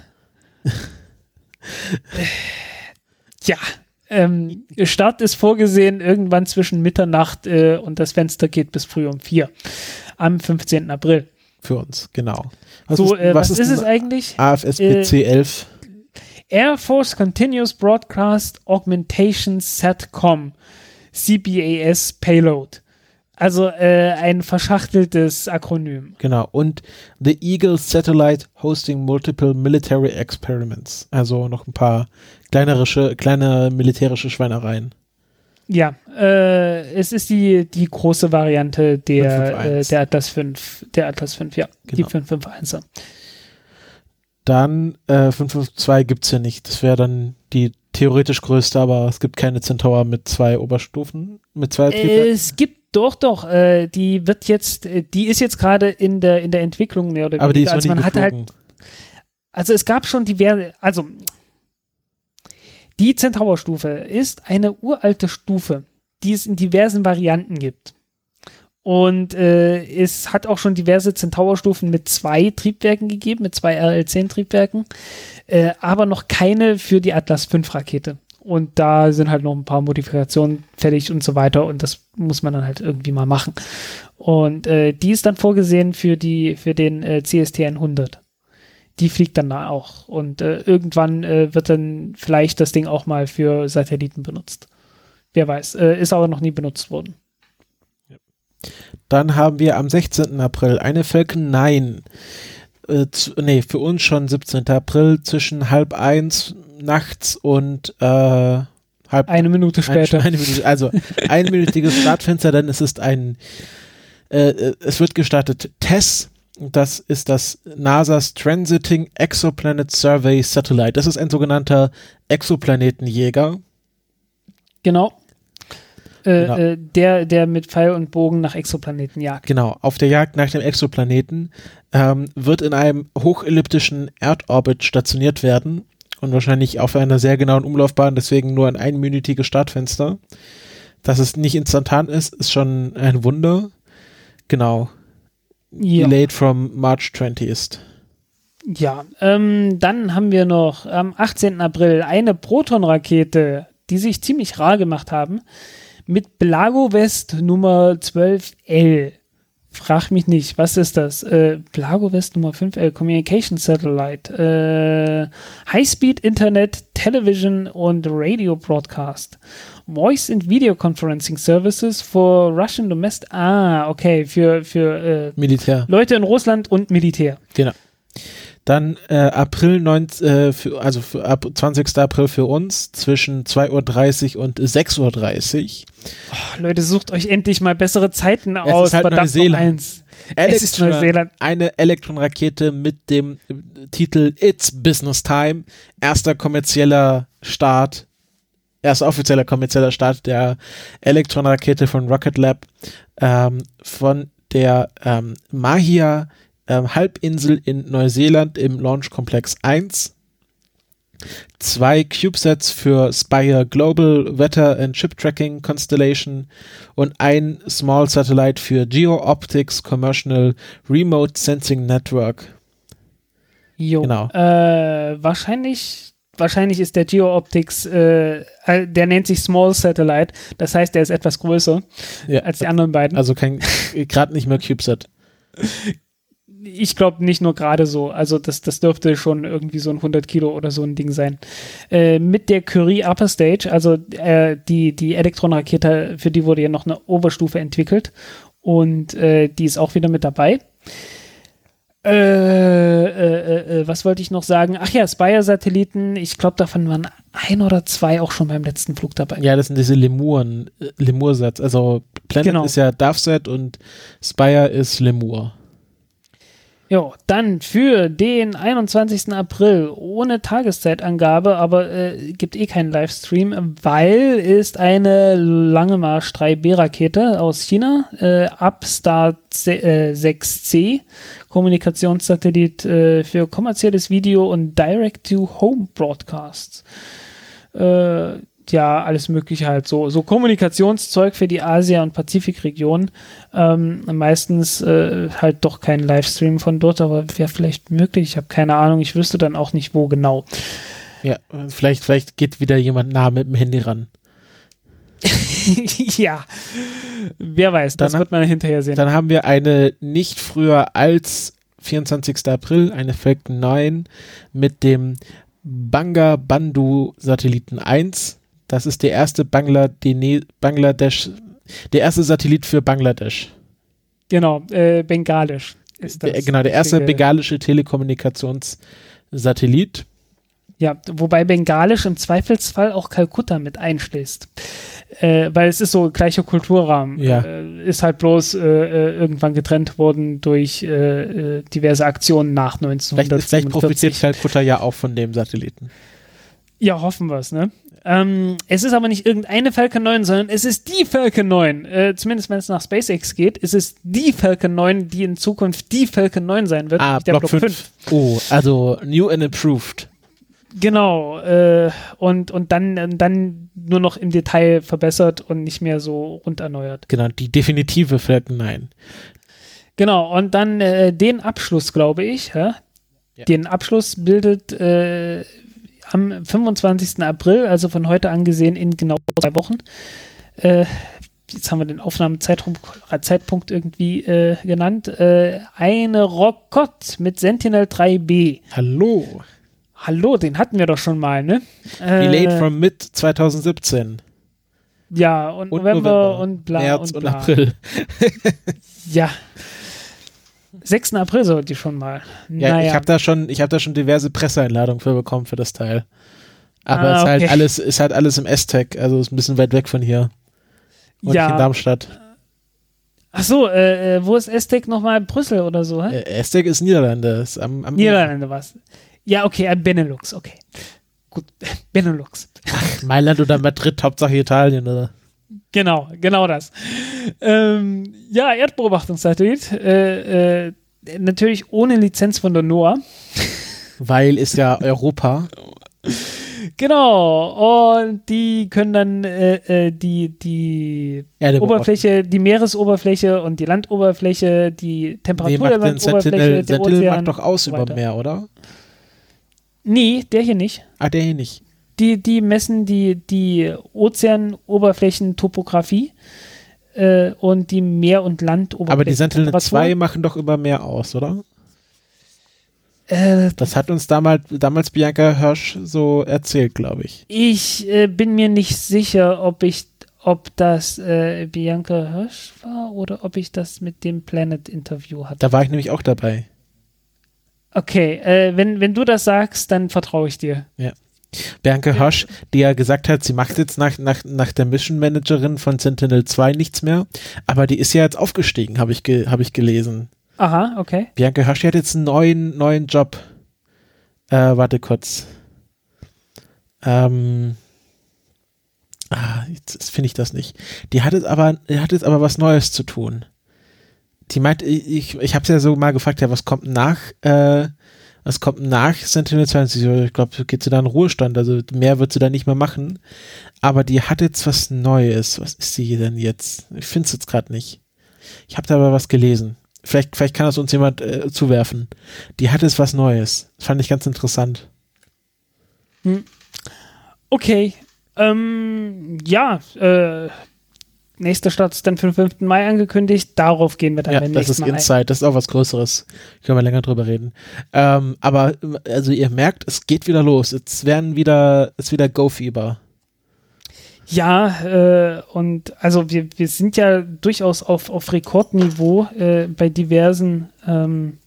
ja, ähm, Start ist vorgesehen irgendwann zwischen Mitternacht äh, und das Fenster geht bis früh um vier am 15. April. Für uns, genau. Was so, ist, äh, was, was, ist, ist es eigentlich? AFSPC äh, 11. Air Force Continuous Broadcast Augmentation Satcom CBAS Payload. Also äh, ein verschachteltes Akronym. Genau. Und The Eagle Satellite Hosting Multiple Military Experiments. Also noch ein paar kleinere, kleine militärische Schweinereien. Ja, äh, es ist die, die große Variante der, äh, der Atlas 5, der Atlas 5, ja, genau. die 551er. Dann äh, 552 gibt es ja nicht. Das wäre dann die theoretisch größte, aber es gibt keine Centaur mit zwei Oberstufen, mit zwei Triebwerken. Es gibt doch, doch, äh, die wird jetzt, äh, die ist jetzt gerade in der, in der Entwicklung mehr oder weniger. Aber die ist also man hat halt, also es gab schon diverse, also die Centaur-Stufe ist eine uralte Stufe, die es in diversen Varianten gibt. Und äh, es hat auch schon diverse Centaur-Stufen mit zwei Triebwerken gegeben, mit zwei RL-10-Triebwerken, äh, aber noch keine für die Atlas V-Rakete. Und da sind halt noch ein paar Modifikationen fertig und so weiter. Und das muss man dann halt irgendwie mal machen. Und äh, die ist dann vorgesehen für die, für den äh, CST 100 die fliegt dann da auch. Und äh, irgendwann äh, wird dann vielleicht das Ding auch mal für Satelliten benutzt. Wer weiß. Äh, ist aber noch nie benutzt worden. Dann haben wir am 16. April eine Falcon 9. Äh, zu, nee, für uns schon 17. April zwischen halb eins nachts und äh, halb eine Minute später. Eine, eine Minute, also einminütiges Startfenster, denn es ist ein äh, äh es wird gestartet TESS das ist das NASA's Transiting Exoplanet Survey Satellite. Das ist ein sogenannter Exoplanetenjäger. Genau. Äh, genau. Äh, der, der mit Pfeil und Bogen nach Exoplaneten jagt. Genau, auf der Jagd nach dem Exoplaneten ähm, wird in einem hochelliptischen Erdorbit stationiert werden und wahrscheinlich auf einer sehr genauen Umlaufbahn, deswegen nur ein einminütiges Startfenster. Dass es nicht instantan ist, ist schon ein Wunder. Genau ja. delayed from March 20th. Ja, ähm, dann haben wir noch am 18. April eine Proton-Rakete, die sich ziemlich rar gemacht haben, mit Blago West Nummer 12L. Frag mich nicht, was ist das? Äh, Blago West Nummer 5L Communication Satellite. Äh, High-Speed Internet, Television und Radio Broadcast. Voice and Video Conferencing Services for Russian Domestic. Ah, okay, für, für äh, Militär. Leute in Russland und Militär. Genau. Dann äh, April 9, äh, für, also für, ab 20. April für uns zwischen 2.30 Uhr und 6.30 Uhr. Oh, Leute, sucht euch endlich mal bessere Zeiten es aus. Ist halt Neuseeland. es ist Neuseeland. Eine Elektronrakete mit dem Titel It's Business Time. Erster kommerzieller Start erster offizieller kommerzieller Start der Elektronrakete von Rocket Lab ähm, von der ähm, Mahia ähm, Halbinsel in Neuseeland im Launch Komplex 1. Zwei CubeSats für Spire Global Weather and Ship Tracking Constellation und ein Small Satellite für Geo Optics Commercial Remote Sensing Network. Jo, genau. Äh, wahrscheinlich wahrscheinlich ist der Geo-Optics, äh, äh, der nennt sich Small Satellite, das heißt, der ist etwas größer ja, als die anderen beiden. Also kein, gerade nicht mehr CubeSat. Ich glaube nicht nur gerade so, also das, das dürfte schon irgendwie so ein 100 Kilo oder so ein Ding sein. Äh, mit der Curie Upper Stage, also äh, die, die Elektronrakete, für die wurde ja noch eine Oberstufe entwickelt und äh, die ist auch wieder mit dabei. Äh, äh, äh, was wollte ich noch sagen? Ach ja, Spire-Satelliten. Ich glaube, davon waren ein oder zwei auch schon beim letzten Flug dabei. Ja, das sind diese Lemuren, Lemur-Satz. Also Planet genau. ist ja DAFSat und Spire ist Lemur. Jo, dann für den 21. April ohne Tageszeitangabe, aber äh, gibt eh keinen Livestream, weil ist eine Lange Marsch 3B-Rakete aus China, äh, Upstart äh, 6C, Kommunikationssatellit äh, für kommerzielles Video und Direct-to-Home-Broadcasts. Äh, ja, alles Mögliche halt so, so Kommunikationszeug für die Asia- und Pazifikregion. Ähm, meistens äh, halt doch kein Livestream von dort, aber wäre vielleicht möglich. Ich habe keine Ahnung, ich wüsste dann auch nicht, wo genau. Ja, vielleicht, vielleicht geht wieder jemand nah mit dem Handy ran. ja, wer weiß, das Dann- wird man hinterher sehen. Dann haben wir eine nicht früher als 24. April, eine Falcon 9 mit dem Banga Bandhu Satelliten 1. Das ist der erste Bangladene Bangladesch, der erste Satellit für Bangladesch. Genau, äh, Bengalisch ist das. Genau, der erste richtige- bengalische Telekommunikationssatellit. Ja, wobei Bengalisch im Zweifelsfall auch Kalkutta mit einschließt. Äh, weil es ist so gleicher Kulturrahmen. Ja. Äh, ist halt bloß äh, äh, irgendwann getrennt worden durch äh, äh, diverse Aktionen nach Vielleicht, 1947. vielleicht profitiert Calcutta ja auch von dem Satelliten. Ja, hoffen wir es, ne? Ähm, es ist aber nicht irgendeine Falcon 9, sondern es ist die Falcon 9. Äh, zumindest wenn es nach SpaceX geht, ist es die Falcon 9, die in Zukunft die Falcon 9 sein wird. Ah, der Block 5. Oh, also new and improved. Genau, äh, und, und dann, dann nur noch im Detail verbessert und nicht mehr so rund erneuert. Genau, die definitive Falcon 9. Genau, und dann äh, den Abschluss, glaube ich, hä? Ja. den Abschluss bildet äh, am 25. April, also von heute angesehen in genau zwei Wochen. Äh, jetzt haben wir den Aufnahmezeitpunkt Zeitpunkt irgendwie äh, genannt. Äh, eine Rockott mit Sentinel 3B. Hallo. Hallo, den hatten wir doch schon mal, ne? Delayed Äh, from mid 2017. Ja, und, Und November, November, und bla März und und, bla. April. Ja. 6. April sollte die schon mal. Ja, naja. ich habe da schon, ich habe da schon diverse Presseeinladungen für bekommen für das Teil. Aber Ah, es ist halt okay. alles, ist halt alles im S-Tech, also ist ein bisschen weit weg von hier. Und Ja. in Darmstadt. Ach so, äh, äh, wo ist Estek nochmal? Brüssel oder so, hä? Äh, S-Tech ist Niederlande. Ist am, am Niederlande was. Ja, okay, äh, Benelux, okay. Gut, Benelux. Mailand oder Madrid, Hauptsache Italien, oder? Genau, genau das. Ähm, ja, Erdbeobachtungssatellit. Äh, äh, natürlich ohne Lizenz von der NOAA. Weil ist ja Europa. Genau, und die können dann äh, äh, die, die Erde Oberfläche, die Meeresoberfläche und die Landoberfläche, die Nee, Temperatur macht der Landoberfläche, Sentinel, der Sentinel Ozean. macht doch aus über. Meer, oder? Nee, der hier nicht. Ah, der hier nicht. Die, die messen die, die Ozeanoberflächentopographie äh, und die Meer- und Landoberflächen. Aber die Sentinel Temperatur. 2 machen doch über Meer aus, oder? Äh, Das hat uns damals, damals Bianca Hirsch so erzählt, glaube ich. ich äh, bin mir nicht sicher, ob ich ob das äh, Bianca Hirsch war oder ob ich das mit dem Planet-Interview hatte. Da war ich nämlich auch dabei. Okay, äh, wenn, wenn du das sagst, dann vertraue ich dir. Bianca Hirsch, die ja gesagt hat, sie macht jetzt nach, nach, nach der Mission Managerin von Sentinel 2 nichts mehr, aber die ist ja jetzt aufgestiegen, habe ich, ge, hab ich gelesen. Aha, okay. Bianca Hirsch die hat jetzt einen neuen, neuen Job. Äh, warte kurz. Ähm. Ah, jetzt finde ich das nicht. Die hat jetzt aber, die hat jetzt aber was Neues zu tun. Die meint, ich, ich habe ja so mal gefragt, ja, was kommt nach, äh, was kommt nach Sentinel 20? Ich glaube, geht sie da in Ruhestand, also mehr wird sie da nicht mehr machen. Aber die hat jetzt was Neues. Was ist sie denn jetzt? Ich finde es jetzt gerade nicht. Ich habe da aber was gelesen. Vielleicht, vielleicht kann das uns jemand äh, zuwerfen. Die hat jetzt was Neues. Das fand ich ganz interessant. Okay. Ähm, ja, äh, nächster Start ist dann für den 5. Mai angekündigt. Darauf gehen wir dann Ja, beim das nächsten ist Mal ein. Das ist auch was Größeres. Können wir länger drüber reden. Ähm, aber also ihr merkt, es geht wieder los. Jetzt werden wieder, ist wieder Go-Fieber. Ja, äh, und also wir, wir sind ja durchaus auf, auf Rekordniveau äh, bei diversen, ähm,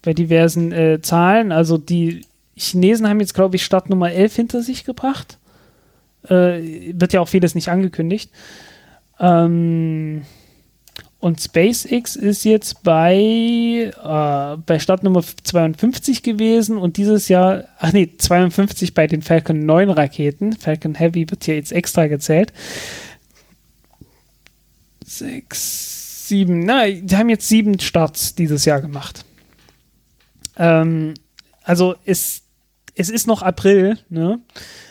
bei diversen äh, Zahlen. Also die Chinesen haben jetzt, glaube ich, Start Nummer 11 hinter sich gebracht. Äh, wird ja auch vieles nicht angekündigt. Ähm, Und SpaceX ist jetzt bei, äh, bei Startnummer 52 gewesen und dieses Jahr, ach nee, 52 bei den Falcon 9 Raketen. Falcon Heavy wird hier jetzt extra gezählt. Sechs, sieben, na, die haben jetzt sieben Starts dieses Jahr gemacht. Ähm, also es, es ist noch April, ne?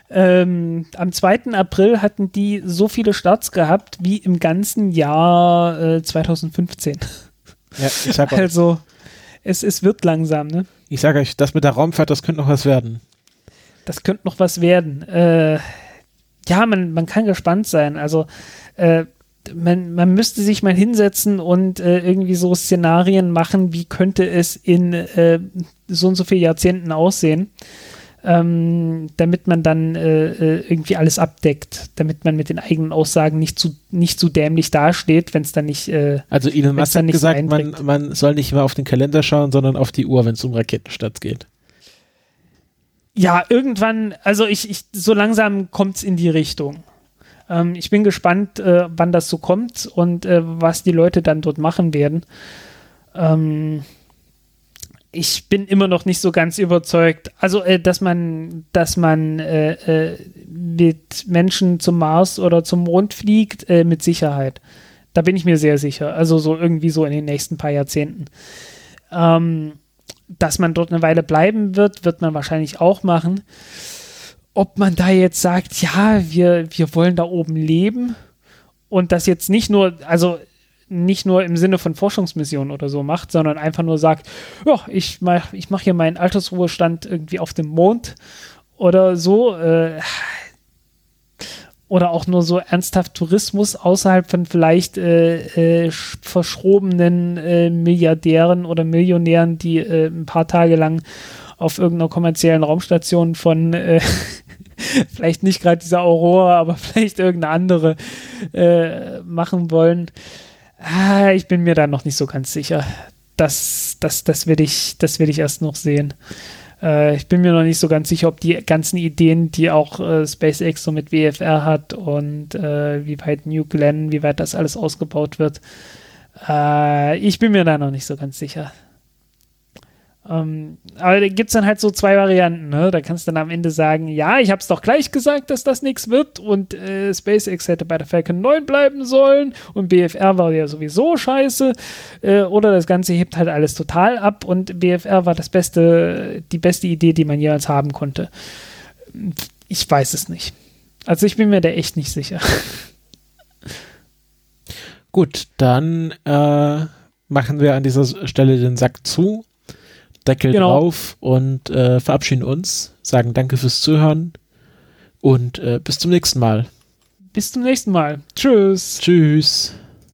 Ähm, am 2. April hatten die so viele Starts gehabt wie im ganzen Jahr äh, 2015. Ja, ich sag euch, Also es, es wird langsam, ne? ich sag euch, das mit der Raumfahrt, das könnte noch was werden. Das könnte noch was werden. Äh, ja, man, man kann gespannt sein. Also äh, man, man müsste sich mal hinsetzen und äh, irgendwie so Szenarien machen, wie könnte es in äh, so und so vielen Jahrzehnten aussehen, ähm, damit man dann äh, äh, irgendwie alles abdeckt, damit man mit den eigenen Aussagen nicht zu, nicht zu dämlich dasteht, wenn es dann nicht äh, Also Elon Musk dann hat nicht so gesagt, man, man soll nicht immer auf den Kalender schauen, sondern auf die Uhr, wenn es um Raketenstart geht. Ja, irgendwann, also ich, ich so langsam kommt es in die Richtung. Ähm, ich bin gespannt, äh, wann das so kommt und äh, was die Leute dann dort machen werden. Ähm, ich bin immer noch nicht so ganz überzeugt. Also, äh, dass man, dass man äh, äh, mit Menschen zum Mars oder zum Mond fliegt, äh, mit Sicherheit. Da bin ich mir sehr sicher. Also so irgendwie so in den nächsten paar Jahrzehnten. Ähm, dass man dort eine Weile bleiben wird, wird man wahrscheinlich auch machen. Ob man da jetzt sagt, ja, wir, wir wollen da oben leben und das jetzt nicht nur, also nicht nur im Sinne von Forschungsmissionen oder so macht, sondern einfach nur sagt, ja, ich mache ich mach hier meinen Altersruhestand irgendwie auf dem Mond oder so. Äh, oder auch nur so ernsthaft Tourismus außerhalb von vielleicht äh, äh, sch- verschrobenen äh, Milliardären oder Millionären, die äh, ein paar Tage lang auf irgendeiner kommerziellen Raumstation von äh, vielleicht nicht gerade dieser Aurora, aber vielleicht irgendeine andere äh, machen wollen. Ah, ich bin mir da noch nicht so ganz sicher. Das, das, das werde ich, das werde ich erst noch sehen. Äh, ich bin mir noch nicht so ganz sicher, ob die ganzen Ideen, die auch äh, SpaceX so mit WFR hat und äh, wie weit New Glenn, wie weit das alles ausgebaut wird. Äh, ich bin mir da noch nicht so ganz sicher. Ähm, aber da gibt es dann halt so zwei Varianten. Ne? Da kannst du dann am Ende sagen, ja, ich habe es doch gleich gesagt, dass das nichts wird und äh, SpaceX hätte bei der Falcon 9 bleiben sollen und BFR war ja sowieso scheiße. Äh, oder das Ganze hebt halt alles total ab und BFR war das beste, die beste Idee, die man jemals haben konnte. Ich weiß es nicht. Also ich bin mir da echt nicht sicher. Gut, dann äh, machen wir an dieser Stelle den Sack zu, Deckel Genau. drauf und äh, verabschieden uns, sagen Danke fürs Zuhören und äh, bis zum nächsten Mal. Bis zum nächsten Mal. Tschüss. Tschüss.